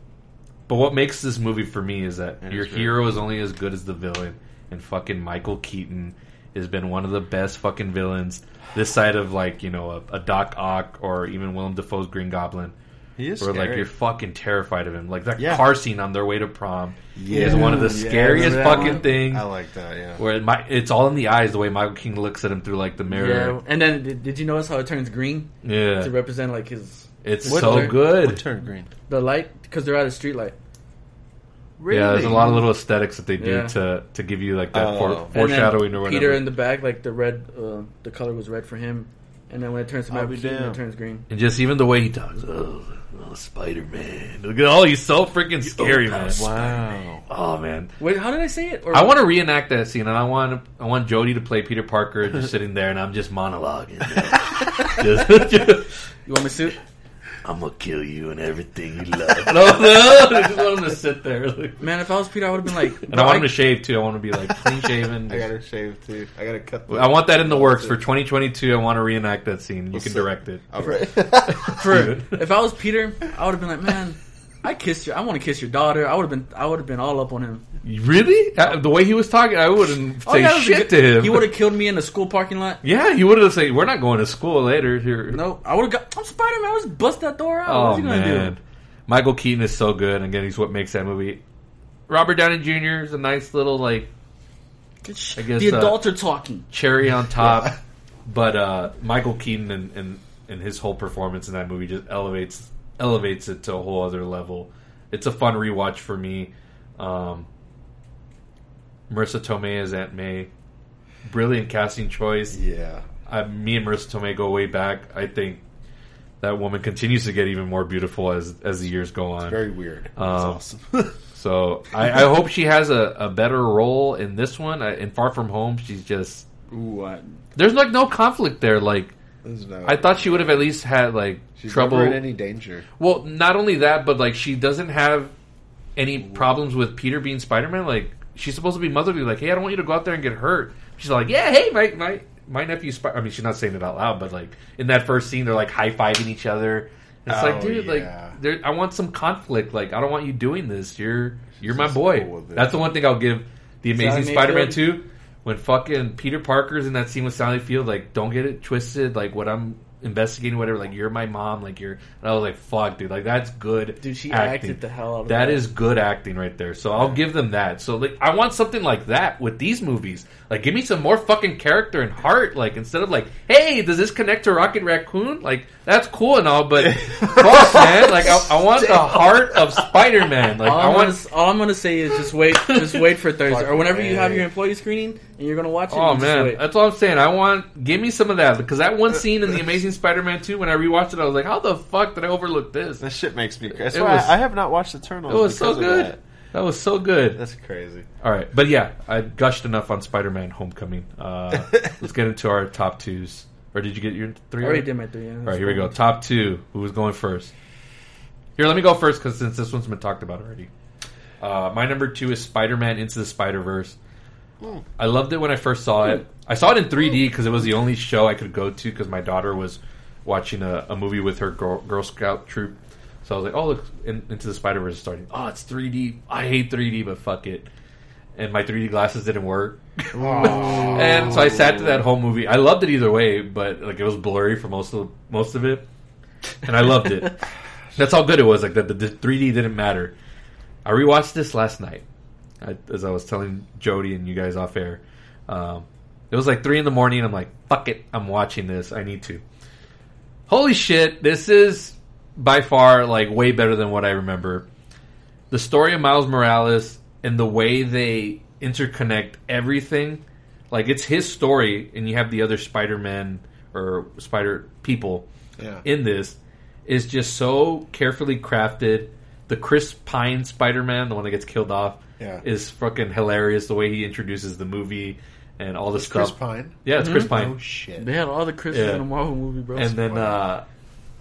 but what makes this movie for me is that It your is great. hero is only as good as the villain, and fucking Michael Keaton has been one of the best fucking villains this side of like you know a, a Doc Ock or even Willem Dafoe's Green Goblin. He is Where like you're fucking terrified of him. Like that Yeah. car scene on their way to prom Yeah. is one of the scariest remember that fucking one? things. I like that. Yeah. Where it might, it's all in the eyes, the way Michael King looks at him through like the mirror. Yeah, mirror. and then did, did you notice how it turns green Yeah, to represent like his it's What so turn- good. What turned green? the light because they're at a street light. Yeah, there's a lot of little aesthetics that they do Yeah. to to give you like that Oh. fore- And And then foreshadowing or whatever. Peter in the back, like the red, uh, the color was red for him, and then when it turns to I'll Michael be Keaton, damned. it turns green. and just even the way he talks. Oh, oh Spider Man! Look at oh, he's so freaking scary, man. Wow. Oh man, Wait, how did I say it? Or I want to reenact that scene, and I want I want Jodi to play Peter Parker, just sitting there, and I'm just monologuing. just, just, You want me to suit? I'm gonna kill you and everything you love. no, no, I just want him to sit there, like- Man, if I was Peter, I would have been like, and I want him to shave too. I want him to be like clean shaven. I gotta shave too. I gotta cut. The, I want that in the works for 2022. I want to reenact that scene. You What's can that? direct it. All right. for if I was Peter, I would have been like, man, I kissed your, I want to kiss your daughter. I would have been, I would have been all up on him. Really? Uh, the way he was talking, I wouldn't Oh, say yeah, was a shit good- to him. He would have killed me in the school parking lot. Yeah, he would have said, "We're not going to school later." Here. No, I would have got. I'm Spider Man. Let's bust that door out. Oh What's he gonna man, do? Michael Keaton is so good. and Again, he's what makes that movie. Robert Downey Jr. is a nice little like I guess, the uh, adults are talking. cherry on top, but uh, Michael Keaton and, and and his whole performance in that movie just elevates elevates it to a whole other level. It's a fun rewatch for me. Um, Marisa Tomei as Aunt May, brilliant casting choice. yeah. uh, me and Marisa Tomei go way back. I think that woman continues to get even more beautiful as as the years go on. Very weird. Um, awesome. So I, I hope she has a, a better role in this one. I, in Far From Home, she's just Ooh, I, there's like no conflict there. Like no- I thought she would have at least had like She's trouble. in any danger. well, not only that, but like she doesn't have any problems with Peter being Spider Man. Like she's supposed to be motherly. Like, hey, I don't want you to go out there and get hurt. She's like, yeah, hey, my my my nephew. Spi-. I mean, she's not saying it out loud, but like in that first scene, they're like high fiving each other. It's Oh, like, dude, yeah. like there, I want some conflict. Like, I don't want you doing this. You're you're my boy. cool. That's the one thing I'll give the Amazing Spider-Man two. When fucking Peter Parker's in that scene with Sally Field, like, don't get it twisted. Like, what I'm investigating, whatever. Like, you're my mom. Like, you're. And I was like, fuck, dude. Like, that's good. dude, she acting. acted the hell out of That is good acting right there. So I'll give them that. So like I want something like that with these movies. Like give me some more fucking character and heart. Like instead of like, hey, does this connect to Rocket Raccoon? Like that's cool and all, but fuck man, like I, I want the heart of Spider Man. Like All I I'm, want. gonna, all I'm gonna say is just wait, just wait for Thursday or whenever you have your employee screening and you're gonna watch it. Oh just man, wait. that's all I'm saying. I want give me some of that because that one scene in the Amazing Spider-Man 2 when I rewatched it, I was like, how the fuck did I overlook this? That shit makes me. That's It why was- I, I have not watched Eternals. It was so because of good. That. That was so good. That's crazy. All right, but yeah, I gushed enough on Spider-Man: Homecoming. Uh, let's get into our top twos. Or did you get your three? I already did my three. Yeah, All right, here we go. Top two. Who was going first? Here, let me go first because since this one's been talked about already. Uh, my number two is Spider-Man Into the Spider-Verse. I loved it when I first saw it. I saw it in 3D because it was the only show I could go to because my daughter was watching a, a movie with her Girl, Girl Scout troop. So I was like, "Oh, look, in, Into the Spider Verse is starting. Oh, it's 3D. I hate 3D, but fuck it." And my 3D glasses didn't work, and so I sat through that whole movie. I loved it either way, but like it was blurry for most of most of it, and I loved it. That's how good it was. Like the, the, the 3D didn't matter. I rewatched this last night, I, as I was telling Jodi and you guys off air. Um, it was like three in the morning. I'm like, fuck it, I'm watching this. I need to. Holy shit, this is by far like way better than what I remember. The story of Miles Morales and the way they interconnect everything, like it's his story, and you have the other Spider-Man or Spider people Yeah. in this is just so carefully crafted. The Chris Pine Spider-Man, the one that gets killed off, Yeah. is fucking hilarious. The way he introduces the movie and all the Chris stuff. Pine. Yeah, it's Chris Pine. Oh shit. They had all the Chris Yeah. in a Marvel movie, bro. and then uh,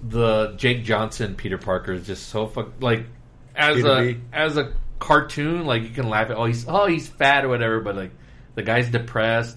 the Jake Johnson Peter Parker is just so fuck like as Peter a B. as a cartoon like you can laugh at oh he's oh he's fat or whatever but like the guy's depressed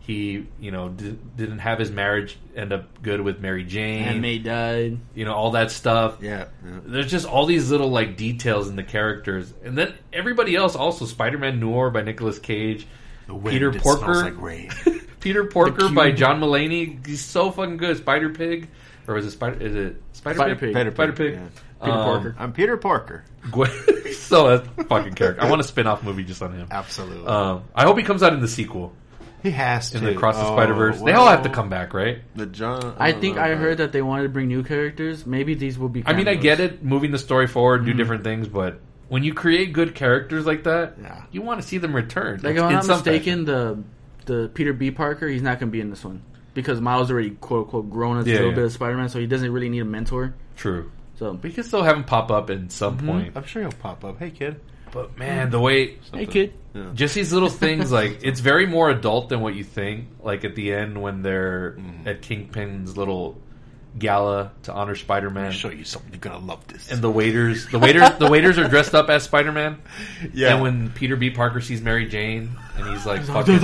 he you know di- didn't have his marriage end up good with Mary Jane and May died. you know all that stuff Yeah. yeah. there's just all these little like details in the characters and then everybody else also Spider-Man Noir by Nicolas Cage Peter Wind, it Porker like rain. Peter Porker The by John Mulaney. He's so fucking good. Spider Pig, or is it Spider? Is it Spider, Spider Pig? Pig. Spider Pig. yeah. Peter Um, Porker. I'm Peter Parker. Gwen- so that's a fucking character. I want a spin off movie just on him. Absolutely. Um, I hope he comes out in the sequel he has to. in the Across the Oh, Spider Verse. They well, all have to come back, right? The John. I don't think know I about- heard that they wanted to bring new characters. Maybe these will be. I mean, I cameos. get it, moving the story forward, Mm-hmm. do different things, but when you create good characters like that, Yeah. you want to see them return. Like, if in I'm not some mistaken, the the Peter B. Parker, he's not going to be in this one because Miles already quote unquote grown as Yeah, a little yeah. bit of Spider Man, so he doesn't really need a mentor. True. So, We can still have him pop up at some Mm-hmm. point. I'm sure he'll pop up. Hey, kid. But man, the way hey kid, just these little things like it's very more adult than what you think. Like at the end when they're Mm. at Kingpin's little gala to honor Spider Man. I'll show you something. You're gonna love this. And the waiters, the waiters, the waiters are dressed up as Spider Man. Yeah. And when Peter B. Parker sees Mary Jane, and he's like fucking,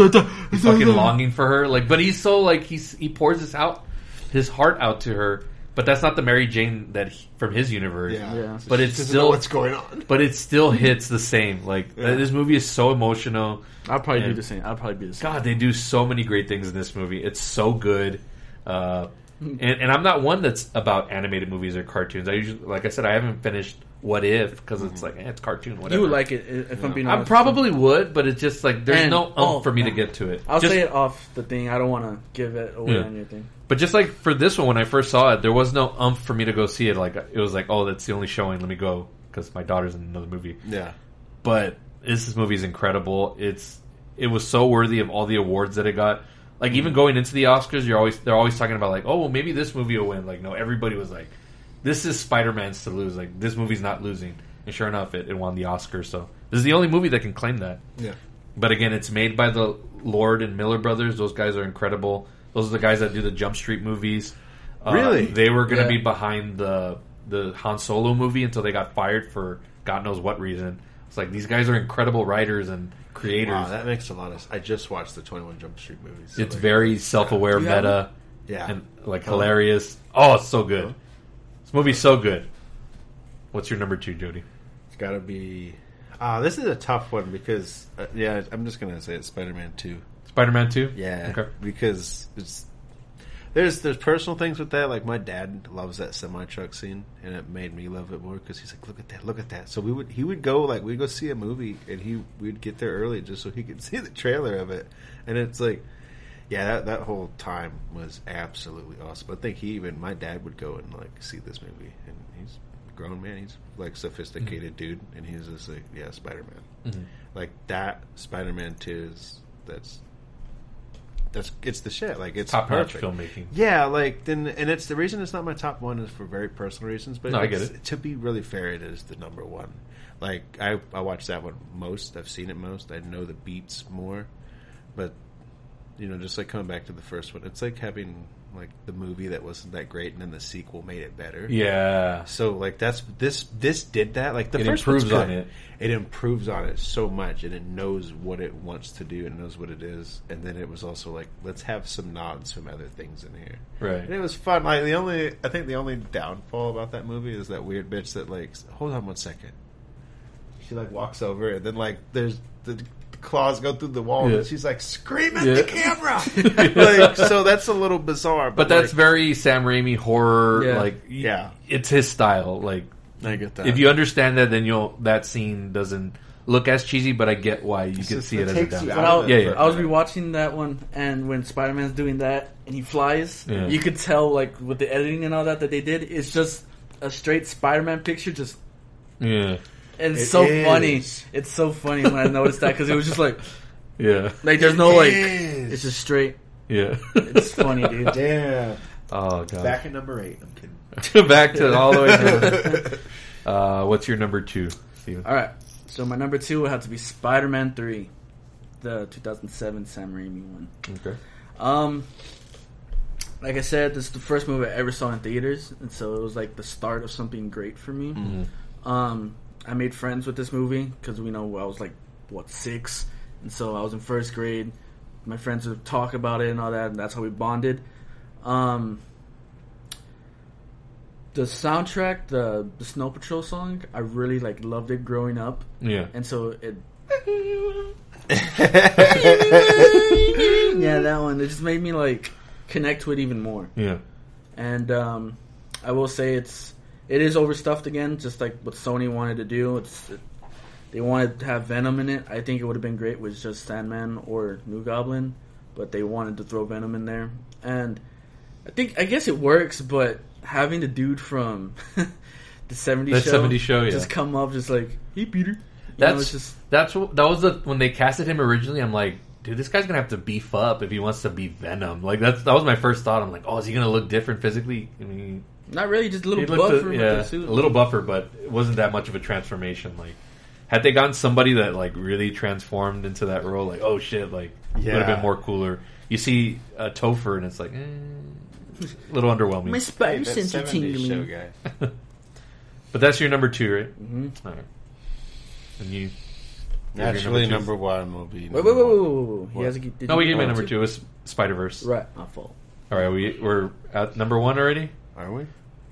he's fucking longing for her, like, but he's so like he's he pours his out, his heart out to her. But that's not the Mary Jane that he, from his universe. yeah. Yeah. But She it's doesn't know still what's going on. but it still hits the same. Like Yeah. this movie is so emotional. I'll probably do the same. I'll probably be the same. God, they do so many great things in this movie. It's so good. Uh, and, and I'm not one that's about animated movies or cartoons. I usually, like I said, I haven't finished What If because it's like eh, it's cartoon. Whatever. You would like it if I'm being I honest. probably would, but it's just like there's And- no umph oh, for me to yeah. get to it. I'll Just- say it off the thing. I don't want to give it away Yeah. on your thing. But just like for this one, when I first saw it, there was no umph for me to go see it. Like it was like, oh, that's the only showing. Let me go because my daughter's in another movie. Yeah. but this movie is incredible. It's it was so worthy of all the awards that it got. Like even going into the Oscars, you're always they're always talking about like, oh, well, maybe this movie will win. Like, no, everybody was like, this is Spider Man's to lose. Like, this movie's not losing. And sure enough, it, it won the Oscar. So this is the only movie that can claim that. Yeah. But again, it's made by the Lord and Miller brothers. Those guys are incredible. Those are the guys that do the Jump Street movies. Uh, Really? They were going to Yeah. be behind the the Han Solo movie until they got fired for God knows what reason. It's like these guys are incredible writers and creators. Wow, that makes a lot of. I just watched the Twenty One Jump Street movies. so, it's like, very self aware, Do you have meta, Yeah. and like hilarious. Oh, it's so good. This movie's so good. What's your number two, Jodi? It's got to be. Ah, this is a tough one because uh, yeah, I'm just gonna say it's Spider Man Two. Spider Man Two. Yeah, Okay. because it's there's there's personal things with that. Like my dad loves that semi truck scene, and it made me love it more because he's like, look at that, look at that. So we would he would go like we'd go see a movie, and he we'd get there early just so he could see the trailer of it, and it's like. Yeah, that, that whole time was absolutely awesome. I think he even my dad would go and like see this movie, and he's a grown man. He's like sophisticated Mm-hmm. dude, and he's just like, yeah, Spider Man. Like that Spider Man two is that's that's it's the shit. Like it's Top notch perfect. filmmaking. Yeah, like then, and it's the reason it's not my top one is for very personal reasons. But No, I get it. To be really fair, it is the number one. Like I, I watched that one most. I've seen it most. I know the beats more, but you know, just like coming back to the first one, it's like having like the movie that wasn't that great, and then the sequel made it better. Yeah. So like that's this this did that. Like the It first improves on it. It improves on it so much, and it knows what it wants to do and knows what it is. And then it was also like, let's have some nods from other things in here. Right. And it was fun. Like the only, I think the only downfall about that movie is that weird bitch that like, hold on one second. She like walks over, and then like there's the claws go through the wall, Yeah. and she's like screaming Yeah. at the camera. like so, that's a little bizarre. But that's like, very Sam Raimi horror. Yeah. Like, Yeah. it's his style. Like, I get that. if you understand that, then you'll that scene doesn't look as cheesy, but I get why you can just- see it it as a takes down. out I was, Yeah, yeah. I was rewatching that one, and when Spider Man's doing that and he flies, Yeah. you could tell like with the editing and all that that they did, it's just a straight Spider Man picture. Just Yeah, and it's It so is. funny. It's so funny when I noticed that because it was just like yeah, like there's no like is. it's just straight. yeah. It's funny, dude. Damn. oh god. Back at number eight. I'm kidding. Back to all the way down. Uh, what's your number two, Steven? All right, so my number two would have to be Spider Man Three, the 2007 Sam Raimi one. Okay. Um, like I said, this is the first movie I ever saw in theaters, and so it was like the start of something great for me. Um, I made friends with this movie because we know I was like what six, and so I was in first grade. My friends would talk about it and all that, and that's how we bonded. Um, the soundtrack, the the Snow Patrol song, I really like loved it growing up, Yeah. and so it. yeah, that one. It just made me like connect to it even more. Yeah. And um, I will say it's it is overstuffed again, just like what Sony wanted to do. It's it, they wanted to have Venom in it. I think it would have been great with just Sandman or New Goblin, but they wanted to throw Venom in there. And I think I guess it works, but having the dude from the 70s That show. 70s show, yeah. Just come up, just like, hey, Peter. You That's know, just that's what that was the when they casted him originally. I'm like, dude, this guy's gonna have to beef up if he wants to be Venom. Like that's that was my first thought. I'm like, oh, is he gonna look different physically? I mean, not really, just a little buffer a, yeah, the suit. a little buffer, but it wasn't that much of a transformation. Like, had they gotten somebody that like really transformed into that role, like, oh shit, like would have been more cooler. You see uh, Topher, and it's like, eh, a little underwhelming. My spider That sense are 70s show tingling. guy. but that's your number two, right? Mhm. All right. And you. Naturally, two? number one will be. Wait, wait, wait, wait, wait, wait, wait. He hasn't. No, we gave my go number to? two. was Spider Verse. Right, my fault. All right, we we're at number one already. Are we?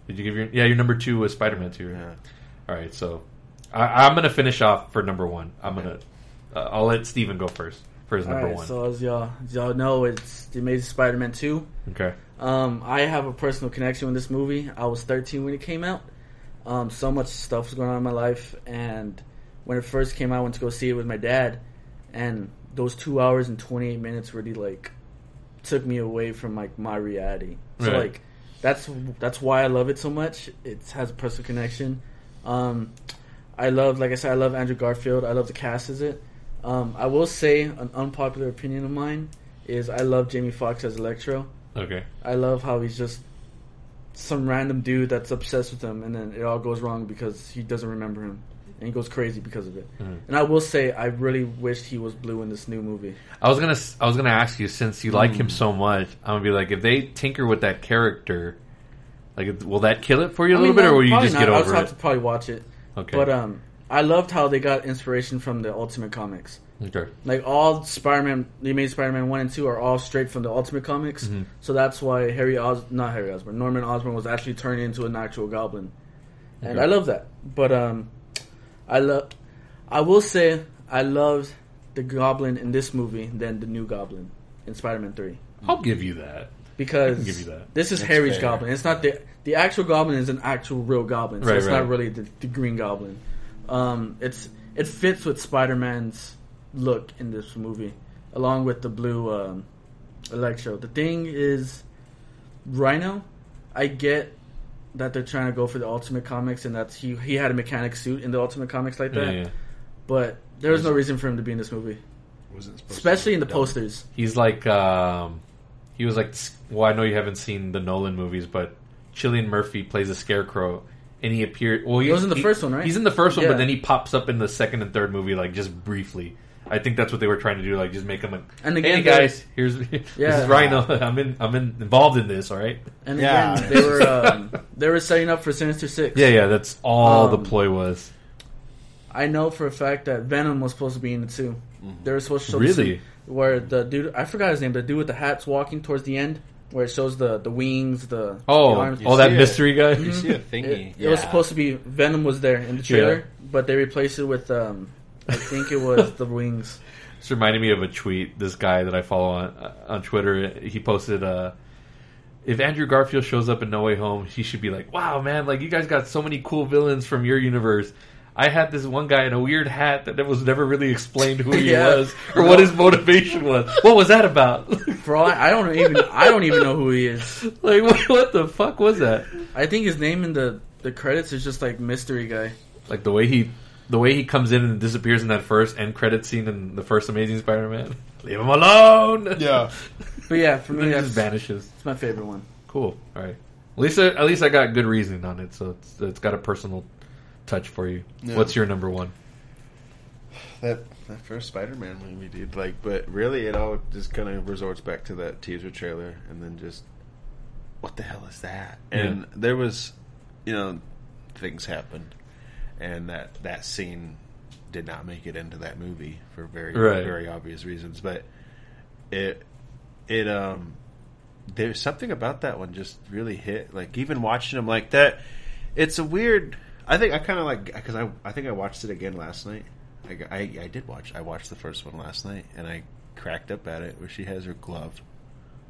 Did you give your yeah? Your number two was Spider Man two. Right? Yeah. All right, so I, I'm gonna finish off for number one. I'm gonna uh, I'll let Steven go first for his All number right, one. so as y'all, as y'all know, it's the Amazing Spider-Man two. okay. Um, I have a personal connection with this movie. I was 13 when it came out. Um, so much stuff was going on in my life, and when it first came out, I went to go see it with my dad, and those two hours and 28 minutes really like took me away from like my reality. So Right. like that's that's why I love it so much. It has a personal connection. Um, I love, like I said, I love Andrew Garfield. I love the cast as it. Um, I will say an unpopular opinion of mine is I love Jamie Foxx as Electro. Okay. I love how he's just some random dude that's obsessed with him, and then it all goes wrong because he doesn't remember him, and he goes crazy because of it. Mhm. And I will say, I really wished he was blue in this new movie. I was gonna I was gonna ask you since you like him so much, I'm gonna be like, if they tinker with that character, like, will that kill it for you a I little mean, bit, or will you just not. get over it? I'll over have to probably watch it. Okay. But um, I loved how they got inspiration from the Ultimate Comics. okay. Like all Spider-Man, the Amazing Spider-Man one and two are all straight from the Ultimate Comics. Mhm. So that's why Harry Os not Harry Osborn, Norman Osborn was actually turned into an actual Goblin, and Okay. I love that. But um, I love, I will say I loved the Goblin in this movie than the new Goblin in Spider-Man Three I'll give you that. because give you that. this is That's Harry's fair. Goblin. It's not the the actual Goblin is an actual real Goblin, so Right, it's right. not really the, the Green Goblin. Um, it's it fits with Spider-Man's look in this movie, along with the blue um, Electro. The thing is, Rhino. I get that they're trying to go for the Ultimate Comics, and that he he had a mechanic suit in the Ultimate Comics like that. Yeah, yeah. But there was no reason for him to be in this movie, Wasn't especially in the be posters. He's like, um, he was like, well, I know you haven't seen the Nolan movies, but Cillian Murphy plays a scarecrow, and he appeared. Well, he He was in the he- first one, right? He's in the first one, Yeah. but then he pops up in the second and third movie, like just briefly. I think that's what they were trying to do, like just make them. like, And hey guys, here's this is Rhino. I'm in, I'm in, involved in this. All right. And Yeah. again, they were um, they were setting up for Sinister Six. Yeah, yeah. That's all Um, the ploy was. I know for a fact that Venom was supposed to be in it too. They were supposed to show the Really? scene where the dude I forgot his name, the dude with the hat's walking towards the end, where it shows the the wings, the Oh, the arms. oh, that see it. mystery guy. You see a It, thingy. it was supposed to be Venom was there in the trailer, but they replaced it with um, I think it was the wings. This reminded me of a tweet. This guy that I follow on on Twitter, he posted, uh, "If Andrew Garfield shows up in No Way Home, he should be like, wow, man, like you guys got so many cool villains from your universe." I had this one guy in a weird hat that was never really explained who he Yeah. was or what his motivation was. What was that about? For all I, I don't even I don't even know who he is. like, what, what the fuck was that? I think his name in the the credits is just like mystery guy. Like the way he, the way he comes in and disappears in that first end credit scene in the first Amazing Spider-Man. Leave him alone. Yeah. But yeah, for me then he that's, just vanishes. that's my favorite one. Cool. All right. At least, I, at least I got good reasoning on it, so it's, it's got a personal touch for you. Yeah. What's your number one? that that first Spider-Man movie, dude. Like, but really, it all just kind of resorts back to that teaser trailer, and then just what the hell is that? And Yeah. there was, you know, things happened, and that that scene did not make it into that movie for very Right. very obvious reasons. But it it um there's something about that one just really hit. Like even watching them like that, it's a weird. I think I kind of like because I I think I watched it again last night. I I did watch. I watched the first one last night, and I cracked up at it where she has her glove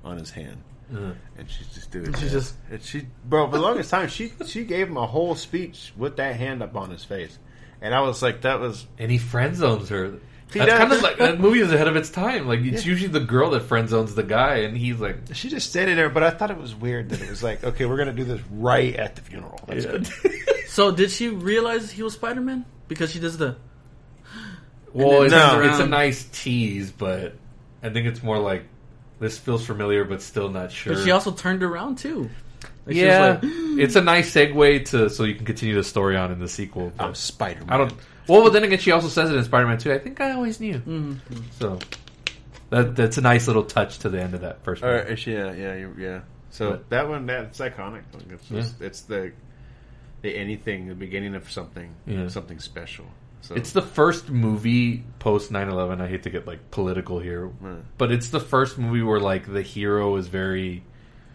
on his hand, Uh-huh. and she's just doing. She just- and she bro for the longest time she she gave him a whole speech with that hand up on his face, and I was like that was And he friend zones her. He That's does. kind of like that movie is ahead of its time. Like it's usually the girl that friend zones the guy, and he's like, she just standing there. But I thought it was weird that it was like okay we're gonna do this right at the funeral. That's Yeah. good. So did she realize he was Spider Man because she does the? Well, it's, No. it's a nice tease, but I think it's more like this feels familiar, but still not sure. But she also turned around too. Like, yeah, like, it's a nice segue to so you can continue the story on in the sequel. I'm Spider Man. I don't. Well, but then again, she also says it in Spider-Man 2. I think I always knew. Mm-hmm. So that that's a nice little touch to the end of that first Or, one. yeah, yeah, yeah. So But- that one, that's iconic. Like, it's, just, it's the the anything, the beginning of something, Yeah. something special. So It's the first movie post 9/11. I hate to get like political here, Right. but it's the first movie where like the hero is very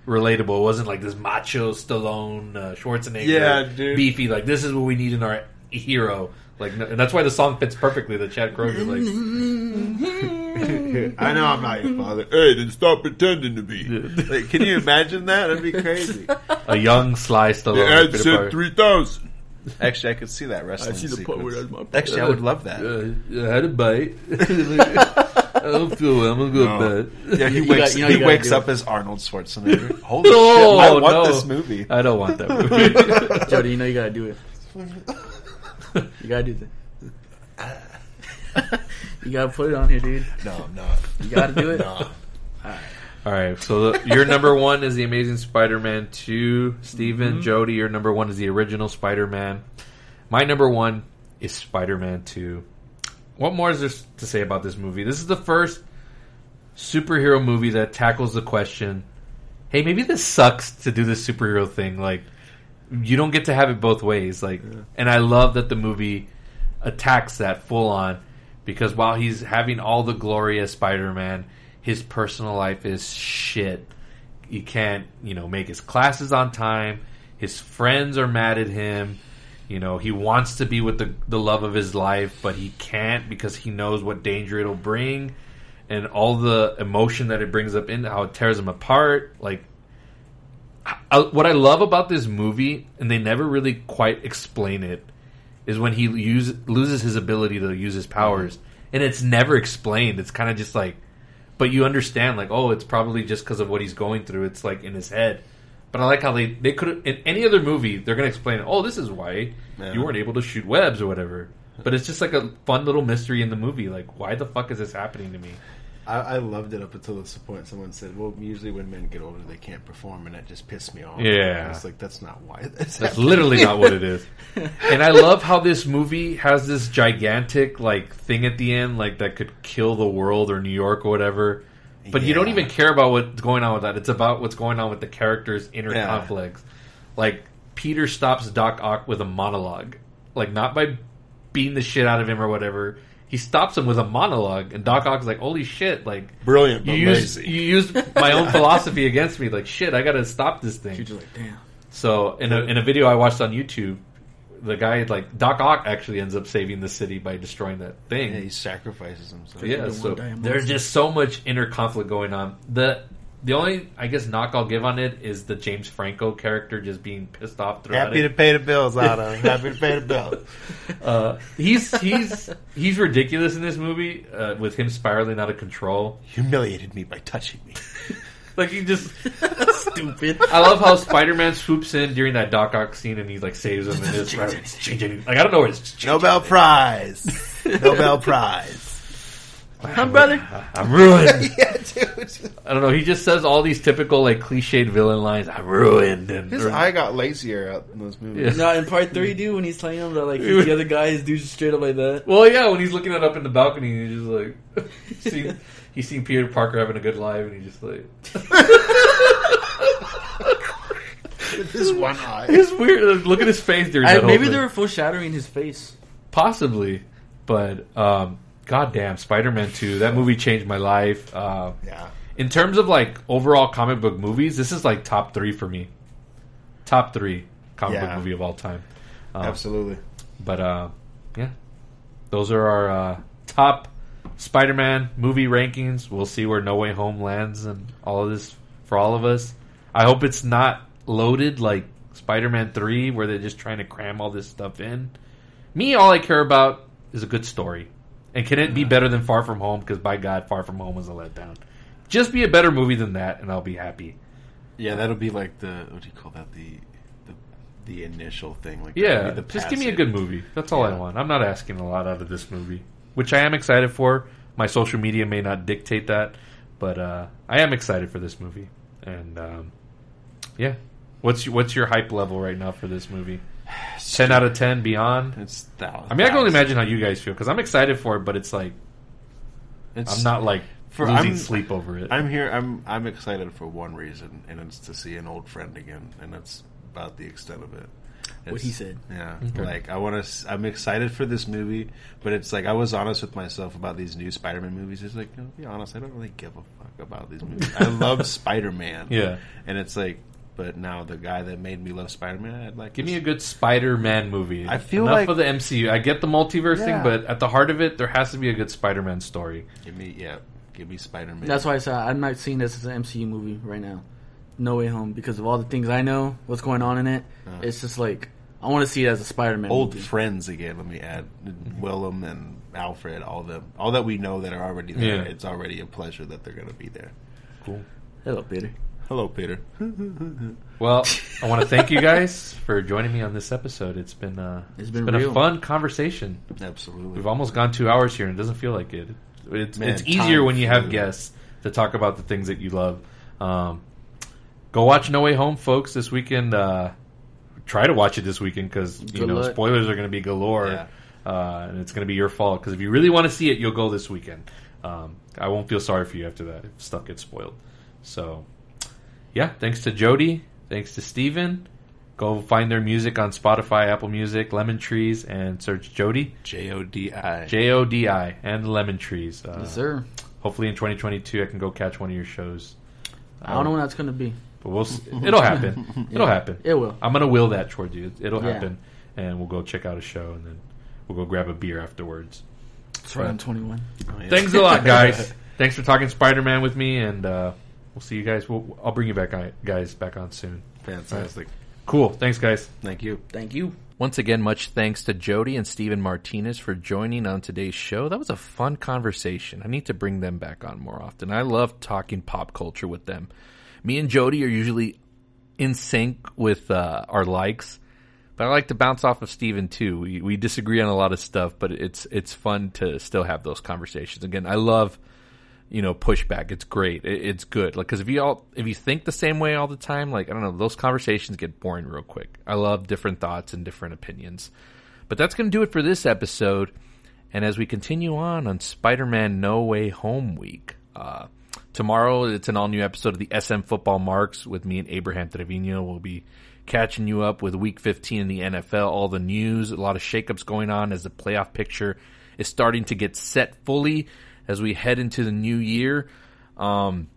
relatable. It wasn't like this macho Stallone, uh, Schwarzenegger, Yeah, dude. beefy. Like this is what we need in our hero. Like, and that's why the song fits perfectly. The Chad Kroeger like, I know I'm not your father. Hey, then stop pretending to be. Like, can you imagine that? That'd be crazy. a young Sly Stallone. Peter Parker. three thousand. Actually, I could see that wrestling. I see the part where that's my- Actually, I would love that. Uh, I had a bite. I don't feel well. I'm gonna go No. to bed. Yeah, he You wakes got- you know he you gotta wakes do up it. as Arnold Schwarzenegger. Holy Oh, shit! I want no. this movie. I don't want that movie. Jodi, you know you gotta do it. You gotta do that. you gotta put it on here, dude. No, I'm not. You gotta do it. No. All right, so the, your number one is the Amazing Spider-Man two. Steven, Mm-hmm. Jodi, your number one is the original Spider-Man. My number one is Spider-Man two. What more is there to say about this movie? This is the first superhero movie that tackles the question: Hey, maybe this sucks to do this superhero thing. Like, you don't get to have it both ways. Like, and I love that the movie attacks that full on because while he's having all the glory as Spider-Man, his personal life is shit. He can't, you know, make his classes on time. His friends are mad at him. You know, he wants to be with the the love of his life, but he can't because he knows what danger it'll bring and all the emotion that it brings up in how it tears him apart. Like I, what I love about this movie, and they never really quite explain it, is when he use, loses his ability to use his powers, and it's never explained. It's kind of just like, but you understand, like, oh, it's probably just because of what he's going through. It's like in his head. But I like how they they could in any other movie they're gonna explain. Oh, this is why Yeah. you weren't able to shoot webs or whatever. But it's just like a fun little mystery in the movie. Like, why the fuck is this happening to me? I, I loved it up until this point. Someone said, "Well, usually when men get older, they can't perform," and that just pissed me off. Yeah. it's like, "That's not why." That's, That's literally not what it is. And I love how this movie has this gigantic like thing at the end, like that could kill the world or New York or whatever. But you don't even care about what's going on with that. It's about what's going on with the characters' inner Yeah. conflicts. Like Peter stops Doc Ock with a monologue, like not by beating the shit out of him or whatever. He stops him with a monologue, and Doc Ock's like, "Holy shit!" Like Brilliant, You but used you used my own philosophy against me. Like shit, I got to stop this thing. You're just like, damn. So in a in a video I watched on YouTube, the guy like Doc Ock actually ends up saving the city by destroying that thing. Yeah, he sacrifices himself. Yeah, so want to die amongst there's just so much inner conflict going on. The the only I guess knock I'll give on it is the James Franco character just being pissed off throughout Happy it. to pay the bills, Otto. Happy to pay the bills. Uh, he's he's he's ridiculous in this movie uh, with him spiraling out of control. Humiliated me by touching me. Like he just stupid. I love how Spider Man swoops in during that Doc Ock scene and he like saves him and it's right, changing. Like I don't know where it's changing. Nobel Prize. Nobel Prize. Huh, brother? I'm ruined. yeah, dude. I don't know. He just says all these typical like cliched villain lines. I'm ruined. And His eye got lazier out in those movies. Yeah. No, in part three, dude, when he's telling him that like the other guy, guys do straight up like that. well, yeah, when he's looking at up in the balcony, he's just like see, he's seen Peter Parker having a good life, and he's just like His one eye. it's weird. Look at his face during I, that. whole maybe thing. they were foreshadowing his face. possibly, but um, goddamn, Spider Man Two. That movie changed my life. Uh, Yeah. in terms of like overall comic book movies, this is like top three for me. Top three comic Yeah. book movie of all time. Um, Absolutely. But uh, yeah, those are our uh, top Spider-Man movie rankings. We'll see where No Way Home lands and all of this for all of us. I hope it's not loaded like Spider-Man Three, where they're just trying to cram all this stuff in. Me, all I care about is a good story, and can it be better than Far From Home? Because by God, Far From Home was a letdown. Just be a better movie than that, and I'll be happy. Yeah, that'll be like the what do you call that? The the the initial thing. Like Yeah, the just give me a good movie. That's all I want. I'm not asking a lot out of this movie, which I am excited for. My social media may not dictate that, but uh, I am excited for this movie. And um, yeah, what's your, what's your hype level right now for this movie? Ten out of ten, beyond. It's thou- I mean, I can only imagine how you guys feel because I'm excited for it, but it's like It's, I'm not like For- losing I'm- sleep over it. I'm here. I'm I'm excited for one reason, and it's to see an old friend again, and that's about the extent of it. What he said. Yeah, Okay. like I want to. I'm excited for this movie, but it's like I was honest with myself about these new Spider-Man movies. It's like, to be honest, I don't really give a fuck about these movies. I love Spider-Man. Yeah. and it's like, but now the guy that made me love Spider-Man, I'd like Give to me a good Spider-Man movie. I feel enough like- of the MCU. I get the multiverse thing, but at the heart of it, there has to be a good Spider-Man story. Give me, yeah, give me Spider-Man. That's why I said I'm not seeing this as an MCU movie right now. No Way Home because of all the things I know, what's going on in it. Uh-huh. It's just like I want to see it as a Spider-Man old movie. friends again. Let me add Willem and Alfred, all them, all that we know that are already there. Yeah. It's already a pleasure that they're going to be there. Cool. Hello, Peter. Hello, Peter. Well, I want to thank you guys for joining me on this episode. It's been uh, It's been a fun conversation. Absolutely. We've almost gone two hours here, and it doesn't feel like it. It's, Man, it's easier when you have flew. guests to talk about the things that you love. Um, go watch No Way Home, folks, this weekend. Uh, try to watch it this weekend because you Good know luck. spoilers are going to be galore, Yeah. uh, and it's going to be your fault. Because if you really want to see it, you'll go this weekend. Um, I won't feel sorry for you after that if stuff gets spoiled. So, yeah, thanks to Jodi, thanks to Steven. Go find their music on Spotify, Apple Music, Lemon Trees, and search Jodi. J O D I. J O D I and Lemon Trees. Uh, Yes, sir. Hopefully in 2022 I can go catch one of your shows. I don't know when that's gonna be. But we'll s- it'll happen. It'll happen. It will. I'm gonna will that towards you. It'll Yeah. happen, and we'll go check out a show, and then we'll go grab a beer afterwards. That's right. I'm 21. Thanks a lot, guys. Thanks for talking Spider-Man with me, and uh, we'll see you guys. We'll, I'll bring you back, on, guys, back on soon. Fantastic. Cool. Thanks, guys. Thank you. Thank you. Once again, much thanks to Jodi and Steven Martinez for joining on today's show. That was a fun conversation. I need to bring them back on more often. I love talking pop culture with them. Me and Jodi are usually in sync with uh, our likes, but I like to bounce off of Steven too. We, we disagree on a lot of stuff, but it's it's fun to still have those conversations. Again, I love you know pushback. It's great. It, it's good. Like because if you all if you think the same way all the time, like I don't know, those conversations get boring real quick. I love different thoughts and different opinions. But that's going to do it for this episode. And as we continue on on Spider-Man No Way Home week, uh, tomorrow it's an all-new episode of the SM Football Marks with me and Abraham Trevino. We'll be catching you up with Week 15 in the NFL, all the news, a lot of shakeups going on as the playoff picture is starting to get set fully as we head into the new year. Um,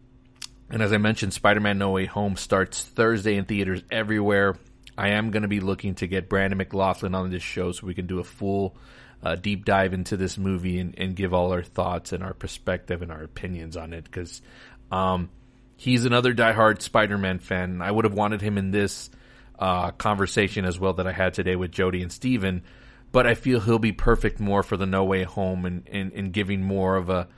and as I mentioned, Spider-Man No Way Home starts Thursday in theaters everywhere. I am going to be looking to get Brandon McLaughlin on this show so we can do a full uh, deep dive into this movie and, and give all our thoughts and our perspective and our opinions on it because um, he's another diehard Spider-Man fan. I would have wanted him in this uh, conversation as well that I had today with Jodi and Steven, but I feel he'll be perfect more for the No Way Home and, and, and giving more of a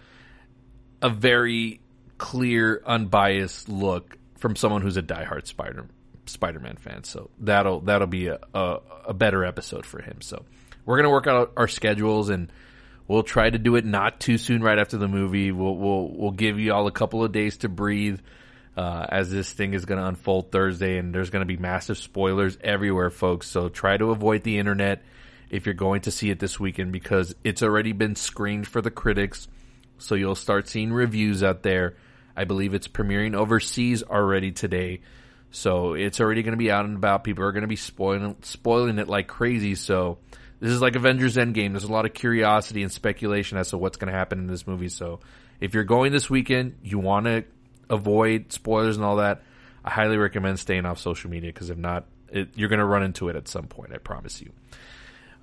a very clear, unbiased look from someone who's a diehard Spider Spider-Man fan. So that'll that'll be a, a, a better episode for him. So we're gonna work out our schedules and we'll try to do it not too soon right after the movie. We'll we'll we'll give you all a couple of days to breathe. Uh, as this thing is going to unfold Thursday, and there's going to be massive spoilers everywhere, folks. So try to avoid the internet if you're going to see it this weekend because it's already been screened for the critics. So you'll start seeing reviews out there. I believe it's premiering overseas already today. So it's already going to be out and about. People are going to be spoiling spoiling it like crazy. So this is like Avengers Endgame. There's a lot of curiosity and speculation as to what's going to happen in this movie. So if you're going this weekend, you want to avoid spoilers and all that. I highly recommend staying off social media because if not, it, you're going to run into it at some point. I promise you.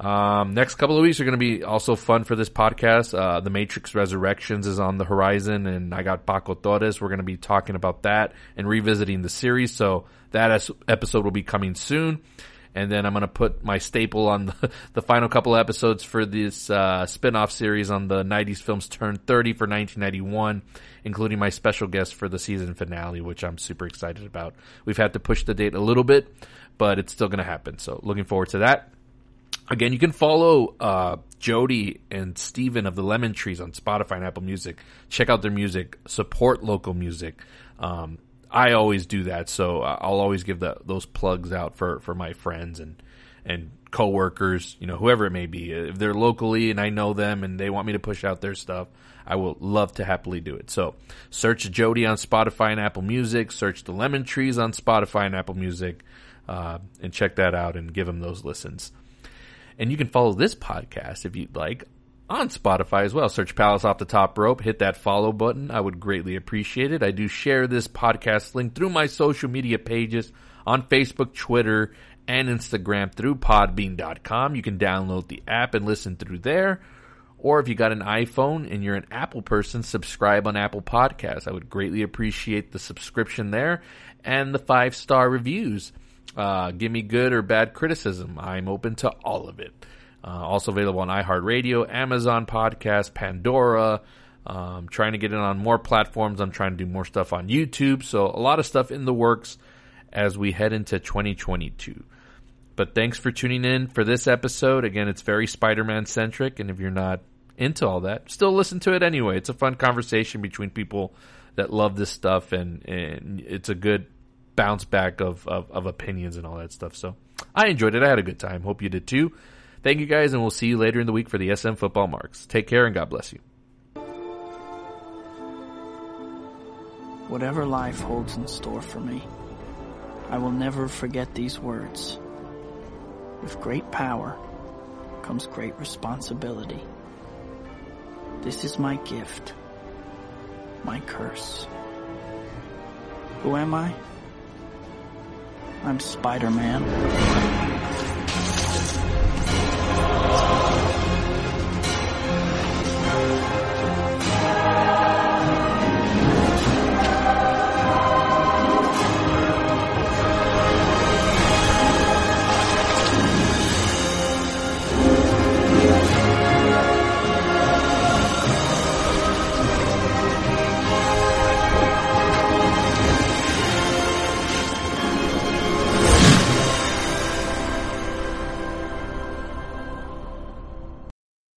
Um, next couple of weeks are going to be also fun for this podcast. Uh, the Matrix Resurrections is on the horizon, and I got Paco Torres. We're going to be talking about that and revisiting the series. So that episode will be coming soon. And then I'm going to put my staple on the, the final couple of episodes for this uh, spin-off series on the 90s films turn 30 for 1991, including my special guest for the season finale, which I'm super excited about. We've had to push the date a little bit, but it's still going to happen. So looking forward to that. Again, you can follow uh, Jodi and Steven of the Lemon Trees on Spotify and Apple Music. Check out their music. Support local music. Um, I always do that, so I'll always give the, those plugs out for, for my friends and and coworkers, you know, whoever it may be. If they're locally and I know them and they want me to push out their stuff, I will love to happily do it. So search Jodi on Spotify and Apple Music. Search the Lemon Trees on Spotify and Apple Music, uh, and check that out and give them those listens. And you can follow this podcast if you'd like on Spotify as well. Search Palace Off the Top Rope. Hit that follow button. I would greatly appreciate it. I do share this podcast link through my social media pages on Facebook, Twitter, and Instagram through podbean.com. You can download the app and listen through there. Or if you got an iPhone and you're an Apple person, subscribe on Apple Podcasts. I would greatly appreciate the subscription there and the five star reviews. Uh, give me good or bad criticism. I'm open to all of it. Uh, also available on iHeartRadio, Amazon Podcast, Pandora. Um, trying to get it on more platforms. I'm trying to do more stuff on YouTube. So a lot of stuff in the works as we head into 2022. But thanks for tuning in for this episode. Again, it's very Spider Man centric, and if you're not into all that, still listen to it anyway. It's a fun conversation between people that love this stuff, and, and it's a good bounce back of, of, of opinions and all that stuff. So I enjoyed it. I had a good time. Hope you did too. Thank you guys, and we'll see you later in the week for the SM Football Marks. Take care, and God bless you. Whatever life holds in store for me, I will never forget these words. With great power comes great responsibility. This is my gift, my curse. Who am I? I'm Spider-Man.